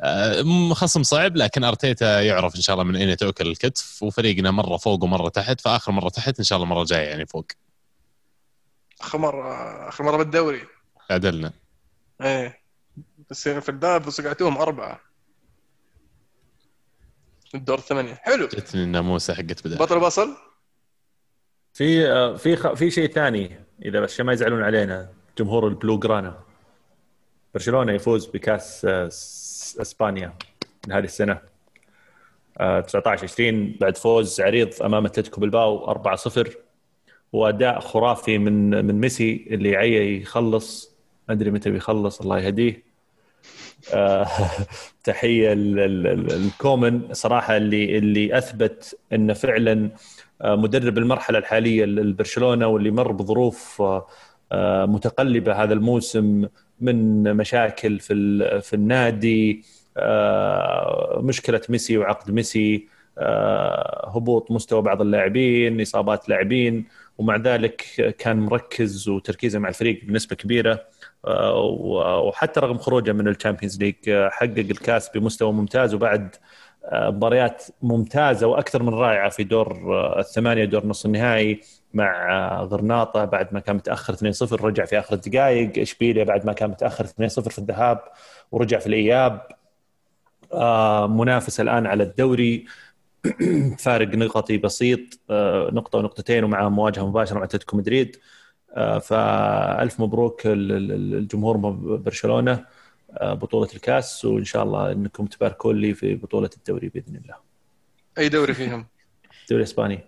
آه، خصم صعب لكن أرتيتا يعرف إن شاء الله من أين تؤكل الكتف وفريقنا مرة فوق ومرة تحت فآخر مرة تحت إن شاء الله المرة الجاية يعني فوق. آخر مرة آخر مرة بالدوري. عدلنا. إيه. بس في الباب صقعتوهم أربعة. الدور الثمانيه حلو. جتني الناموسة حقت بدايه بطل بصل في آه، في في شيء ثاني إذا بس ما يزعلون علينا جمهور البلو جرانا. برشلونة يفوز بكأس آه، إسبانيا من هذه السنة. 19 آه، 20 بعد فوز عريض أمام أتلتيكو بالباو 4 0 وأداء خرافي من من ميسي اللي عي يخلص. ما أدري متى بيخلص الله يهديه. آه تحية الكومن صراحة اللي اللي أثبت إنه فعلا مدرب المرحلة الحالية لبرشلونة واللي مر بظروف متقلبة هذا الموسم من مشاكل في في النادي آه، مشكلة ميسي وعقد ميسي آه، هبوط مستوى بعض اللاعبين إصابات لاعبين ومع ذلك كان مركز وتركيزه مع الفريق بنسبة كبيرة آه، وحتى رغم خروجه من ال Champions League حقق الكاس بمستوى ممتاز وبعد مباريات ممتازة وأكثر من رائعة في دور الثمانية دور نصف النهائي. مع غرناطة بعد ما كان متأخر 2-0 رجع في آخر الدقائق إشبيليا بعد ما كان متأخر 2-0 في الذهاب ورجع في الإياب آه منافس الآن على الدوري فارق نقطي بسيط آه نقطة ونقطتين ومع مواجهة مباشرة مع أتلتيكو مدريد آه فألف مبروك الجمهور برشلونة بطولة الكاس وإن شاء الله إنكم تباركون لي في بطولة الدوري بإذن الله. أي دوري فيهم؟ الدوري الاسباني.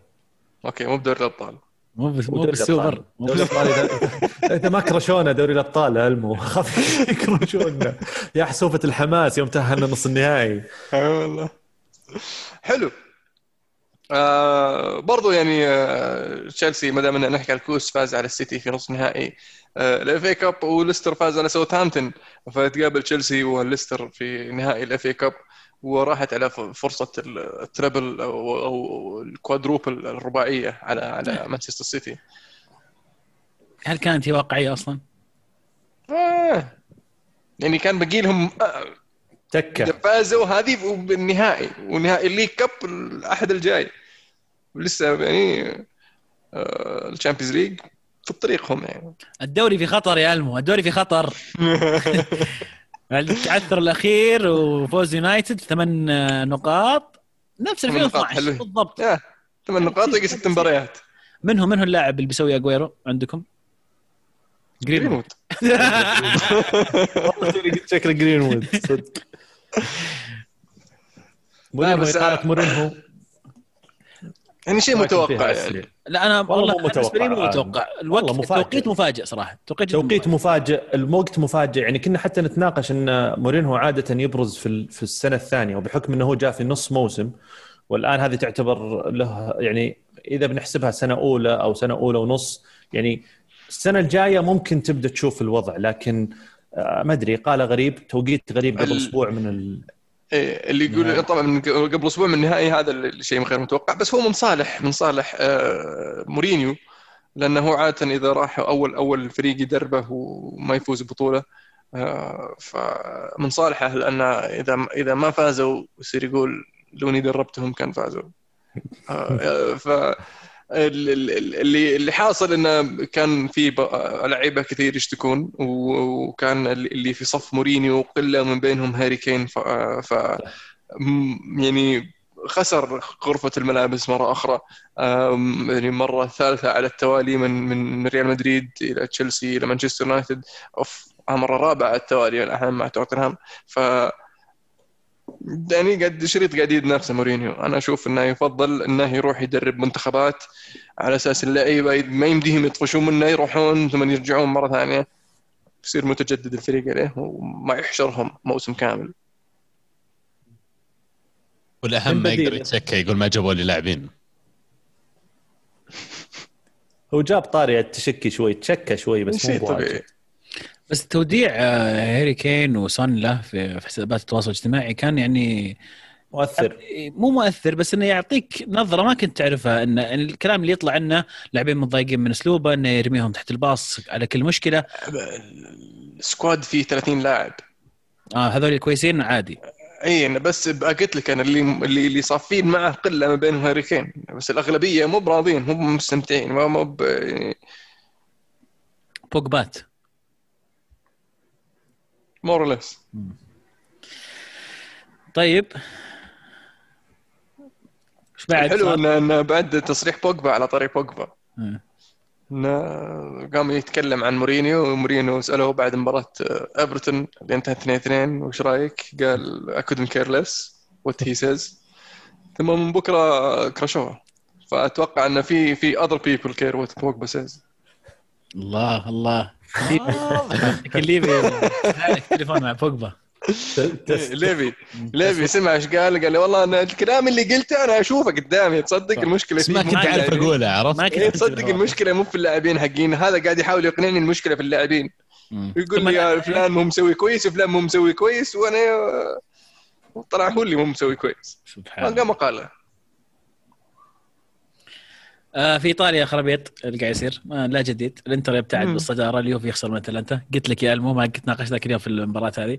أوكي مو بدوري الأبطال. مو بس مو بالسوبر الأبطال. اذا ما كرشونا دوري الأبطال ألمو. خاف يكرشونا. يا حسوفة الحماس يوم تأهلنا نص النهائي. أي والله. حلو. آه برضو يعني آه تشيلسي ما دام نحكي على الكؤوس فاز على السيتي في نص نهائي آه ال FA Cup وليستر فاز على ساوثهامبتون. فتقابل تشيلسي وليستر في نهائي ال FA Cup. وراحت على فرصة ال treble أو أو ال quadruple الرباعية على على مانشستر سيتي. هل كانت هي واقعية أصلا؟ آه. يعني كان باقي لهم آه، تكة. فازوا هذه بالنهائي ونهائي ال League Cup الأحد الجاي. ولسه يعني ال Champions League في طريقهم يعني. الدوري في خطر يا ألمو الدوري في خطر. التعثر الأخير وفوز يونايتد ثمان نقاط. نفس 2012 بالضبط. ثمان نقاط يجي ست مباريات. من هو من هو اللاعب اللي بيسوي اجويرو عندكم؟ جرينوود. والله قلت شكله جرينوود صدق. مورينهو إقالة مورينهو يعني شيء متوقع يعني. لا أنا والله متوقع مو متوقع. الوقت مفاجئ. التوقيت مفاجئ صراحة. توقيت توقيت مفاجئ الوقت مفاجئ يعني كنا حتى نتناقش إن مورينهو عادة يبرز في في السنة الثانية وبحكم إنه هو جاء في نص موسم والآن هذه تعتبر له يعني إذا بنحسبها سنة أولى أو سنة أولى ونص يعني السنة الجاية ممكن تبدأ تشوف الوضع. لكن آه، ما أدري قال غريب توقيت غريب قبل أسبوع من ال... إيه اللي يقول نعم. طبعا قبل أسبوع من النهائي هذا الشيء غير متوقع بس هو من صالح من صالح آه، مورينيو لأنه هو عادة إذا راح أول أول فريق يدربه وما يفوز ببطوله آه، فمن صالحه لأن إذا إذا ما فازوا يصير يقول لو أنا دربتهم كان فازوا ف اللي اللي حاصل إنه كان في لعيبة كثير يشتكون وكان اللي في صف مورينيو قلة من بينهم هاري كين ف, ف يعني خسر غرفة الملابس مرة أخرى. يعني مرة ثالثة على التوالي من من ريال مدريد إلى تشيلسي إلى مانشستر يونايتد. أوف مرة رابعة على التوالي الآن مع توتنهام. ف يعني قد شريط قاعد يد مورينيو. أنا أشوف إنه يفضل إنه يروح يدرب منتخبات على أساس اللعيبة ما يمديهم يطفشون منه يروحون ثم يرجعون مرة ثانية. يصير متجدد الفريق عليه وما يحشرهم موسم كامل. والأهم ما يقدر يتشكى يقول ما جابوا لي لاعبين. هو جاب طاري التشكي شوي تشكى شوي بس مو طبيعي. بس توديع آه، هاري كين وسون له في حسابات التواصل الاجتماعي كان يعني مؤثر. مو مؤثر بس إنه يعطيك نظرة ما كنت تعرفها إن الكلام اللي يطلع عنه لاعبين متضايقين من أسلوبه إنه يرميهم تحت الباص على كل مشكلة. ال squad فيه 30 لاعب. آه هذول كويسين عادي. إي أنا بس قلت لك أنا اللي اللي اللي صافين معه قلة ما بينهم هاري كين. بس الأغلبية مو راضين مو مستمتعين مو مو يعني بوجبات. مور ليس طيب. إيش بعد؟ حلو انه بعد تصريح بوجبا على طريق بوجبا. انه قام يتكلم عن مورينيو ومورينيو سالوه بعد مباراة إيفرتون اللي انتهت 2 2 وش رأيك؟ قال I couldn't care less what he says. ثم من بكرة كرشوه فأتوقع انه في في other people care what بوجبا says. الله الله. ليفي تليفون مع بوجبا. ليفي ليفي سمع إيش قال قال لي والله أنا الكلام اللي قلته أنا أشوفه قدامي تصدق المشكلة فيه ما كنت أعرف اقولها عرفت؟ ما كنت إيه، تصدق المشكلة مو في اللاعبين حقين هذا قاعد يحاول يقنعني المشكلة في اللاعبين. يقول لي يا فلان مو مسوي كويس وفلان مو مسوي كويس وأنا طلع هو اللي مو مسوي كويس. سبحان الله قام قال آه في ايطاليا خرابيط اللي قاعد يصير آه لا جديد. الانتر يبتعد بالصدارة اليوفي يخسر من اتلانتا قلت لك يا ألمو ما قلت ناقشت ذاك اليوم في المباراة هذه.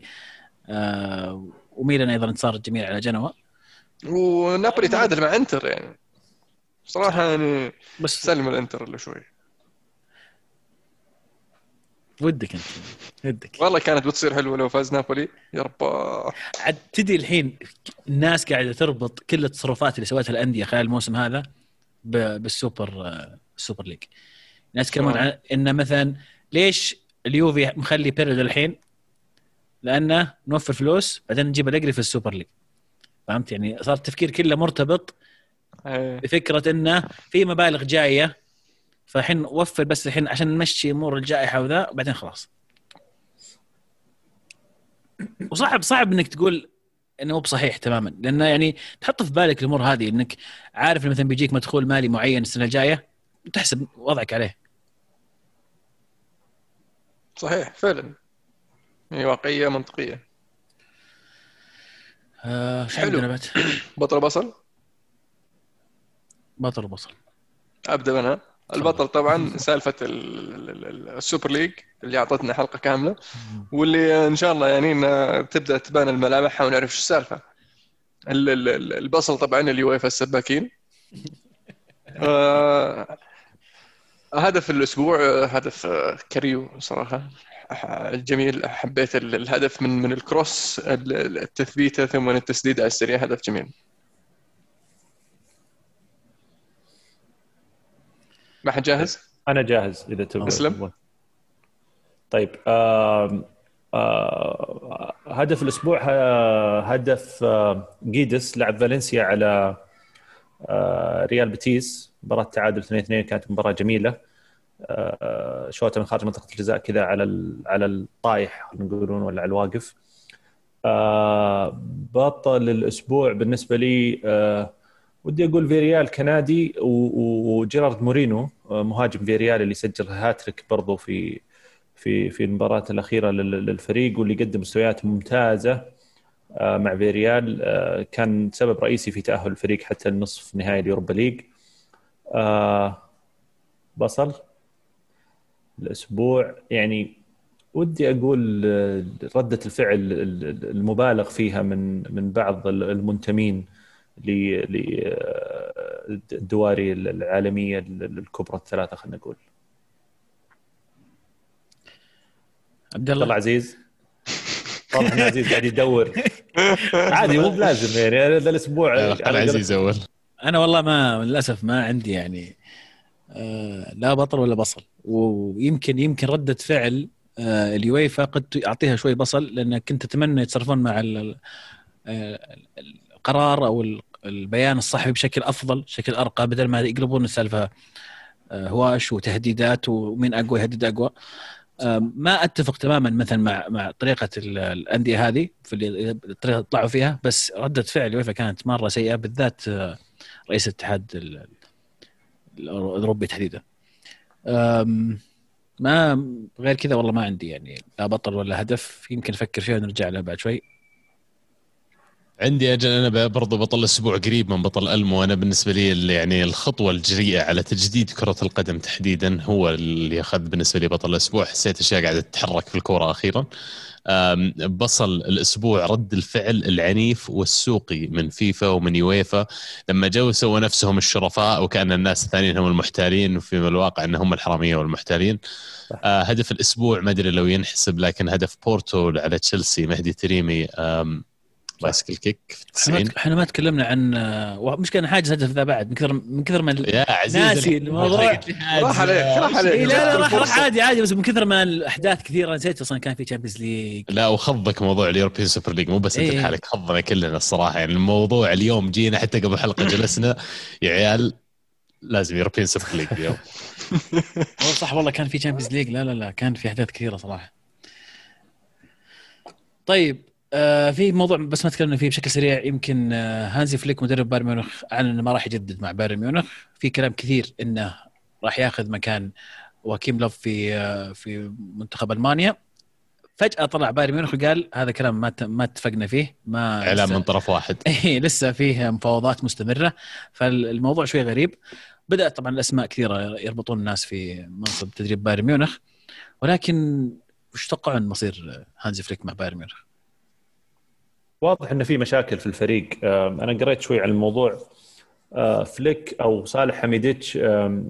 آه وميلان أيضا انتصار الجميع على جنوا. ونابولي تعادل مع إنتر يعني. صراحة يعني بس سلم الإنتر اللي شوي. ودك أنت ودك. والله كانت بتصير حلوة لو فاز نابولي. يا رب عاد تدري الحين الناس قاعدة تربط كل التصرفات اللي سوتها الأندية خلال الموسم هذا بال Super ال Super League. الناس يتكلمون عن إنه مثلا ليش اليوفي مخلي بيرلو الحين؟ لأنه نوفر فلوس بعدين نجيب أليجري في ال Super League. فهمت؟ يعني صار التفكير كله مرتبط إيه. بفكرة إنه في مبالغ جاية فالحين وفر بس الحين عشان نمشي أمور الجائحة وذا وبعدين خلاص. وصعب صعب إنك تقول إنه مو بصحيح تماما. لأنه يعني تحط في بالك الأمور هذه إنك عارف مثلا بيجيك مدخول مالي معين السنة الجاية تحسب وضعك عليه. صحيح فعلا. هي واقعية منطقية. آه حلو. بطل بصل؟ بطل بصل. أبدأ أنا. البطل طبعا سالفة ال Super League اللي أعطتنا حلقة كاملة واللي إن شاء الله يعني تبدأ تبان الملامح ونعرف شو السالفة. البصل طبعا اللي يويفا السباكين هدف الأسبوع هدف جريليش صراحة. جميل حبيت الهدف من من ال cross التثبيتة ثم التسديد على السريع هدف جميل. ما حد جاهز؟ أنا جاهز إذا تبغى. اسلم طيب آه آه هدف الأسبوع هدف آه جيدس لعب فالنسيا على آه ريال بيتيس. مباراة تعادل 2 2 كانت مباراة جميلة. آه شوطه من خارج منطقة الجزاء كذا على على الطايح نقولون ولا على الواقف. آه بطل الأسبوع بالنسبة لي آه ودي أقول فياريال كنادي وجيرارد مورينو آه، مهاجم فيريال اللي سجل هاتريك برضو في في في المباراة الأخيرة للفريق واللي قدم مستويات ممتازة آه، مع فيريال آه، كان سبب رئيسي في تأهل الفريق حتى النصف نهائي ال Europa League. بصل؟ الأسبوع يعني ودي أقول ردة الفعل المبالغ فيها من من بعض المنتمين. للدواري العالمية الكبرى الثلاثة خلينا نقول. عبد الله. عزيز؟ طبعا عزيز قاعد يدور. عادي مو بلازم يعني هذا الأسبوع عزيز أول. أنا والله ما للأسف ما عندي يعني آه لا بطل ولا بصل. ويمكن يمكن ردة فعل آه اليويفا قد أعطيها شوي بصل لأن كنت أتمنى يتصرفون مع آه، القرار أو البيان الصحفي بشكل أفضل بشكل أرقى بدل ما يقلبون السالفة آه، هواش وتهديدات ومين أقوى يهدد أقوى. ما أتفق تماما مثلا مع مع طريقة الأندية هذه في الطريقة اللي طلعوا فيها بس ردة فعل الويفا كانت مرة سيئة بالذات آه، رئيس الاتحاد الأوروبي تحديدا. ما غير كذا والله ما عندي يعني لا بطل ولا هدف يمكن أفكر فيها ونرجع لها بعد شوي. عندي أجل أنا برضو بطل أسبوع قريب من بطل ألمو. أنا بالنسبة لي يعني الخطوة الجريئة على تجديد كرة القدم تحديدا هو اللي أخذ بالنسبة لي بطل الأسبوع حسيت أشياء قاعدة تتحرك في الكورة أخيرا. بصل الأسبوع رد الفعل العنيف والسوقي من فيفا ومن يويفا. لما جو سووا نفسهم الشرفاء وكأن الناس الثانيين هم المحتالين وفي الواقع انهم الحرامية والمحتالين. آه هدف الأسبوع ما أدري لو ينحسب لكن هدف بورتو على تشيلسي مهدي طارمي. bicycle kick في 90 إحنا ما تكلمنا عن مش كان حاجز هدف ذا بعد من كثر من كثر ما يا عزيز ناسي الموضوع راح عليك راح عليك. لا لا راح راح عادي عادي بس من كثر ما الأحداث كثيرة نسيت أصلا كان في Champions League لا وخذك موضوع ال European Super League مو بس أنت إيه. لحالك خذنا كلنا الصراحة. يعني الموضوع اليوم جينا حتى قبل حلقة جلسنا يا عيال لازم European Super League اليوم. صح والله كان في Champions League لا لا لا كان في أحداث كثيرة صراحة. طيب آه في موضوع بس ما تكلمنا فيه بشكل سريع. يمكن آه هانزي فليك مدرب بايرن ميونخ أعلن إنه ما راح يجدد مع بايرن ميونخ. في كلام كثير إنه راح ياخذ مكان يواكيم لوف في آه في منتخب ألمانيا. فجأة طلع بايرن ميونخ وقال هذا كلام ما ما اتفقنا فيه ما اعلان من طرف واحد. اي لسه فيه مفاوضات مستمرة. فالموضوع شوي غريب. بدأت طبعا الأسماء كثيرة يربطون الناس في منصب تدريب بايرن ميونخ. ولكن وش تتوقعون مصير هانزي فليك مع بايرن ميونخ؟ واضح ان في مشاكل في الفريق. أنا قريت شوي عن الموضوع. آه، فليك أو صالح حميدزيتش آه،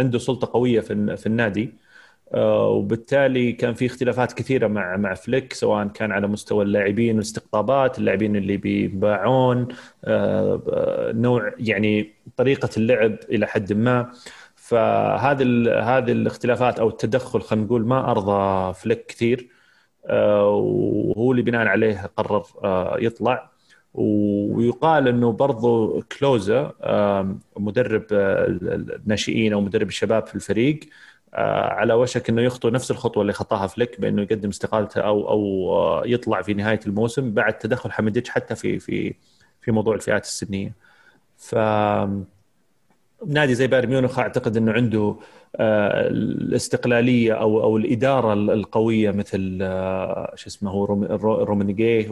عنده سلطة قوية في في النادي. آه، وبالتالي كان في اختلافات كثيرة مع مع فليك سواء كان على مستوى اللاعبين والاستقطابات اللاعبين اللي بيباعون نوع يعني طريقة اللعب إلى حد ما. فهذه هذه الاختلافات أو التدخل خلينا نقول ما أرضى فليك كثير. وهو اللي بناء عليه قرر آه، يطلع ويقال إنه برضو كلوزا مدرب آه، الناشئين أو مدرب الشباب في الفريق على وشك إنه يخطو نفس الخطوة اللي خطاها فليك بإنه يقدم استقالته أو أو يطلع في نهاية الموسم بعد تدخل حمديتش حتى في في في موضوع الفئات السنية. ف نادي زي بايرن ميونخ أعتقد إنه عنده آه، الاستقلالية أو أو الإدارة القوية مثل آه، شو اسمه هو رومانيجيه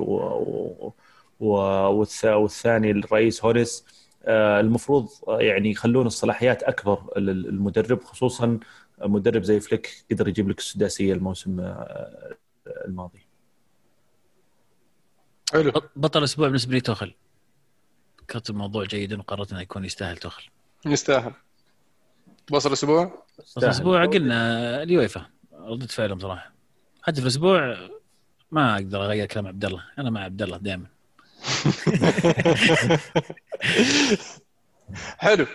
والثاني الرئيس هوريس آه، المفروض يعني يخلون الصلاحيات أكبر للمدرب خصوصا مدرب زي فليك قدر يجيب لك السداسية الموسم الماضي. حلو بطل الأسبوع بالنسبة لي توخل. كانت الموضوع جيدا وقررت إنه يكون يستاهل توخل. يستاهل. بصل الأسبوع؟ الأسبوع. قلنا اليويفا. ردة فعلهم صراحة. هدف الأسبوع ما أقدر أغير كلام عبد الله. أنا مع عبد الله دائما. حلو.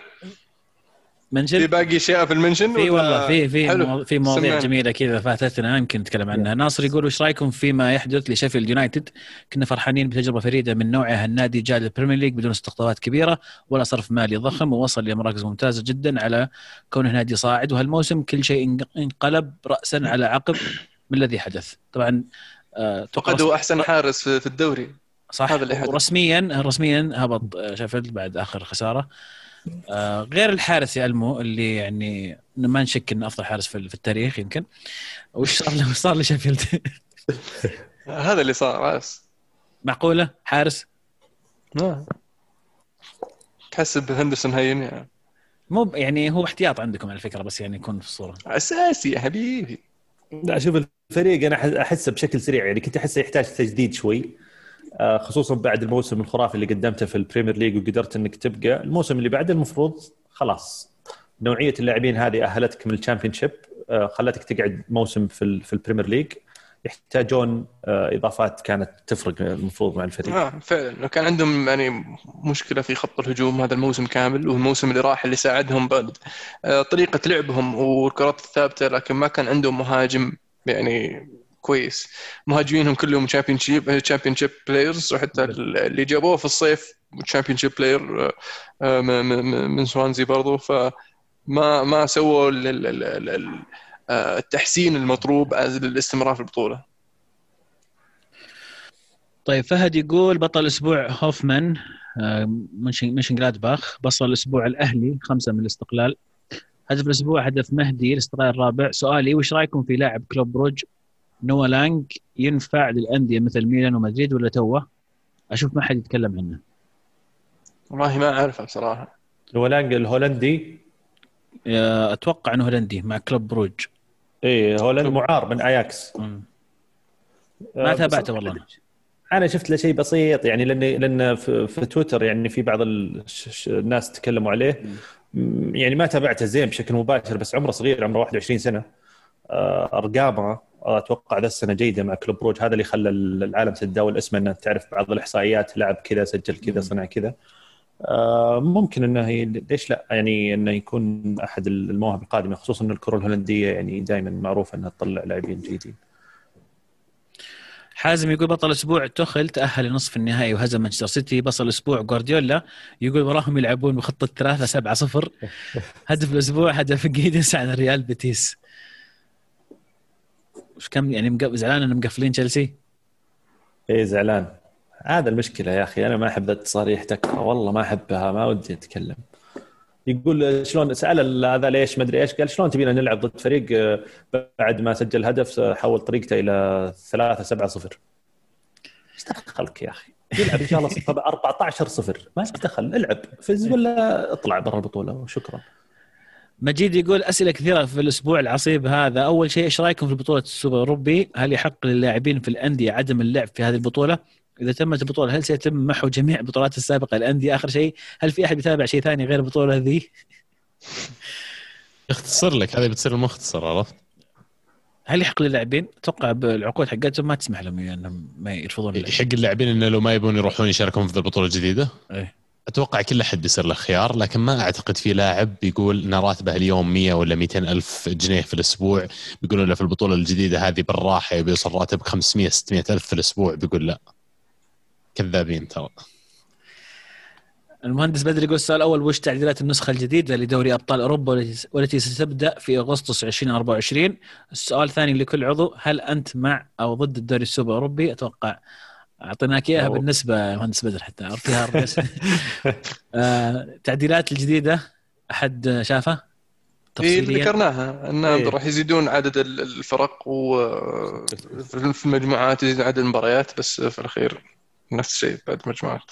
mention؟ في باقي اشياء في ال mention في والله في في. في مواضيع جميلة كذا فاتتنا يمكن نتكلم عنها. ناصر يقول وش رأيكم فيما يحدث لشيفيلد يونايتد؟ كنا فرحانين بتجربة فريدة من نوعها النادي جاء لل Premier League بدون استقطابات كبيرة ولا صرف مالي ضخم ووصل لمراكز ممتازة جدا على كونه نادي صاعد. وهالموسم كل شيء انقلب راسا على عقب ما الذي حدث. طبعا فقدوا أحسن حارس في الدوري. صح. هذا اللي حدث. رسميا رسميا هبط آه، شيفيلد بعد آخر خسارة. آه غير الحارس يا ألمو اللي يعني ما نشك إنه أفضل حارس في التاريخ يمكن. وش صار له صار لشيفيلد؟ هذا اللي صار بس. معقولة؟ حارس؟ ما. تحسب هندرسون هين يعني. مو يعني هو احتياط عندكم على فكرة بس يعني يكون في الصورة. أساسي يا حبيبي. لا شوف الفريق أنا أحسه بشكل سريع يعني كنت أحسه يحتاج تجديد شوي. آه، خصوصا بعد الموسم الخرافي اللي قدمته في ال Premier League وقدرت إنك تبقى. الموسم اللي بعده المفروض خلاص. نوعية اللاعبين هذه أهلتك من ال Championship آه، خلتك تقعد موسم في في ال Premier League. يحتاجون آه، إضافات كانت تفرق المفروض مع الفريق. آه فعلا. كان عندهم يعني مشكلة في خط الهجوم هذا الموسم كامل والموسم اللي راح اللي ساعدهم بعد طريقة لعبهم والكرات الثابتة لكن ما كان عندهم مهاجم يعني كويس. مهاجمينهم كلهم Championship Championship players وحتى اللي جابوه في الصيف Championship player من سوانزي برضو. فما ما سووا آه، التحسين المطلوب للاستمرار في البطولة. طيب فهد يقول بطل الأسبوع هوفمان منشنجلادباخ بصل الأسبوع الأهلي خمسة من الاستقلال. هدف الأسبوع هدف مهدي الاستقلال الرابع. سؤالي وش رأيكم في لاعب كلوب بروج؟ نوا لانج ينفع للأندية مثل ميلان ومدريد ولا توه؟ أشوف ما حد يتكلم عنه. والله ما أعرفه بصراحة. نوا لانج الهولندي؟ أتوقع إنه هولندي مع كلوب بروج. إيه هولندي معار من أياكس. ما تابعته والله. أنا شفت له شيء بسيط يعني لأن لأن في, في تويتر يعني في بعض الناس تكلموا عليه. يعني ما تابعته زين بشكل مباشر بس عمره صغير عمره 21 سنة. آه، أرقامه أتوقع ذا السنة جيده مع كلوب روج هذا اللي خلى العالم تتداول اسمه إنه تعرف بعض الإحصائيات لعب كذا سجل كذا صنع كذا. آه، ممكن إنه ليش لا؟ يعني إنه يكون أحد المواهب القادمة خصوصا ان الكرة الهولندية يعني دائما معروفه إنها تطلع لاعبين جيدين حازم يقول بطل أسبوع تخل تأهل لنصف النهائي وهزم مانشستر سيتي بطل الأسبوع جوارديولا يقول وراهم يلعبون بخطة 3 7 0 هدف الأسبوع هدف جيدس على ريال بيتيس. وش كم يعني زعلان ان مقفلين تشيلسي؟ إيه زعلان. هذا المشكلة يا أخي. أنا ما أحب التصاريح تكفى. والله ما أحبها. ما ودي أتكلم. يقول شلون سأل هذا ليش؟ ما أدري إيش. قال شلون تبينا نلعب ضد فريق آه، بعد ما سجل هدف حول طريقته إلى 3 7 0 إيش دخلك يا أخي؟ يلعب إن شاء الله 14 0 ما دخل؟ العب. فز ولا اطلع برا البطولة وشكرا. مجيد يقول أسئلة كثيرة في الأسبوع العصيب هذا. أول شيء إيش رأيكم في بطوله السوبر الأوروبي؟ هل يحق للاعبين في الأندية عدم اللعب في هذه البطولة؟ إذا تمت البطولة هل سيتم محو جميع البطولات السابقة للأندية؟ آخر شيء هل في أحد يتابع شيء ثاني غير البطولة ذي؟ يختصر لك هذه بتصير المختصر عرفت؟ هل يحق للاعبين؟ أتوقع بالعقود حقتهم ما تسمح لهم إنهم ما يرفضون يحق اللاعبين انه لو ما يبون يروحون يشاركون في البطولة الجديدة؟ إيه. أتوقع كل أحد بيصير له خيار لكن ما أعتقد في لاعب بيقول إن راتبه اليوم 100 ولا 200 ألف جنيه في الأسبوع. بيقولون له في البطولة الجديدة هذه بالراحة بيوصل راتب 500 600 ألف في الأسبوع. بيقول لا. كذابين ترى. المهندس بدر يقول السؤال الأول وش تعديلات النسخة الجديدة لدوري أبطال أوروبا والتي ستبدأ في أغسطس 2024 السؤال الثاني لكل عضو هل أنت مع أو ضد الدوري السوبر الأوروبي؟ أتوقع اعطيناك إياها بالنسبة مهندس بدر حتى عرفتها آه، تعديلات الجديدة أحد شافها؟ تفصيليا؟ إيه ذكرناها انهم إيه. راح يزيدون عدد الفرق وفي المجموعات يزيدون عدد المباريات بس في الأخير نفس الشيء بعد مجموعات.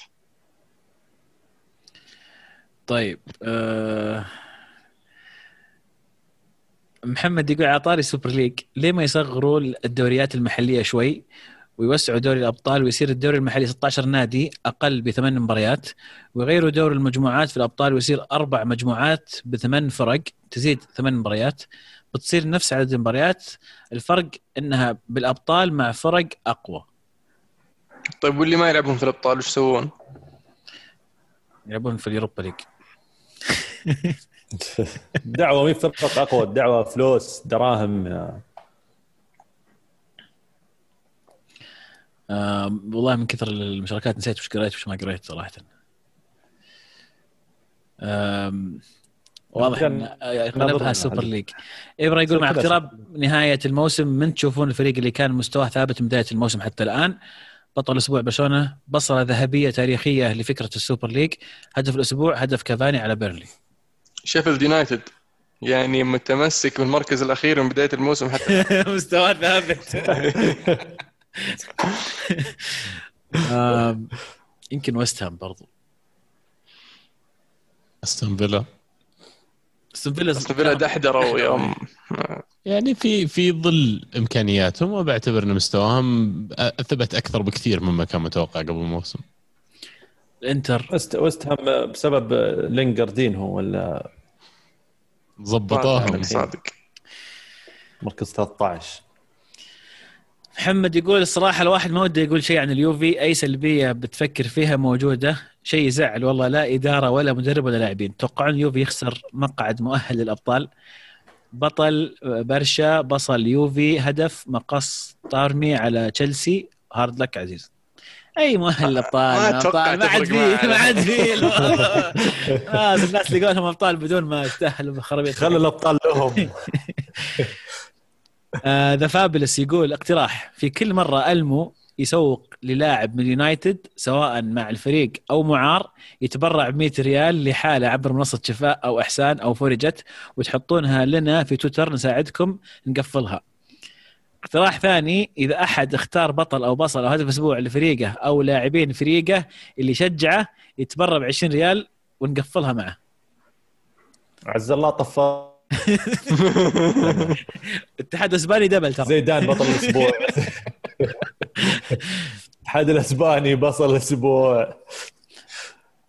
طيب أه محمد يقول على طاري Super League ليه ما يصغروا الدوريات المحلية شوي؟ ويوسعوا دوري الأبطال ويصير الدوري المحلي 16 نادي أقل بثمان مباريات ويغيروا دور المجموعات في الأبطال ويصير أربع مجموعات بثمان فرق تزيد ثمان مباريات. بتصير نفس عدد المباريات الفرق إنها بالأبطال مع فرق أقوى. طيب واللي ما يلعبون في الأبطال وش يسوون؟ يلعبون في اليوروبا ليج. الدعوه مي فقط أقوى؟ الدعوه فلوس دراهم. والله من كثر المشاركات نسيت وش قريت وش ما قريت صراحة. واضح ان اغلبها Super League. ابرا يقول مع اقتراب نهاية الموسم من تشوفون الفريق اللي كان مستواه ثابت من بداية الموسم حتى الآن. بطل الأسبوع برشلونة بصلة ذهبية تاريخية لفكرة ال Super League. هدف الأسبوع هدف كافاني على بيرنلي. شيفيلد يونايتد. يعني متمسك بالمركز الأخير من بداية الموسم حتى مستواه ثابت. يمكن ويست هام برضو. أستون فيلا. أستون فيلا أستون فيلا دحدروا يوم. يعني في في ظل إمكانياتهم وبعتبر إن مستواهم ثبت أكثر بكثير مما كان متوقع قبل الموسم. الإنتر. وست وست هام بسبب لينجردين هو ولا ضبطوهم صادق. مركز 13 محمد يقول الصراحة الواحد ما وده يقول شيء عن اليوفي أي سلبية بتفكر فيها موجودة؟ شيء يزعل والله لا إدارة ولا مدرب ولا لاعبين. توقعون اليوفي يخسر مقعد مؤهل للأبطال؟ بطل برشا بصل يوفي هدف مقص طارمي على تشيلسي. هارد لك عزيز. أي مؤهل الابطال ما عاد فيه ما عاد فيه. الناس اللي قالهم أبطال بدون ما يستاهلوا خرابيط. خلي الأبطال لهم. The Fabulous يقول اقتراح في كل مرة ألمو يسوق للاعب من يونايتد سواء مع الفريق أو معار يتبرع ب 100 ريال لحالة عبر منصة شفاء أو إحسان أو فرجت وتحطونها لنا في تويتر نساعدكم نقفلها. اقتراح ثاني إذا أحد اختار بطل أو بصل أو هدف أسبوع لفريقه أو لاعبين فريقه اللي يشجعه يتبرع ب 20 ريال ونقفلها معه. عز الله طفى الاتحاد الاسباني دبل ترى. زيدان بطل الأسبوع. الاتحاد الأسباني بصل الأسبوع.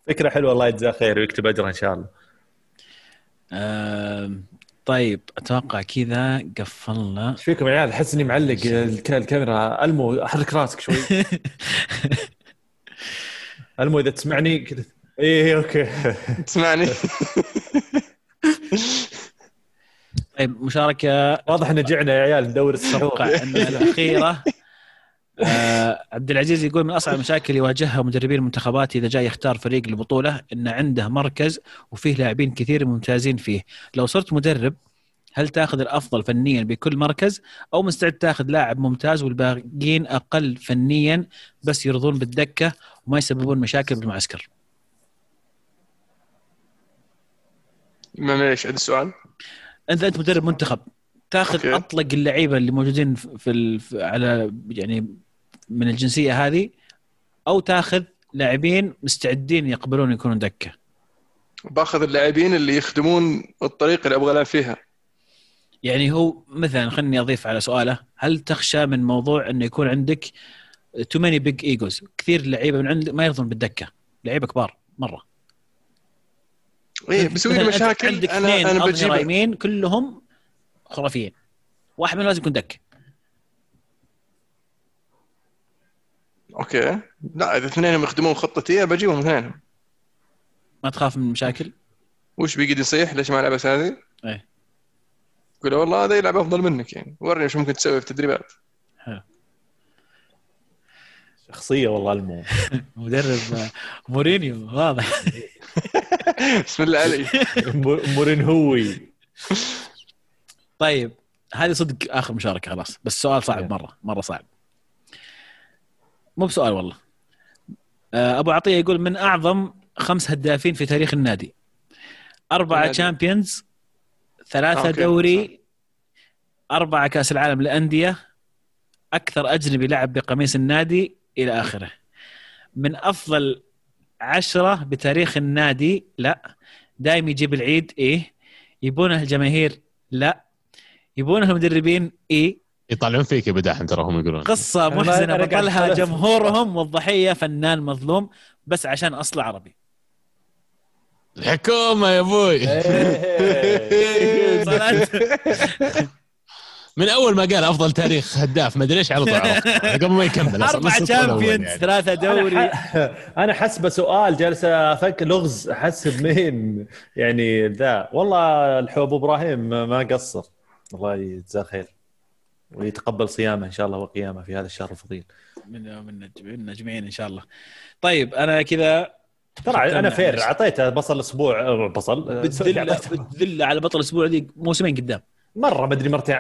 فكرة حلوة الله يجزاه خير ويكتب أجره إن شاء الله. طيب أتوقع كذا قفلنا. إيش فيكم يا عيال؟ أحس إني معلق الكاميرا. ألمو أحرك راسك شوي. ألمو إذا تسمعني كذا. إيه أوكي. تسمعني. طيب مشاركة. واضح إن جعنا يا عيال ندور إن الأخيرة آه عبد العزيز يقول من أصعب المشاكل يواجهها مدربين المنتخبات إذا جاي يختار فريق البطوله إن عنده مركز وفيه لاعبين كثير ممتازين فيه. لو صرت مدرب هل تأخذ الأفضل فنيا بكل مركز أو مستعد تأخذ لاعب ممتاز والباقيين أقل فنيا بس يرضون بالدكة وما يسببون مشاكل بالمعسكر؟ معليش عند السؤال أنت أنت مدرب منتخب. تاخذ أوكي. أطلق اللعيبة اللي موجودين في ال... على يعني من الجنسية هذه أو تاخذ لاعبين مستعدين يقبلون يكونون دكة. باخذ اللاعبين اللي يخدمون الطريقة اللي أبغى ألعب فيها. يعني هو مثلا خليني أضيف على سؤاله. هل تخشى من موضوع إنه يكون عندك too many big egos كثير لعيبة من عندك ما يرضون بالدكة. لعيبة كبار مرة. إيه بيسوي لي مشاكل. عندك أنا أنا بجيب يمين كلهم خرافيين. واحد منهم لازم يكون دك. أوكي. لا إذا اثنينهم يخدمون خطتي بجيبهم اثنينهم ما تخاف من مشاكل؟ وش بيقعد يصيح؟ ليش ما العب اساسي؟ إيه. يقول والله هذا يلعب أفضل منك يعني. ورني إيش ممكن تسوي في التدريبات. حلو شخصية والله المو. مدرب مورينيو واضح. بسم الله عليك. مورينهوي. طيب هذه صدق آخر مشاركة خلاص بس سؤال صعب مرة مرة صعب. مو بسؤال والله. أبو عطية يقول من أعظم خمس هدافين في تاريخ النادي. أربعة تشامبيونز ثلاثة أوكي. دوري أربعة كأس العالم للانديه أكثر أجنبي لعب بقميص النادي إلى آخره. من أفضل عشرة بتاريخ النادي لا. دايم يجيب العيد إيه. يبونها الجماهير لا. يبونها المدربين إيه. يطلعون فيك يا بداحم ترى هم يقولون. قصة محزنة بطلها جمهورهم والضحية فنان مظلوم بس عشان اصله عربي. الحكومة يا أبوي. إيه. من أول ما قال أفضل تاريخ هداف ما أدري ليش على طول. قبل ما يكمل أربع Champions يعني. ثلاثة دوري. أنا حسبه سؤال جالس أفكر لغز احسب مين يعني ذا. والله الحب إبراهيم ما قصر. الله يجزاه خير. ويتقبل صيامه إن شاء الله وقيامه في هذا الشهر الفضيل. من من النجمين إن شاء الله. طيب أنا كذا ترى أنا fair أعطيته بصل أسبوع بصل. بتذل بتذل على بطل الأسبوع ذي موسمين قدام. مرة ما أدري مرتين.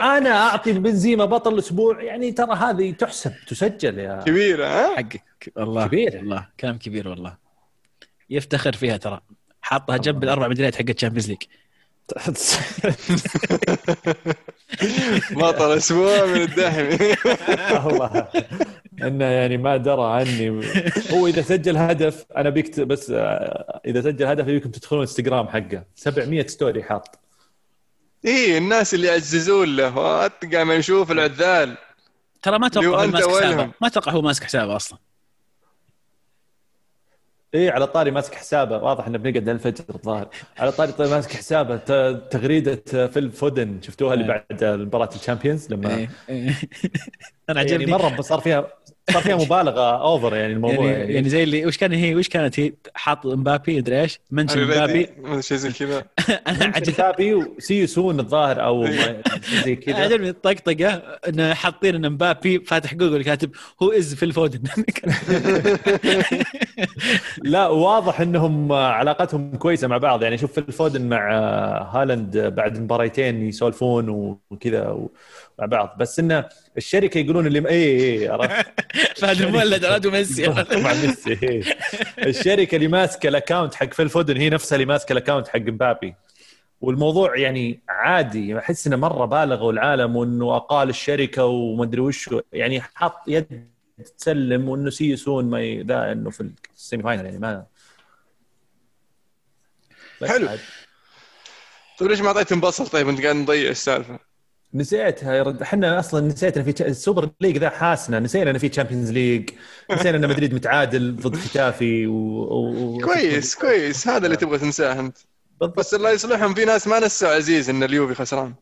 أنا أعطي بنزيما بطل الأسبوع يعني ترى هذه تحسب تسجل يا كبيره ها؟ حقك والله كبير. والله كلام كبير والله. يفتخر فيها ترى. حاطها جنب الأربع ميداليات حق ال Champions League بطل أسبوع من الداهم والله إنه يعني ما درى عني. هو إذا سجل هدف أنا بيكتب بس آه، إذا سجل هدف يمكن تدخلون انستغرام حقه. 700 story حاط. إيه الناس اللي يعززون له. قام نشوف العذال. ترى ما توقع هو ماسك حسابه. ما توقع هو ماسك حسابه أصلا. إيه على طاري ماسك حسابه. واضح إنه بنقعد الفجر الظاهر. على طاري طيب ماسك حسابه. تغريدة فيل فودن. شفتوها اللي إيه. بعد مباراة ال Champions لما إيه. إيه. أنا عجبني. يعني مرة صار فيها صار فيها مبالغة over يعني الموضوع يعني, يعني, يعني زي اللي وش كان هي وش كانت هي؟ حاط امبابي ادري إيش؟ mention امبابي شيء زي كذا. أنا عجبني امبابي و see soon الظاهر أو زي كذا. عجبني الطقطقة انه حاطين إن امبابي فاتح جوجل كاتب who is Phil Foden لا واضح إنهم علاقتهم كويسة مع بعض. يعني شوف فيل فودن مع هالاند بعد مباريتين يسولفون وكذا مع بعض. بس انه الشركة يقولون اللي اي اي إيه، عرفت؟ فهد المولد رادو ميسي مع ميسي إيه. الشركة اللي ماسكة الاكونت حق فيل فودن هي نفسها اللي ماسكة الاكونت حق مبابي. والموضوع يعني عادي أحس إنه مرة بالغوا العالم وإنه أقال الشركة وما أدري وش يعني حط يد تسلم وإنه سيسون ما ذا إنه في السيمي فاينل يعني ما. حلو. طيب ليش ما اعطيتهم بصل طيب أنت قاعد نضيع السالفة. نسيتها إحنا أصلا نسيت في ال Super League ذا حاسنا. نسينا إنه في Champions League نسينا ان مدريد متعادل ضد ختافي و... و... كويس كويس. هذا اللي تبغى تنساه أنت. بالضبط. بس الله يصلحهم. في ناس ما نسوا عزيز إن اليوفي خسران.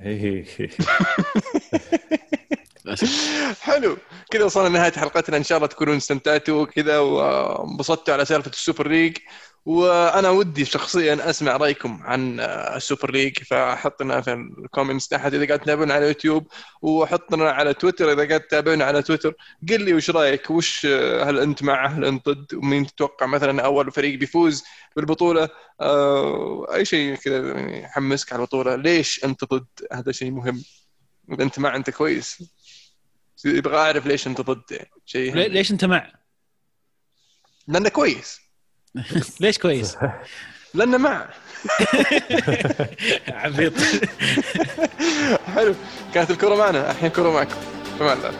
حلو. كذا وصلنا لنهاية حلقتنا. إن شاء الله تكونوا استمتعتوا كذا وانبسطتوا على سالفة ال Super League. وأنا ودي شخصيا أسمع رأيكم عن ال Super League فحط لنا في ال comments تحت إذا قاعد تتابعونا على يوتيوب وحط لنا على تويتر إذا قاعد تتابعونا على تويتر. قل لي وش رأيك؟ وش هل أنت مع؟ هل أنت ضد؟ ومين تتوقع مثلا أول فريق بيفوز بالبطولة؟ آه، أي شيء كذا يعني يحمسك على البطولة. ليش أنت ضد؟ هذا شيء مهم. إذا أنت مع أنت كويس. يبغى أعرف ليش أنت ضد شيء ليش أنت مع؟ لأنه كويس. ليش كويس؟ لأنه مع. عبيط. حلو. كانت الكره معنا. الحين الكره معكم. فما الله